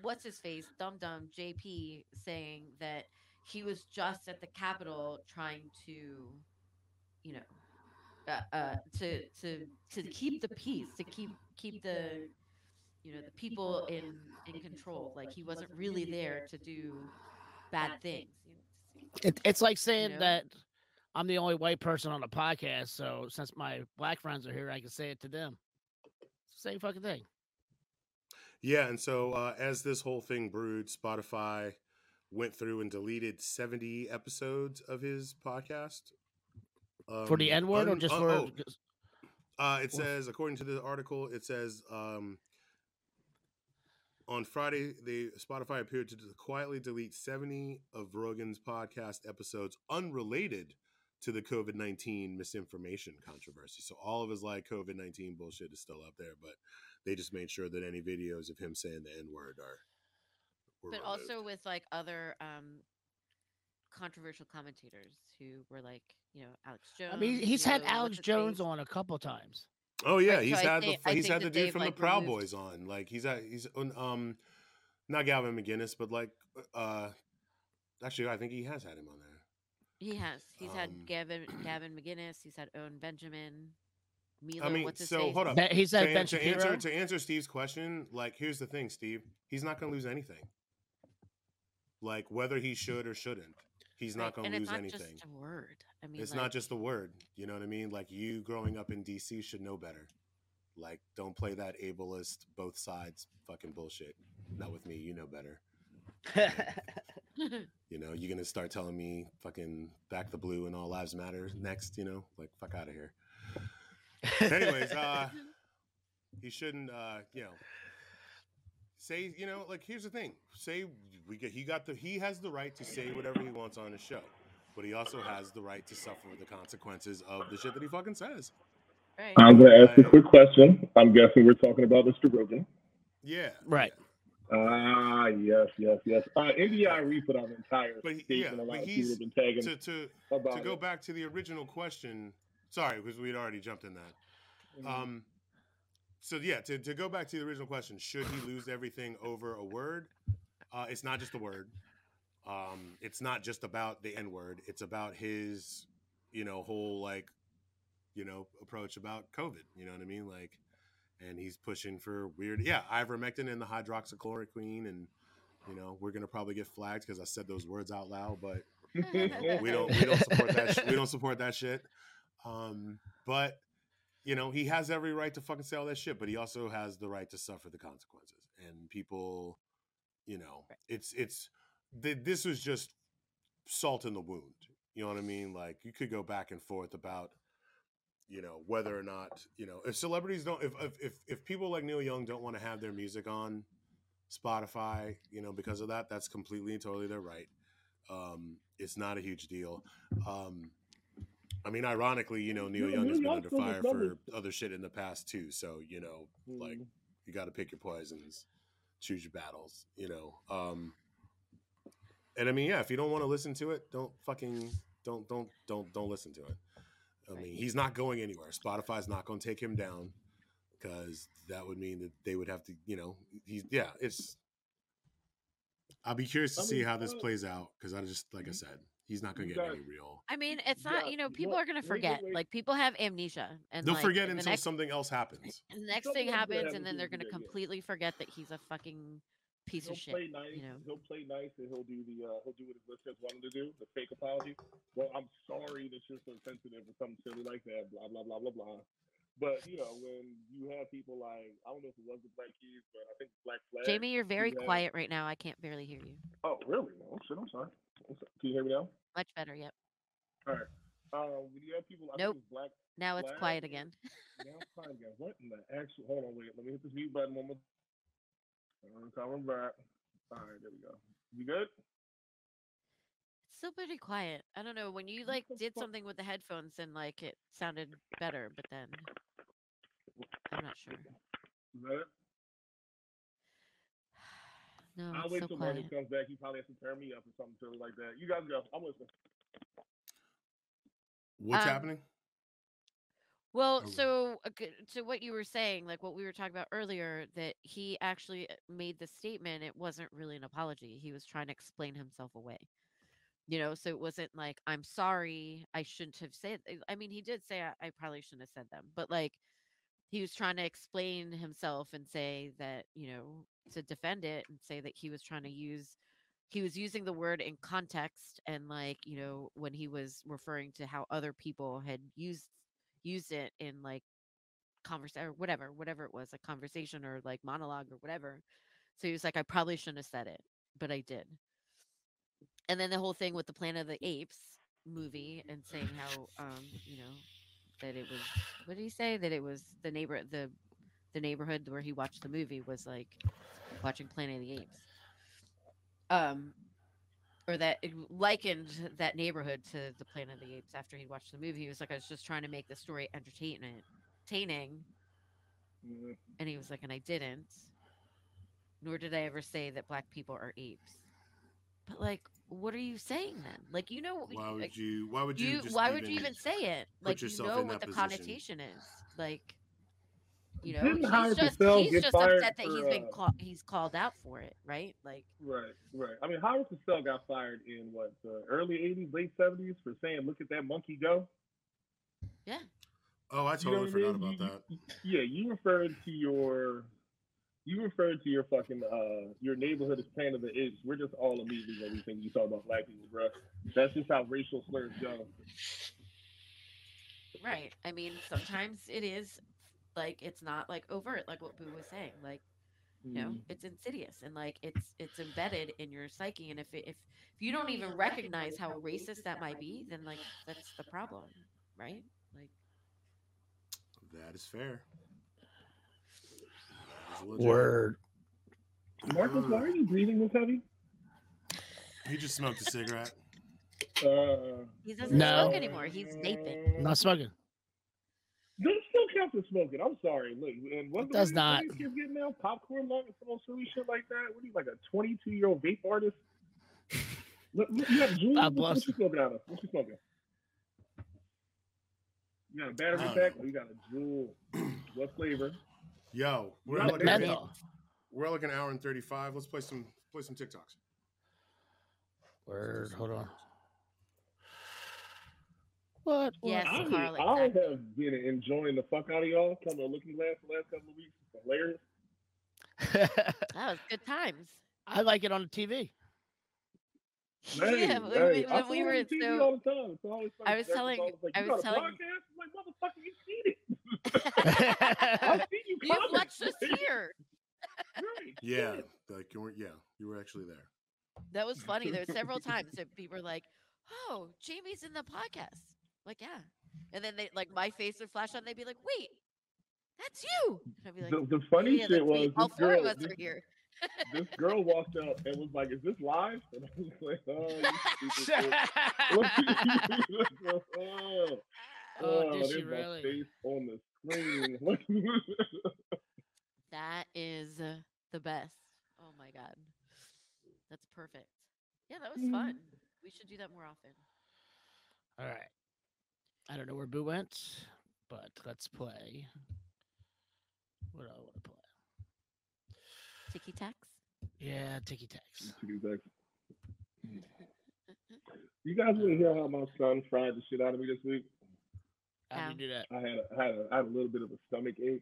D: what's his face, Dum Dum JP, saying that he was just at the Capitol trying to, you know, uh, uh, to to to keep the peace, to keep keep the, you know, the people in in control. Like he wasn't really there to do bad things.
B: It, it's like saying
D: know?
B: that I'm the only white person on the podcast, so since my black friends are here, I can say it to them. Same fucking thing.
A: Yeah, and so uh, as this whole thing brewed, Spotify went through and deleted 70 episodes of his podcast.
B: For the
A: Um,
B: N-word or just
A: uh,
B: for-
A: oh,
B: just-
A: uh, it says, according to the article, it says um, on Friday, they Spotify appeared to quietly delete 70 of Rogan's podcast episodes unrelated to the COVID 19 misinformation controversy. So all of his like COVID 19 bullshit is still up there, but they just made sure that any videos of him saying the N word are. were
D: but
A: removed.
D: also with like other um controversial commentators who were like you know alex jones
B: I mean, he's had Alex Jones
D: face?
B: on a couple times.
A: Oh yeah,
D: Right,
A: he's
D: I
A: had
D: think-
A: the he's had the dude
D: they've,
A: from
D: like,
A: the Proud
D: removed-
A: Boys on. Like he's at he's on um not Gavin McGinnis, but like uh actually I think he has had him on there.
D: he has he's
A: Um,
D: had gavin (clears throat) gavin mcginnis he's had owen benjamin Milo,
A: I mean,
D: what's his
A: so
D: face?
A: hold up.
B: Ben- he's
A: to,
B: had
A: an-
B: Ben
A: to answer to answer Steve's question. Like, here's the thing, Steve. He's not going to lose anything. Like, whether he should or shouldn't, he's not going to
D: it's
A: lose
D: not
A: anything.
D: just a word i mean
A: it's
D: like,
A: not just the word. You know what I mean? Like, you growing up in DC should know better. Like, don't play that ableist, both sides fucking bullshit. Not with me. You know better. (laughs) (laughs) You know, you're gonna start telling me fucking back the blue and all lives matter next, you know? Like fuck out of here. Anyways, (laughs) uh he shouldn't uh, you know, say, you know, like here's the thing. Say we get he got the he has the right to say whatever he wants on his show. But he also has the right to suffer the consequences of the shit that he fucking says.
D: right
C: I'm going to ask a quick question. I'm guessing we're talking about Mr. Rogan.
A: Yeah.
B: Right.
C: Ah, yes, yes, yes. Uh, India.Arie put out an entire
A: But he-
C: statement.
A: yeah, but he's
C: been tagging
A: to to to go
C: it.
A: back to the original question. Sorry, because we'd already jumped in that.
C: Mm-hmm.
A: Um, so yeah, to, to go back to the original question, should he lose everything over a word? Uh, it's not just a word. Um, it's not just about the N word. It's about his, you know, whole like, you know, approach about COVID. You know what I mean? Like, and he's pushing for weird, yeah, ivermectin and the hydroxychloroquine, and you know, we're gonna probably get flagged because I said those words out loud. But (laughs) we don't we don't support that. Sh- we don't support that shit. Um, but you know, he has every right to fucking say all that shit, but he also has the right to suffer the consequences. And people, you know, it's it's th- this was just salt in the wound. You know what I mean? Like you could go back and forth about you know whether or not you know if celebrities don't if if if, if people like Neil Young don't want to have their music on Spotify, you know, because of that, that's completely and totally their right. Um, it's not a huge deal. Um, I mean, ironically, you know, Neil
C: Yeah,
A: Young has been under fire for other shit in the past too. So you know, like
C: Mhm.
A: you got to pick your poisons, choose your battles. You know, um, and I mean, yeah, if you don't want to listen to it, don't fucking don't don't don't don't listen to it. I mean, he's not going anywhere. Spotify's not going to take him down because that would mean that they would have to, you know, he's yeah, it's. I'll be curious to see how this
C: uh,
A: plays out because I just like I said, he's not going to get
C: got-
A: any real.
D: I mean, it's not.
C: Yeah,
D: You know, people
C: what-
D: are gonna
C: wait, wait,
D: forget.
C: wait.
D: Like people have amnesia, and
A: They'll
D: like,
A: forget
D: the
A: until
D: next,
A: something else happens.
D: the next
C: Something
D: thing happens,
C: happens
D: and then they're gonna
C: yeah, yeah.
D: completely forget that he's a fucking piece
C: he'll
D: of shit.
C: play nice.
D: You know.
C: He'll play nice, and he'll do the uh, he'll do what his listeners want him to do, the fake apology. Well, I'm sorry that you're so sensitive or something silly like that. Blah blah blah blah blah. But you know, when you have people like I don't know if it was the Black Keys, but I think Black Flag.
D: Jamie, you're very
C: you have-
D: quiet right now. I can't barely hear you.
C: Oh really? Oh shit! I'm sorry. Can you hear me now?
D: Much better. Yep.
C: All right. Um, when you have people, I
D: Nope.
C: it's Black.
D: Now it's
C: Flag,
D: quiet again. (laughs)
C: Now it's quiet again. What in the actual? Hold on, wait. Let me hit this mute button one more. I'm coming back. All right, there we go. You good?
D: It's still pretty quiet. I don't know. When you like did something with the headphones, then like it sounded better, but then I'm not sure.
C: Is that it?
D: No,
C: I'll
D: it's
C: wait
D: so
C: till
D: quiet.
C: Marcus comes back. He probably has to turn me up or something silly like that. You guys go. I'm listening.
A: What's
D: Um,
A: happening?
D: Well,
A: Okay.
D: so uh, to what you were saying, like what we were talking about earlier, that he actually uh, made the statement. It wasn't really an apology. He was trying to explain himself away. You know, so it wasn't like I'm sorry. I shouldn't have said. I mean, he did say I, I probably shouldn't have said them, but like he was trying to explain himself and say that you know to defend it and say that he was trying to use he was using the word in context and like you know when he was referring to how other people had used used it in like conversation or whatever whatever it was a conversation or like monologue or whatever. So he was like i probably shouldn't have said it but i did. And then the whole thing with the planet of the apes movie and saying how um you know that it was what did he say that it was the neighbor the the neighborhood where he watched the movie was like watching planet of the apes um or that it likened that neighborhood to the Planet of the Apes after he'd watched the movie. He was like, I was just trying to make the story entertaining, entertaining,
C: Mhm.
D: and he was like, and I didn't. Nor did I ever say that black people are apes. But like, what are you saying then? Like, you know,
A: Why would
D: like,
A: you? Why would you? just
D: why would you even say it? Like, you know what the
A: position?
D: connotation is. Like, you know,
C: Didn't
D: he's just he's just
C: fired
D: upset that he's been
C: uh,
D: called he's called out for it, right? Like,
C: Right, right. I mean, Howard Cosell got fired in what the early '80s, late '70s for saying, "Look at that monkey go."
D: yeah.
A: Oh, I
C: You know
A: totally
C: I
A: forgot
C: mean?
A: about
C: You-
A: that.
C: Yeah, you referred to your, you referred to your fucking uh your neighborhood as Planet of the Apes. We're just all immediately when we think you talk about black people, bro. That's just how racial slurs go.
D: Right. I mean, sometimes it is like it's not like overt, like what Boo was saying. Like, you know,
C: Mm.
D: it's insidious and like it's it's embedded in your psyche. And if it, if if you don't even recognize how racist that might be, then like that's the problem, right? Like,
A: That is fair. That is legit.
B: Word.
C: Marcus, why are you breathing this heavy?
A: He just smoked a cigarette.
C: Uh,
D: he doesn't
B: No.
D: smoke anymore. He's vaping.
B: Not smoking.
C: This still counts as smoking. I'm sorry. Look, and what
B: It does not.
C: these kids getting now? Popcorn lung and some old silly shit like that. What are you like a 22 year old vape artist? Look, look, you have (laughs) Juul.
B: God
C: What, what you smoking out of? What you smoking? You got a battery pack or you got a Juul? what flavor?
A: Yo, we're like
B: menthol.
A: we're like an hour and thirty five. Let's play some play some TikToks.
B: Word. Hold on. What?
D: Yes,
C: I,
D: Carl.
C: I have been enjoying the fuck out of y'all. Coming to Looking Glass the last couple of weeks. It's hilarious. (laughs)
D: That was good times.
B: I like it on the TV.
C: Hey, (laughs)
D: Yeah, we-
C: hey,
D: we-
C: I
D: when we were
C: it on
D: in-
C: TV
D: so-
C: all the time. It's always
D: I was telling-
C: like,
D: I was
C: got a
D: telling-
C: I'm like, motherfucker, you seen it. (laughs) I see you (laughs)
D: You watched us here.
C: Right.
A: Yeah, like you were. Yeah, you were actually there.
D: That was funny. There were several times that people were like, "Oh, Jamie's in the podcast." Like, yeah. And then they like my face would flash on. They'd be like, "Wait, that's you." And I'd be like,
C: The, the funny
D: "Yeah,
C: shit was
D: all four
C: girl,
D: of us
C: this,
D: are here."
C: This girl walked up and was like, "Is this live?" And I was like, "Oh, you (laughs) stupid bitch." (laughs) oh,
B: Oh, did
C: there's
B: she
C: my
B: really?
C: face on the screen. (laughs)
D: That is uh, the best. Oh my god, that's perfect. Yeah, that was fun. We should do that more often.
B: All right. I don't know where Boo went, but let's play. What do I want to play?
D: Ticky tacks.
B: Yeah, ticky-tacks
C: you guys want to hear how my son fried the shit out of me this week?
B: How did you do that?
C: I had a, I had a, I had a little bit of a stomach ache,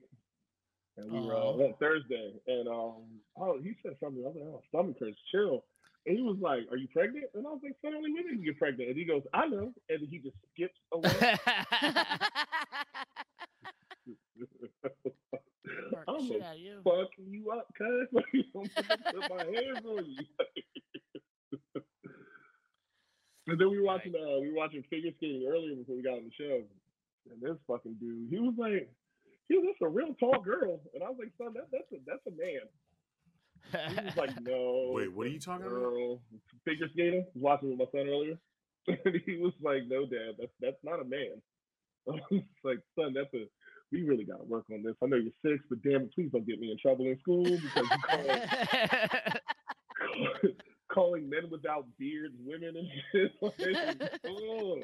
C: and we were uh,
B: Oh.
C: on Thursday, and um, oh, he said something. I was like, oh, stomach hurts, chill. And he was like, "Are you pregnant?" And I was like, "Son, only women can get pregnant." And he goes, "I know," and he just skips away. (laughs) (laughs) (laughs)
B: Mark the
C: I'm
B: shit
C: gonna
B: out of you.
C: fuck you up, cuz. (laughs) I'm gonna put my hands on you. (laughs) and then we were watching uh we were watching figure skating earlier before we got on the show. And this fucking dude, he was like, he was just a real tall girl. And I was like, son, that, that's a that's a man. He was like, (laughs) no.
A: Wait, what are you talking about?
C: girl. Figure skating. I was watching with my son earlier. And he was like, no, dad, that's that's not a man. I was like, son, that's a we really got to work on this. I know you're six, but damn it, please don't get me in trouble in school because you call, (laughs) (laughs) calling men without beards women and shit. (laughs) Like, oh,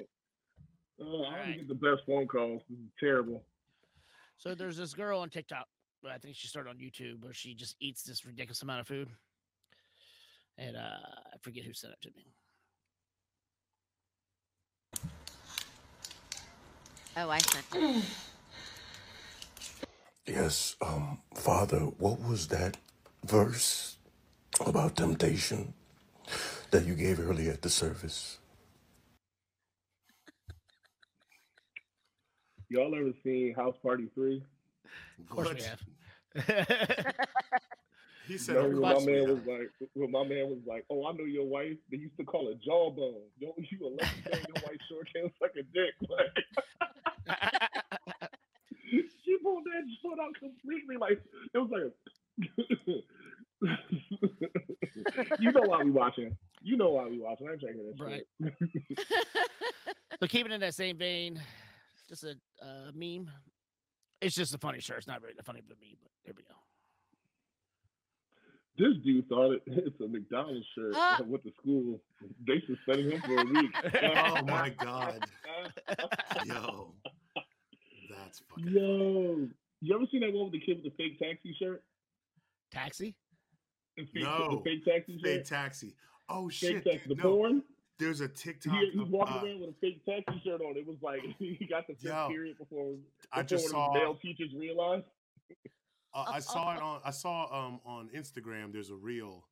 C: oh, I don't get the best phone calls. This is terrible.
B: So there's this girl on TikTok. I think she started on YouTube where she just eats this ridiculous amount of food. And uh, I forget who sent it to me.
D: Oh, I sent it. (clears throat)
R: Yes, um, Father, what was that verse about temptation that you gave earlier at the service?
C: Y'all ever seen House Party Three?
B: Of course we
A: What?
B: have. (laughs)
A: He said,
C: Remember
A: "Of
C: when my
A: course
C: man was like, when my man was like, "Oh, I know your wife." They used to call her jawbone. Don't you a lucky thing your wife sure can suck a dick. Like, (laughs) she pulled that shit out completely. Like it was like, (laughs) you know why we watching. You know why we watching. I'm checking that
B: Right.
C: shit.
B: So keeping in that same vein, just a uh, meme. It's just a funny shirt. It's not really a funny of a meme, but there we go.
C: This dude thought it, (laughs) it's a McDonald's shirt
D: Ah.
C: and went to school. They suspended him for a week. (laughs)
A: Oh my god. Yo. That's fucking
C: Yo, you ever seen that one with the kid with the fake taxi shirt?
B: Taxi?
C: Fake,
A: No.
C: the fake taxi
A: Fake taxi. Oh
C: Fake
A: shit.
C: taxi. The
A: no.
C: porn.
A: There's a TikTok.
C: He, he's
A: of,
C: walking
A: uh,
C: around with a fake taxi shirt on. It was like (laughs) he got the fifth
A: Yo,
C: period before, before
A: I just saw-
C: male teachers realized.
A: Uh, I (laughs) saw it on. I saw um on Instagram. There's a reel.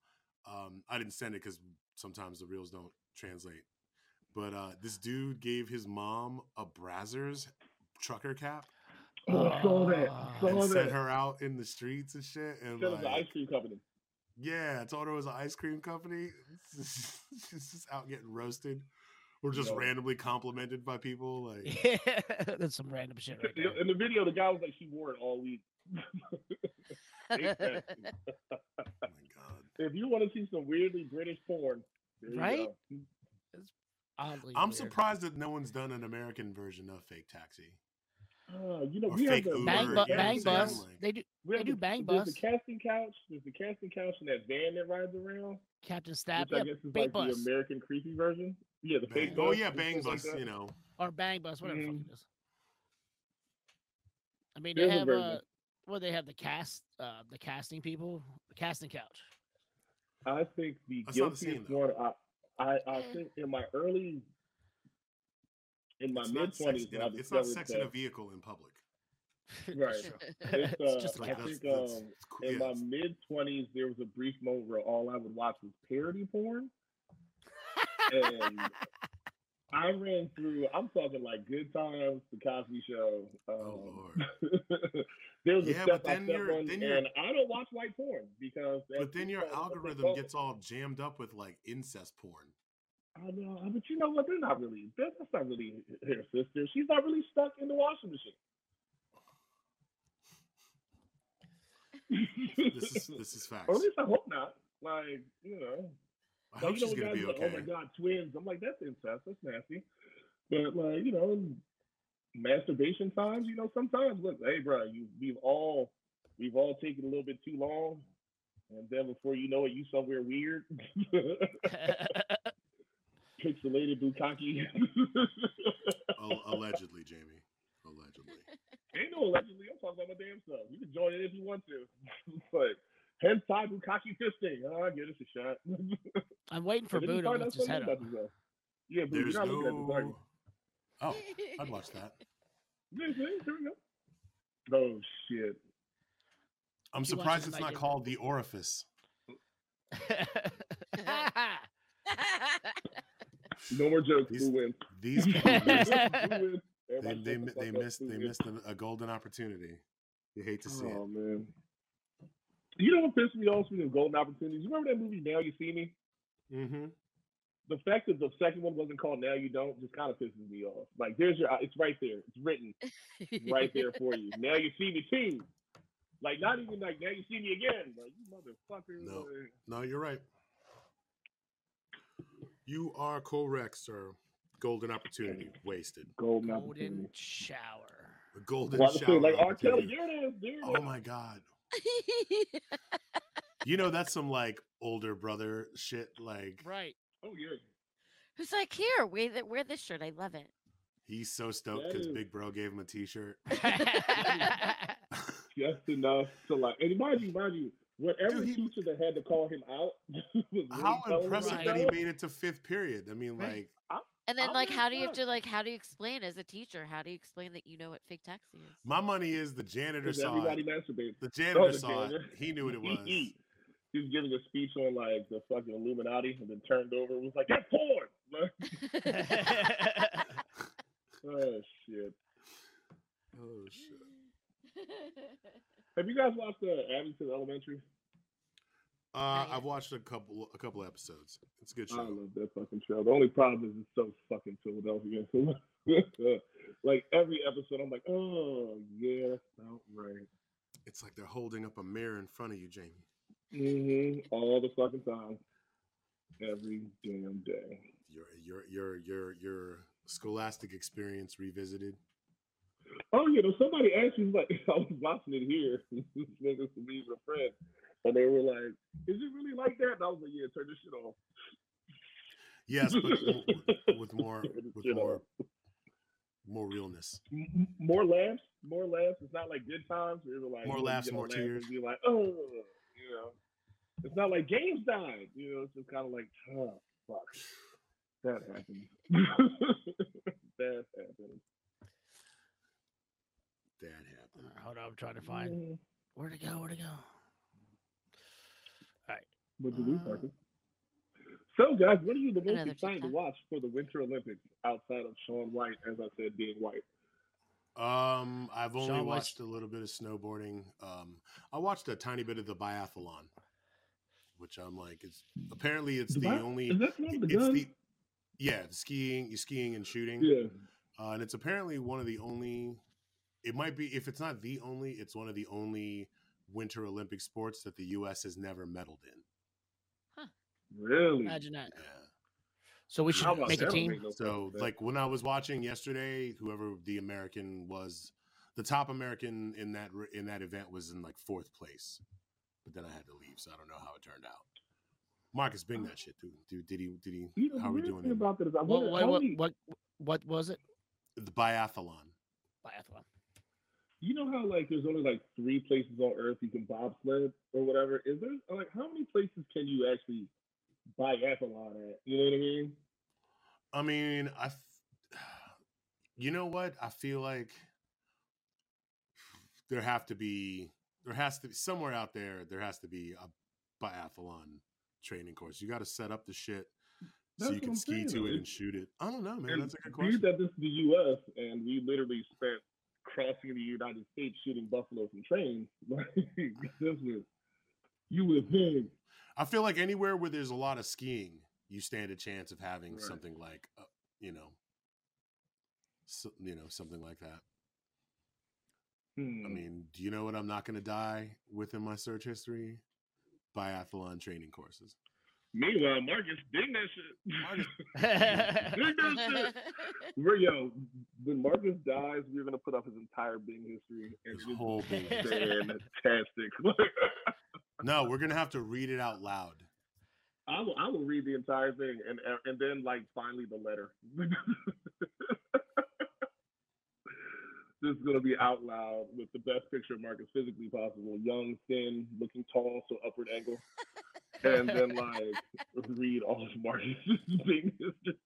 A: Um, I didn't send it because sometimes the reels don't translate. But uh, this dude gave his mom a Brazzers trucker cap
C: Oh, I saw that. I uh,
A: and
C: saw
A: sent her out in the streets and shit. And
C: Said it was an
A: like,
C: ice cream company.
A: yeah, I told her it was an ice cream company. (laughs) She's just out getting roasted, or just
C: Yo.
A: randomly complimented by people. Like, (laughs)
B: Yeah, that's some random shit right.
C: In the video, the guy was like, she wore it all week. (laughs) Oh my god. If you want to see some weirdly British porn, there you
B: Right?
C: go.
B: Oddly
A: I'm
B: weird.
A: surprised that no one's done an American version of Fake Taxi.
C: Uh, you know,
A: Or
C: we have the
A: Uber,
B: Bang, bu-
A: know
B: bang bus.
A: Like-
B: They do.
C: We
B: They do
C: the-
B: bang
C: There's
B: bus.
C: the casting couch. There's the casting couch and that van that rides around.
B: Captain Stab.
C: which I guess is
B: bang
C: like
B: bus
C: the American creepy version. Yeah, the fake
A: Bang-
C: bus.
A: oh yeah, Bang
C: stuff like
A: Bus. you know,
B: or bang bus, whatever the fuck
C: Mhm.
B: it is. I mean, they
C: There's a
B: have
C: version.
B: uh, well, they have the cast, uh, the casting people, the casting couch.
C: I think the
A: I saw the scene,
C: one. I, I, I think in my early, in my
A: it's
C: mid
A: not, sex,
C: twenties,
A: in
C: when
A: it's not
C: discovered
A: sex in a vehicle in public. (laughs)
C: Right.
B: True.
C: It's, (laughs)
B: It's
C: uh,
B: just a
C: I
B: couch.
A: That's-
C: think
A: that's-
C: um,
A: it's cool,
C: in
A: yeah,
C: my mid twenties, there was a brief moment where all I would watch was parody porn. and I ran through. I'm talking like Good Times, The Cosby Show. Um, (laughs) there was a
A: Yeah,
C: step
A: but
C: I
A: then
C: step
A: you're-
C: on,
A: then you're-
C: and I don't watch white porn because.
A: But then your algorithm gets all jammed up with like incest porn.
C: I know, uh, but you know what? They're not really. That's not really her sister. She's not really stuck in the washing machine.
A: This is this is facts. (laughs)
C: Or at least I hope not. Like, you know.
A: I
C: like,
A: hope
C: you know,
A: she's gonna
C: guys
A: be
C: are like. Oh my god, twins. I'm like, that's incest. That's nasty. But like, you know, masturbation times, you know, sometimes look, hey bro, you we've all we've all taken a little bit too long. And then before you know it, you somewhere weird. (laughs) (laughs) Pixelated bukkake.
A: Al- (laughs) oh, allegedly, Jamie. Allegedly. (laughs)
C: Ain't no allegedly. I'm talking about my damn self. You can join it if you want to. (laughs) but hentai bukkake fisting. Oh, I get us a shot.
B: I'm waiting for
C: And
B: Buddha
C: find out
B: with his head up.
C: Yeah, but
A: There's
C: you're not looking at this, are you?
A: Oh, I'd watch that.
C: Yeah, here we go. Oh shit.
A: I'm
B: She
A: surprised it's not called the orifice.
C: No more jokes.
A: These,
C: Who wins?
A: these people missed,
C: wins?
A: they, they,
C: shut the
A: mi- they missed they missed a, a golden opportunity. You hate to see it.
C: Oh
A: it.
C: man. You know what pissed me off speaking of golden opportunities? You remember that movie Now You See Me?
A: Mm-hmm.
C: The fact that the second one wasn't called Now You Don't just kind of pisses me off. Like there's your it's right there. It's written right there for you. Now you see me too. Like not even like now you see me again. Like you motherfucker.
A: No. No, you're right. You are correct, sir. Golden opportunity wasted.
C: Golden
B: Golden
C: opportunity.
B: shower.
A: A golden
C: Well,
A: shower.
C: like R. Kelly,
A: opportunity.
C: there it is. There it
A: Oh my god. (laughs) You know that's some like older brother shit. Like
B: Right.
C: Oh yeah.
D: Who's like, here, wear, th- wear this shirt. I love it.
A: he's so stoked because
C: is-
A: Big Bro gave him a T-shirt. (laughs)
C: Just enough to like and mind you, mind you, whatever teacher that had to call him out (laughs) was
A: How
C: telling
A: impressive
C: to
A: that he made it to fifth period. I mean, like
D: And then,
C: I'm
D: like, how do you have to like? How do you explain as a teacher? How do you explain that you know what fake taxi is?
A: my money is the janitor
C: Because
A: saw
C: everybody
A: it.
C: masturbates.
A: The
C: Oh,
A: janitor
C: the
A: saw
C: janitor.
A: it. He knew what it was.
C: he was giving a speech on like the fucking Illuminati and then turned over and was like, That's porn. Like, (laughs) (laughs) oh shit.
A: Oh shit.
C: Have you guys watched uh, Abington Elementary?
A: Uh, I've watched a couple a couple episodes. It's a good show.
C: I love that fucking show. The only problem is it's so fucking Philadelphia. (laughs) like every episode, I'm like, oh yeah, that's about right.
A: It's like they're holding up a mirror in front of you, Jamie.
C: Mm-hmm. All the fucking time, every damn day.
A: Your your your your your scholastic experience revisited.
C: Oh, you know, somebody asked me like (laughs) I was watching it here, niggas to me a friend, and they were like, "Is it really like that?" And I was like, "Yeah, turn this shit off."
A: Yes, but (laughs) with more with more more realness.
C: More laughs, more laughs. It's not like good times. Where you're like
A: More
C: you know,
A: laughs, more
C: laugh
A: tears.
C: Be like, oh, you know. It's not like games died. You know, it's just kind of like, oh fuck, that happened. (laughs) that happened.
A: That happened.
B: Hold on, I'm trying to find where to go. Where to go? All right.
C: What do we Parker? So, guys, what are you the most
D: Another
C: excited to watch for the Winter Olympics outside of Shaun White, as I said, being white?
A: Um, I've only
B: Shaun White's-
A: watched a little bit of snowboarding. Um, I watched a tiny bit of the biathlon, which I'm like, it's apparently it's
C: The
A: the,
C: bi-
A: only.
C: is that the one the
A: it's
C: gun?
A: the yeah, the skiing, you skiing and shooting.
C: Yeah.
A: uh, and it's apparently one of the only. It might be if it's not the only, it's one of the only Winter Olympic sports that the U.S. has never medaled in.
C: Really?
B: Imagine that. So we should make a team.
C: No
A: So, like when I was watching yesterday, whoever the American was, the top American in that in that event was in like fourth place, but then I had to leave, so I don't know how it turned out. Marcus, bring that shit, dude. Dude, did he? Did he?
C: You
A: how are we doing?
C: about that is I
B: What,
C: wonder
B: what, what, what, what was it?
A: The biathlon.
B: Biathlon.
C: You know how like there's only like three places on Earth you can bobsled or whatever. Is there like how many places can you actually biathlon at? You know what I mean?
A: I mean, I, (sighs) You know what? I feel like there have to be there has to be somewhere out there there has to be a biathlon training course. You got to set up the shit, so you can ski
C: saying,
A: to it and shoot it. I don't know, man. That's a good question.
C: that this is the U.S. and we literally spent crossing the United States shooting buffalo from trains. (laughs) Like this was you would think.
A: I feel like anywhere where there's a lot of skiing, you stand a chance of having
C: Right.
A: something like, uh, you know, so, you know, something like that. I
C: Hmm.
A: mean, do you know what I'm not going to die within my search history? Biathlon training courses.
C: Meanwhile, Marcus, dig that shit. (laughs) dig that shit. We're, yo, when Marcus dies, we're gonna put up his entire Bing history and
A: His whole Bing (laughs)
C: fantastic. (laughs)
A: No, we're gonna have to read it out loud.
C: I will, I will read the entire thing and and then like finally the letter. this is gonna be out loud with the best picture of Marcus physically possible. Young, thin, looking tall, so upward angle. And then (laughs) like read all of Marcus's (laughs) Bing history.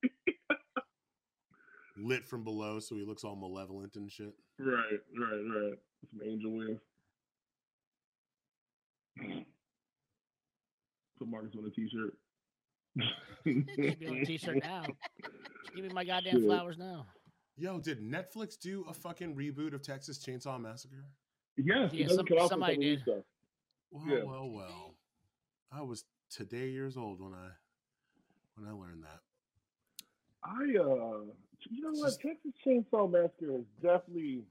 A: Lit from below, so he looks all malevolent and shit.
C: Right, right, right. Some angel wings. Put Marcus on a t-shirt.
B: Should be on a t-shirt (laughs) now. Give me my goddamn
C: Shit.
B: flowers now.
A: Yo, did Netflix do a fucking reboot of Texas Chainsaw Massacre?
C: Yes,
B: Yeah,
C: it doesn't
B: some-
C: come out
B: somebody
C: some of these
B: did.
C: stuff.
A: Well,
C: Yeah.
A: well, well. I was today years old when I when I learned that.
C: I uh you know what, Texas Chainsaw Massacre has definitely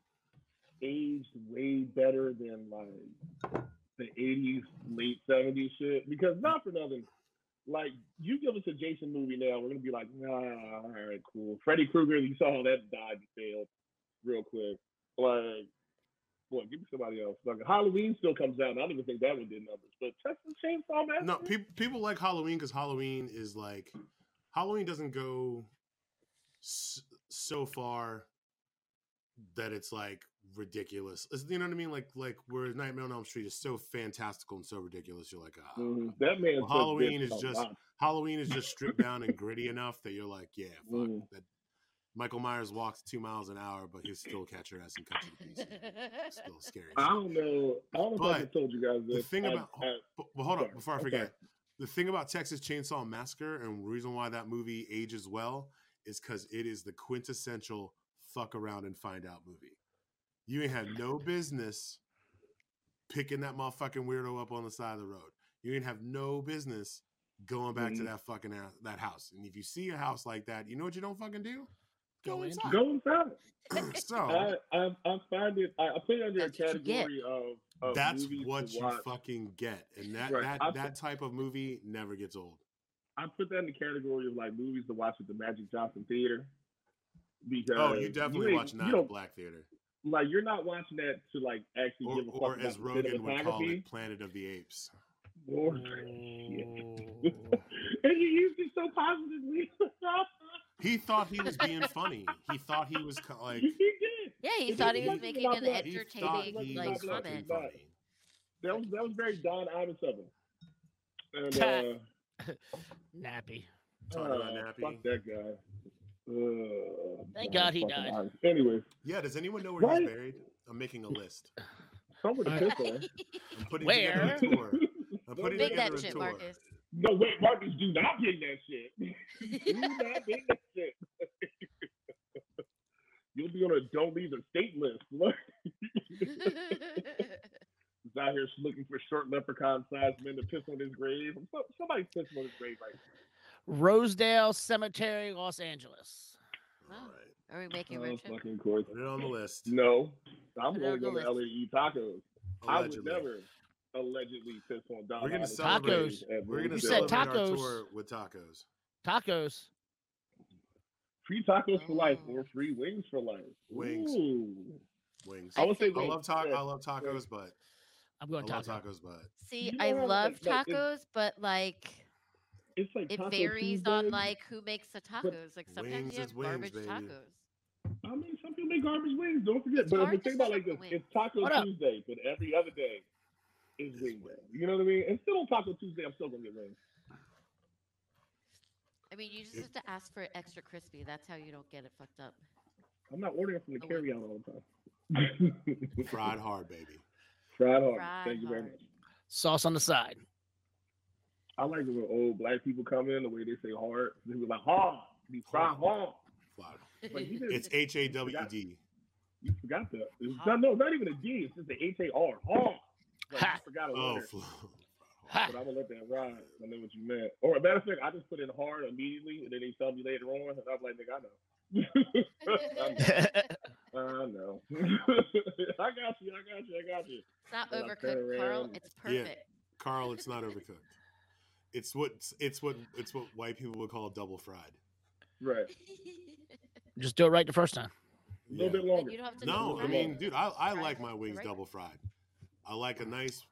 C: aged way better than like the eighties, late seventies shit. Because not for nothing, like you give us a Jason movie now, we're gonna be like, nah, all right, cool. Freddy Krueger, you saw how that died and failed real quick. Like boy, give me somebody else. Like Halloween still comes out. and I don't even think that one did numbers. But Texas Chainsaw Massacre.
A: No, people people like Halloween because Halloween is like Halloween doesn't go s- so far that it's like ridiculous. It's- you know what I mean? Like like where Nightmare on Elm Street is so fantastical and so ridiculous. You're like, ah.
C: Mhm. That man
A: Well, Halloween is just. Halloween is just stripped down and gritty enough that you're like, yeah, fuck.
C: Mhm.
A: That Michael Myers walks two miles an hour, but he'll still catch your ass and cut you to pieces. Still (laughs) scary.
C: I don't know. I don't know if I told you guys this.
A: the thing
C: I-
A: about
C: I-
A: but, but hold on before I
C: Okay.
A: forget, the thing about Texas Chainsaw Massacre and reason why that movie ages well is because it is the quintessential fuck around and find out movie. You ain't have no business picking that motherfucking weirdo up on the side of the road. You ain't have no business going back to
C: Mhm.
A: that fucking ass, that house. And if you see a house like that, you know what you don't fucking do? Go,
B: in.
A: inside.
C: Go inside. (laughs)
A: so
C: I, I I find it. I, I put it under
D: That's
C: a
D: what you get.
C: category of, of
A: that's what
C: to
A: you
C: watch.
A: fucking get. And that
C: Right.
A: that
C: I
A: that
C: put-
A: type of movie never gets old.
C: I put that in the category of like movies to watch at the Magic Johnson Theater. Because
A: Oh, you definitely
C: ain't-
A: watch
C: you don't-
A: at Black Theater.
C: Like you're not watching that to like actually
A: Or,
C: give a fuck
A: or as
C: the
A: Rogan would call it, Planet of the Apes.
C: Or, (laughs) mm. (laughs) and you used it so positively.
A: He thought he was being funny. He thought he was co- like
C: he did.
D: Yeah, he
C: It
D: thought
C: is
D: he was making an
C: black.
A: he
D: entertaining
A: he
D: like comment.
A: funny.
C: That was that was very Don Imus of him. And (laughs) uh,
B: Nappy.
A: Talking about
C: uh,
A: Nappy.
C: fuck that guy. Uh,
B: Thank
C: Don
B: God he died.
C: Imus. Anyway,
A: Yeah, does anyone know where
C: Right.
A: he's buried? I'm making a list.
C: somewhere to piss on.
A: I'm putting
B: Where?
A: together a tour. I'm putting
D: Big
A: together
D: that
A: a
D: shit,
A: tour.
D: Marcus.
C: No, wait, Marcus, do not bring that shit. (laughs) do not bring that shit. (laughs) You'll be on a don't leave the state list. Look. (laughs) He's out here looking for short leprechaun sized men to piss on his grave. Some- Somebody's pissing on his grave right now.
B: Rosedale Cemetery, Los Angeles.
D: Wow.
A: All right.
D: Are we making
C: Oh,
D: road
C: fucking course.
A: Put it on the list.
C: No, I'm
D: Put it
C: only
D: on the
C: going to
D: list.
C: LA to eat tacos. I would never allegedly piss on Don
A: We're gonna
C: Imus'
A: celebrate.
C: grave
A: We're gonna
B: You said
A: celebrate our
B: tacos.
A: tour with tacos.
B: Tacos.
C: Free tacos for life
D: Oh.
C: or free wings for life.
A: Wings.
C: Ooh.
A: Wings.
C: I would say
A: I
C: wings.
A: love ta-
C: Yeah.
A: I love tacos, but
B: I'm
A: I
B: going
A: love
B: taco.
A: tacos, but
D: See,
C: You
D: I
C: know how,
D: love
C: like- like, it-
D: tacos, but like
C: It's like
D: it
C: Taco
D: varies on like who makes the tacos. Like sometimes
A: wings
D: you have
A: wings,
D: garbage
A: baby.
D: tacos.
C: I mean, some people make garbage wings. Don't forget.
D: It's
C: But
D: hard
C: the
D: to
C: thing about like this,
D: the
C: it's Taco
B: What up?
C: Tuesday, but every other day is wing day. You know what I mean? And still on Taco Tuesday, I'm still gonna get wings.
D: I mean, you just have to ask for it extra crispy. That's how you don't get it fucked up.
C: I'm not ordering from the
D: Oh,
C: carry out all the time. (laughs)
A: fried hard, baby.
C: Fried hard.
D: Fried
C: Thank you very
D: hard.
C: much.
B: Sauce on the side.
C: I like it when old black people come in the way they say hard. They be like hard. Be fry hard. Like, you
A: It's
C: just-
A: H A W D.
C: You forgot that. It's not, no, not even a D. It's just the H A R. Hard. Like, I forgot a
A: Oh,
C: letter.
A: fl- (laughs)
C: But I'm gonna let that ride. I know what you meant. Or a matter of fact, I just put it in hard immediately, and then they tell me later on, and I'm like, nigga, I know. (laughs) I know. (laughs) I got you. I got you. I got you.
D: It's not
C: And
D: overcooked, Carl. It's perfect.
A: Yeah, Carl, it's not overcooked. It's what it's what it's what white people would call double fried.
C: Right.
B: Just do it right the first time.
C: A little bit longer.
D: You don't have to
A: No, I mean, dude, I, I like my wings
D: right-
A: double fried. I like a nice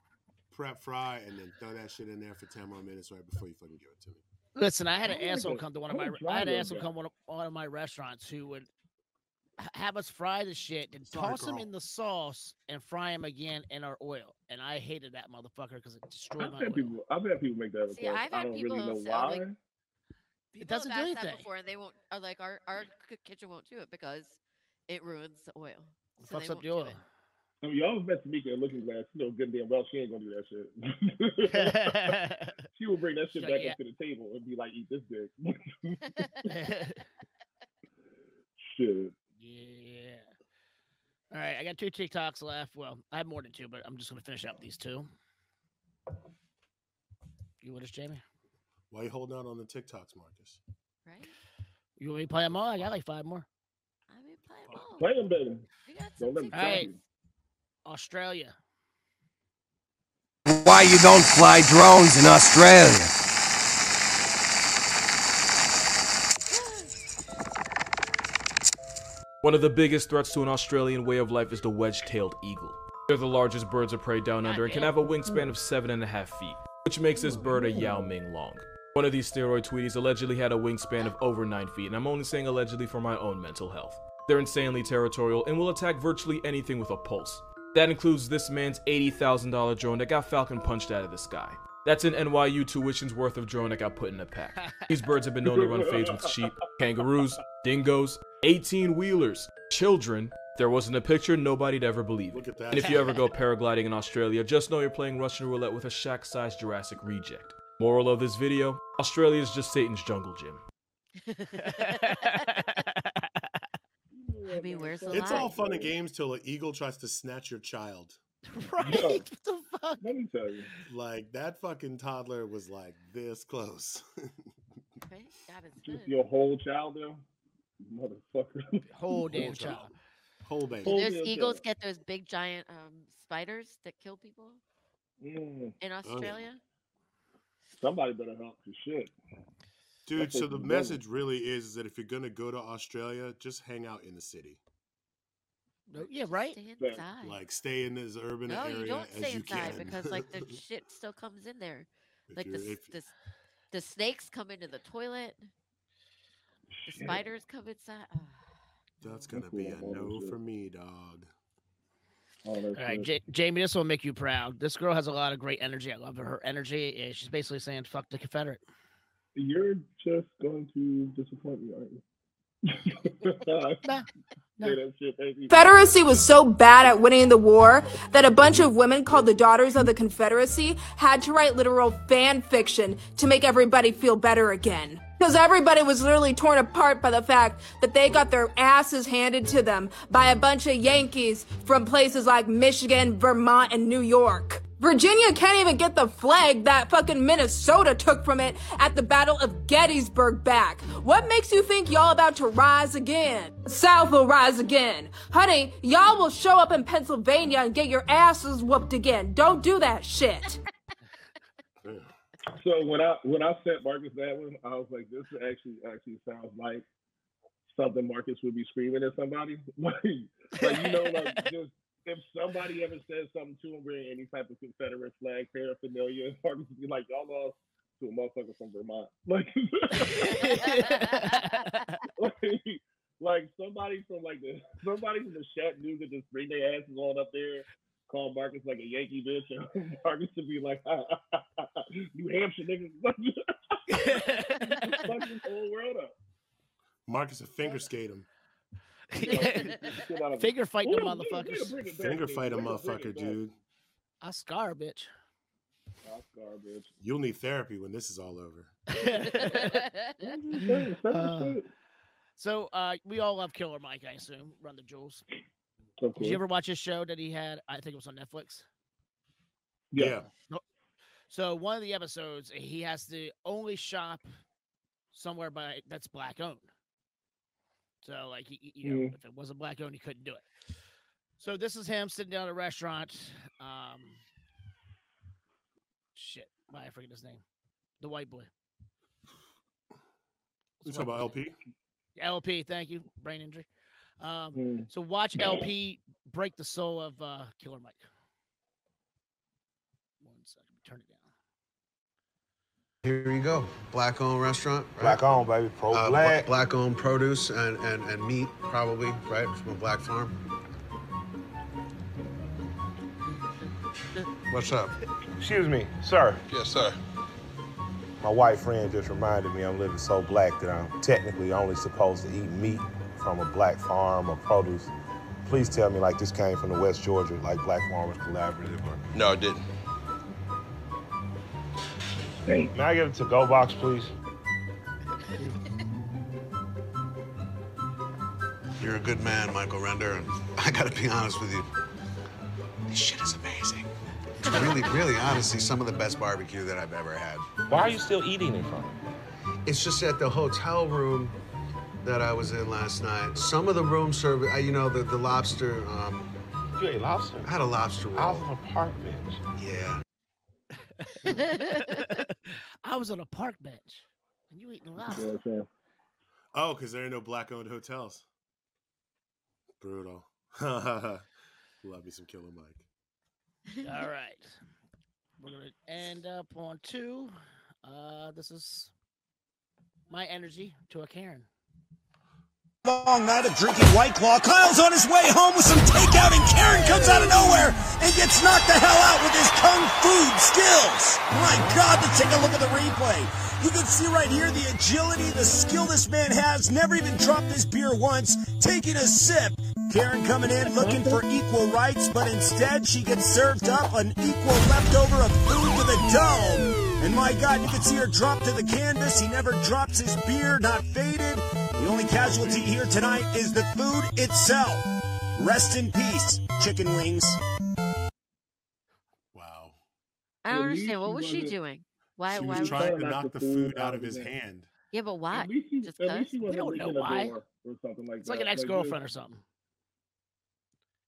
A: prep fry and then throw that shit in there for ten more minutes right before you fucking give it to me.
B: Listen, I had an
C: I like
B: asshole come to one of my. I had an asshole come one of, one of my restaurants who would have us fry the shit, then
A: Sorry,
B: toss them
A: Carl.
B: in the sauce and fry them again in our oil. And I hated that motherfucker because it destroyed my
C: I've had
B: oil.
C: people. I've had people make that request.
D: See, I've
C: I
D: had
C: don't
D: people
C: really know
D: say,
C: why.
D: like,
B: It doesn't
D: have
B: do
D: asked that
B: anything.
D: before, and they won't. Are like our our kitchen won't do it because it ruins the oil. So
B: Fucks up the
D: do
B: oil.
D: It.
C: I mean, y'all met Tamika in Looking Glass. You know, good damn well she ain't gonna do that shit. (laughs) (laughs) she will bring that shit
B: She's
C: back
B: yeah.
C: up to the table and be like, "Eat this dick." (laughs) shit.
B: Yeah. All right, I got two TikToks left. Well, I have more than two, but I'm just gonna finish up these two. You with us, Jamie?
A: Why you holding out on the TikToks, Marcus?
D: Right?
B: You want me to play them all? I got like five more.
D: I mean, play 'em uh, all.
C: Play them, baby.
D: We got some
C: let me
B: All
C: stop
B: right.
C: You.
B: Australia.
S: Why you don't fly drones in Australia?
T: One of the biggest threats to an Australian way of life is the wedge-tailed eagle. They're the largest birds of prey down under and can have a wingspan of seven and a half feet, which makes this bird a Yao Ming long. One of these steroid tweeties allegedly had a wingspan of over 9 feet, and I'm only saying allegedly for my own mental health. They're insanely territorial and will attack virtually anything with a pulse. That includes this man's $80,000 drone that got Falcon punched out of the sky. That's an NYU tuition's worth of drone that got put in a pack. (laughs) These birds have been known to run fades with sheep, kangaroos, dingoes, 18 wheelers, children. There wasn't a picture, nobody'd ever believe
A: Look
T: it.
A: at that.
T: And if you ever go (laughs) paragliding in Australia, just know you're playing Russian roulette with a shack sized Jurassic reject. Moral of this video Australia is just Satan's jungle gym. (laughs)
D: I mean, where's the
A: It's
D: lie?
A: all fun and games till an eagle tries to snatch your child. (laughs)
B: Right?
C: Yo.
B: What the fuck?
C: Let me tell you.
A: Like that fucking toddler was like this close. (laughs)
D: Right? God, it's
C: Just
D: good.
C: your whole child, though, motherfucker. (laughs)
B: Whole damn
A: child.
B: child.
A: Whole baby.
C: Whole
D: Those
C: damn
D: eagles
C: child.
D: get those big giant um, spiders that kill people
C: Mm,
D: in Australia.
C: somebody better help for shit.
A: Dude,
C: That's
A: so the
C: the
A: message really is is that if you're gonna go to Australia, just hang out in the city.
B: No, Yeah, right.
D: Stay
A: Like stay in this urban
D: no,
A: area
D: you don't
A: as
D: stay
A: you
D: inside
A: can.
D: because like the (laughs) shit still comes in there.
A: If
D: Like the
A: if-
D: the, the snakes come into the toilet. The
C: Shit.
D: spiders come inside.
A: That's gonna be a
C: all
A: no for me, dog.
C: All
B: All right. J- Jamie, this will make you proud. This girl has a lot of great energy. I love her her energy. She's basically saying, fuck the Confederate.
C: You're just going to disappoint me, aren't you? (laughs)
B: Nah,
C: Say that shit, baby.
I: Confederacy was so bad at winning the war that a bunch of women called the Daughters of the Confederacy had to write literal fan fiction to make everybody feel better again. Because everybody was literally torn apart by the fact that they got their asses handed to them by a bunch of Yankees from places like Michigan, Vermont, and New York. Virginia can't even get the flag that fucking Minnesota took from it at the Battle of Gettysburg back. What makes you think y'all about to rise again? South will rise again. Honey, y'all will show up in Pennsylvania and get your asses whooped again. Don't do that shit. (laughs)
C: So when I when I sent Marcus that one, I was like, this actually actually sounds like something Marcus would be screaming at somebody. (laughs) like, like you know, like just (laughs) if somebody ever says something to him wearing any type of Confederate flag paraphernalia, (laughs) Marcus would be like, y'all lost to a motherfucker from Vermont. Like, like, (laughs) like somebody from like the somebody from the Chattanooga just bring their asses on up there. Call Marcus like a Yankee bitch, and (laughs) Marcus to be like, New Hampshire niggas, fuck this whole world up.
A: Marcus a finger skate him. (laughs)
B: Finger fight them
C: Way to- way
B: motherfuckers.
C: bring it back,
A: Finger fight a
C: bring
A: motherfucker, dude.
B: I scar a bitch.
C: That's garbage.
A: You'll need therapy when this is all over. (laughs)
B: Uh, so uh, we all love Killer Mike, I assume. Run the jewels.
C: Of
B: Did you ever watch his show that he had? I think it was on Netflix.
C: Yeah.
B: No- So one of the episodes, he has to only shop somewhere by that's black owned. So like he, he- you know,
C: Mhm.
B: if it wasn't black owned, he couldn't do it. So this is him sitting down at a restaurant. Um, shit, why I forget his name? The white boy.
A: You talking about El-P?
B: El-P, thank you. Brain injury. Um,
C: Mm.
B: so watch El-P break the soul of uh, Killer Mike. One second, turn it down.
U: Here you go. Black owned restaurant. Right?
V: Black owned, baby. Pro
U: Uh,
V: black.
U: Black owned produce and, and, and meat, probably, right? From a black farm. What's up?
V: Excuse me, sir.
U: Yes, sir.
V: My white friend just reminded me I'm living so black that I'm technically only supposed to eat meat from a black farm or produce. Please tell me like this came from the West Georgia, like Black Farmers Collaborative or.
U: No, it didn't.
V: May I get a to-go box, please?
U: You're a good man, Michael Render, and I gotta be honest with you. This shit is amazing. It's really, really, honestly, some of the best barbecue that I've ever had.
V: Why are you still eating it from?
U: It's just at the hotel room that I was in last night. Some of the room service, uh, you know, the, the lobster. Um,
V: you ate lobster?
U: I had a lobster roll.
V: I was on a park bench.
U: Yeah. (laughs)
B: I was on a park bench and you eating lobster.
A: Oh, because there are no black owned hotels. Brutal. (laughs) Love me some Killer Mike.
B: All right. We're gonna end up on two. Uh this is my energy to a Karen.
P: Long night of drinking White Claw. Kyle's on his way home with some takeout, gets knocked the hell out with his kung fu skills. My God, let's take a look at the replay. You can see right here the agility, the skill this man has. Never even dropped his beer once, taking a sip. Karen coming in looking for equal rights, but instead she gets served up an equal leftover of food to the dome. And my God, you can see her drop to the canvas. He never drops his beer, not faded. The only casualty here tonight is the food itself. Rest in peace, chicken wings.
D: I don't understand. What was she
C: wasn't-
D: doing? Why?
A: She
D: why?
A: was
D: was-
A: trying to knock the food out of his hand.
D: Yeah, but why?
C: At least he,
D: Just
C: at least
D: 'cause?
C: he wasn't
B: don't know why.
C: or something like
B: It's
C: that.
B: like an ex girlfriend or something.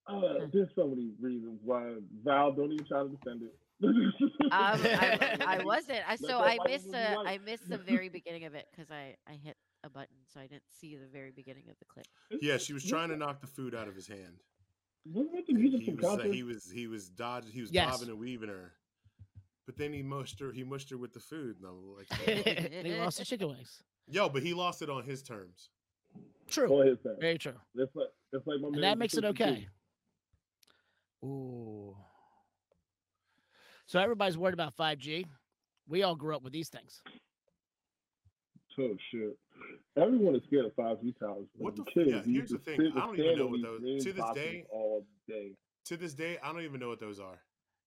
C: Uh, there's so many reasons why Val don't even try to defend it.
D: Um, I, (laughs) I wasn't. I so I missed
C: woman
D: the. I missed the very beginning of it because I I hit a button, so I didn't see the very beginning of the clip.
A: Yeah, she was trying to knock the food out of his hand.
C: Wasn't that the music
A: He was, uh, he was he was dodging he was
B: Yes.
A: bobbing and weaving her. But then he mushed her he mushed her with the food. And I'm like, (laughs)
B: and he lost the chicken wings.
A: Yo, but he lost it on his terms.
B: True.
C: Go ahead, Sam.
B: Very true.
C: That's like that's like my man
B: And that makes it
C: 52.
B: okay. Ooh. So everybody's worried about 5G. We all grew up with these things.
C: Oh shit! Everyone is scared of five G towers.
A: What the
C: the kids
A: yeah, here's the
C: to
A: thing. I don't even know what those- to this day-
C: all day.
A: To this day, I don't even know what those are.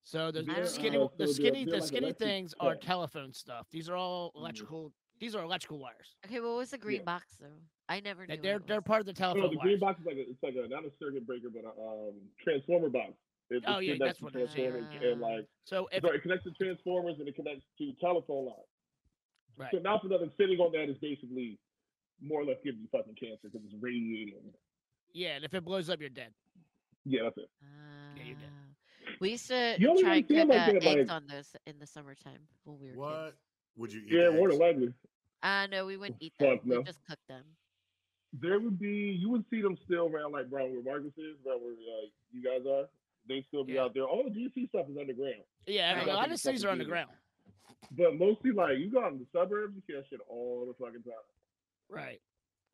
B: So the, the skinny,
C: uh,
B: the
C: so they're-
B: skinny, the
C: like
B: skinny
C: electric
B: things are telephone stuff. These are all
C: Mm-hmm.
B: electrical. These are electrical wires.
D: Okay, what was the green
C: Yeah.
D: box though? I never knew.
B: They-
D: what
B: They're
D: it
B: they're
D: was.
B: part of the telephone
C: No,
B: telephone
C: the
B: wires.
C: green box is like a, it's like a not a circuit breaker, but a um, transformer box. It,
B: Oh, yeah, that's what it is.
C: transformers and like
B: So if
C: sorry, it connects to transformers and it connects to telephone lines.
B: right,
C: So now for nothing, sitting on that is basically more or less giving you fucking cancer because it's radiating.
B: yeah, and if it blows up, you're dead.
C: Yeah, that's it.
B: Yeah, you're dead.
D: We used to
C: You don't
D: try and
C: even
D: cook
C: like
D: uh,
C: that,
D: eggs
C: like-
D: on those in the summertime when we were kids.
A: What? Would you eat
C: Yeah, more
A: eggs?
C: than likely.
D: Uh no, we wouldn't eat them.
C: Fuck
D: We just cook them.
C: There would be you would see them still around like around where Marcus is, around where like you guys are. They still be out there. All the DC stuff is underground.
B: Yeah, I mean, a lot of things are underground.
C: But mostly like you go out in the suburbs, you see that shit all the fucking time.
B: Right.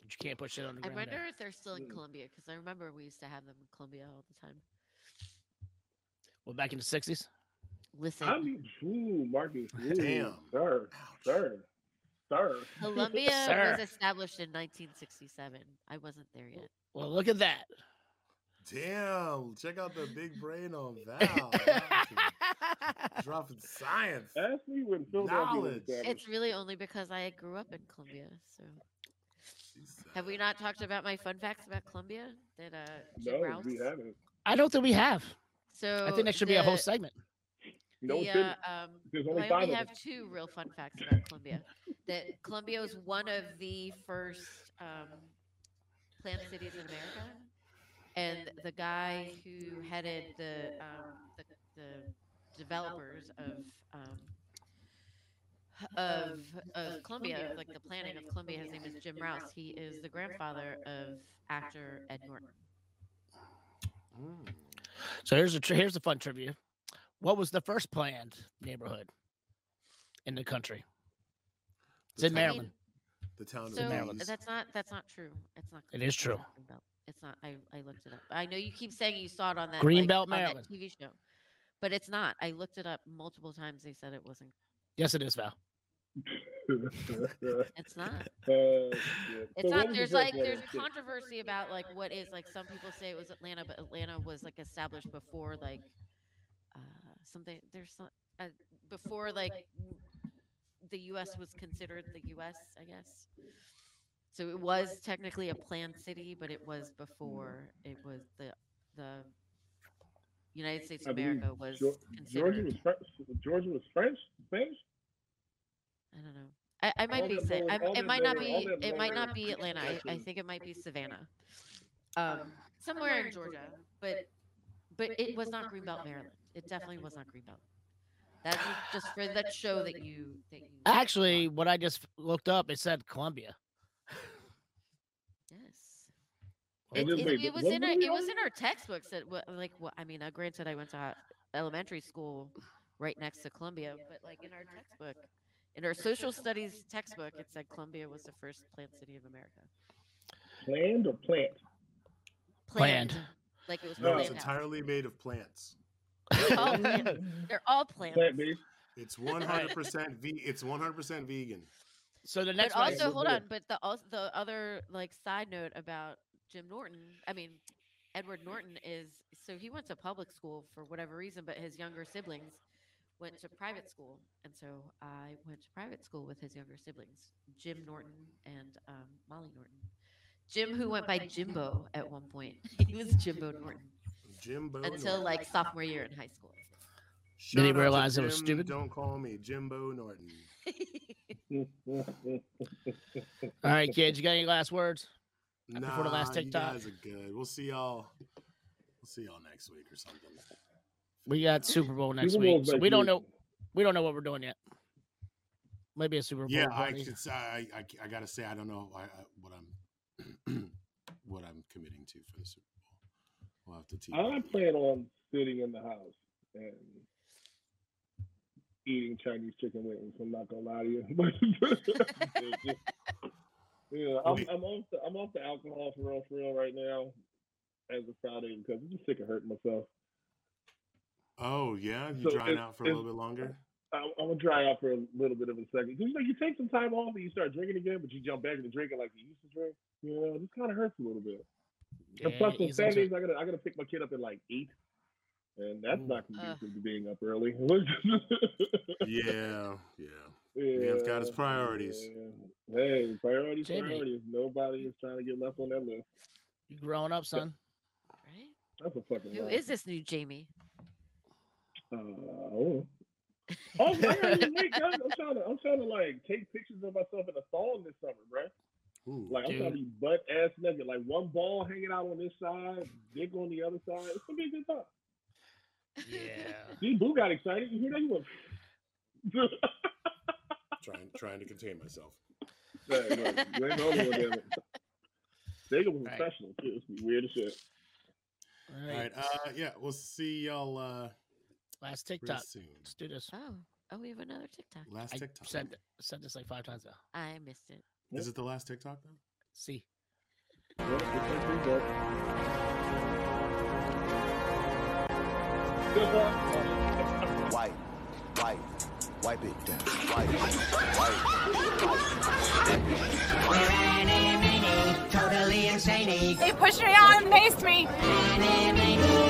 B: But you can't put shit underground.
D: I wonder
B: there.
D: if they're still
C: Mm.
D: in Columbia because I remember we used to have them in Columbia all the time.
B: Well, back in the '60s.
D: Listen,
C: I mean, ooh, Marcus, ooh, (laughs)
A: Damn.
C: sir, sir, sir.
D: Columbia (laughs)
B: Sir.
D: was established in 1967. I wasn't there yet.
B: Well, look at that.
A: Damn! Check out the big brain on (laughs) Val. Wow, Dropping science.
C: Ask me when Philadelphia
A: Knowledge.
D: It's really only because I grew up in Columbia. So, have we not talked about my fun facts about Columbia? That uh, Jim
C: No,
D: Rouse?
C: we haven't.
B: I don't think we have.
D: So
B: I think that should be a whole segment.
C: No,
D: the,
C: it
D: uh, um,
C: There's
D: well,
C: only
D: I only have
C: them.
D: two real fun facts about Columbia. that Columbia was one of the first um, planned cities in America, and the guy who headed the um, the, the developers of um, of of Columbia, like the planning of Columbia, his name is Jim Rouse. He is the grandfather of actor Ed Norton.
B: So here's a tri- here's a fun trivia. What was the first planned neighborhood in the country? It's in
D: I mean,
B: Maryland.
A: The town of
D: So
B: Maryland.
D: Uh, that's not that's not true. It's not.
B: It is true.
D: It's not. I, I looked it up. I know you keep saying you saw it on that
B: Greenbelt,
D: like, on that
B: Maryland.
D: TV show, but it's not. I looked it up multiple times. They said it wasn't.
B: Yes, it is, Val.
D: It's not. (laughs)
C: Uh, yeah.
D: It's
C: So
D: not. There's like there's controversy about like what is like some people say it was Atlanta, but Atlanta was like established before like uh something. There's some uh, before like the U.S. was considered the U.S. I guess. So it was technically a planned city, but it was before it was the the United States of America was
C: Geor-
D: considered.
C: Georgia was French. Georgia was French. Spanish.
D: I don't know. I, I might be saying it might not be it might not be Atlanta. I, I think it might be Savannah, um, somewhere in Georgia. But but it was not Greenbelt, Maryland. It definitely was not Greenbelt. That's (sighs) just for that show that you that you.
B: Actually, what I just looked up, it said Columbia.
D: Yes. It, it,
C: wait,
D: it was in our, it was in our textbooks that wa- like what I mean. Uh, granted, I went to uh, elementary school right next to Columbia, but like in our textbook, in our social studies textbook, it said Columbia was the first planned city of America.
C: Planned or plant?
B: Planned.
D: Like it was
A: No,
D: planned
A: it's
D: out.
A: entirely made of plants.
D: They're all (laughs) planned. They're all planned.
C: Plant based.
A: It's 100% ve- It's 100% vegan.
B: So the
D: But
B: next one,
D: also, hold on. But the also the other like side note about Jim Norton, I mean Edward Norton is so he went to public school for whatever reason, but his younger siblings went to private school, and so I went to private school with his younger siblings, Jim Norton and um, Molly Norton. Jim, who went by Jimbo at one point, (laughs) he was Jimbo Norton
A: Jimbo.
D: until
A: Norton.
D: like sophomore year in high school.
B: Did he
A: Shout out
B: realize it was stupid?
A: Don't call me Jimbo Norton. (laughs)
B: all right, kids, you got any last words?
A: Nah,
B: Before the last
A: you
B: TikTok,
A: guys are good. We'll see y'all. We'll see y'all next week or something.
B: We got Super Bowl next
C: Super
B: week. So we don't know. We don't know what we're doing yet. Maybe a Super Bowl.
A: Yeah, I,
B: party.
A: could I, I, I gotta say I don't know I, I, what I'm (clears throat) what I'm committing to for the Super Bowl. We'll have to team.
C: I plan on sitting in the house and eating Chinese chicken wings. I'm not gonna lie to you. (laughs) It's just- yeah, I'm, I'm off the I'm off the alcohol for real, for real right now as of Friday because I'm just sick of hurting myself.
A: Oh yeah, you
C: So
A: drying out for a little bit longer.
C: I'm, I'm gonna dry out for a little bit of a second. 'Cause, you know, you take some time off and you start drinking again, but you jump back into drinking like you used to drink. You know, it just kind of hurts a little bit. and plus, on
B: ease into it.
C: Saturdays, I gotta I gotta pick my kid up at like eight, and that's not uh. conducive to being up early.
A: Yeah, (laughs) yeah.
C: Yeah,
A: Man's got his priorities.
C: yeah. Hey, priorities,
B: Jamie.
C: priorities. Nobody is trying to get left on that list.
B: You growing up, son? Right?
C: That's a fucking.
D: Who
C: lie.
D: is this new Jamie?
C: Uh, oh. Oh, I gotta lose weight, guys. I'm trying to, I'm trying to like take pictures of myself in a thong this summer, bruh. Like I'm trying to be butt ass naked, like one ball hanging out on this side, dick on the other side. It's gonna be a good time.
B: Yeah.
C: See, Boo got excited. You hear that? You went. (laughs)
A: trying trying to contain myself.
C: Hey, look, you ain't the only one, damn it. They go
B: Right.
C: professional too. It's weird as shit.
A: All right. Uh, yeah, we'll see y'all. Uh,
B: Last TikTok.
A: soon.
B: Let's do this.
D: Oh, oh, we have another TikTok.
A: Last
B: I
A: TikTok.
B: said said this like five times now.
D: I missed it.
A: Is it the last TikTok though?
B: See.
W: Wipe, wipe, wipe it down. Wipe, wipe, wipe.
K: We're any, totally insane. St.
I: He pushed me on and maced me.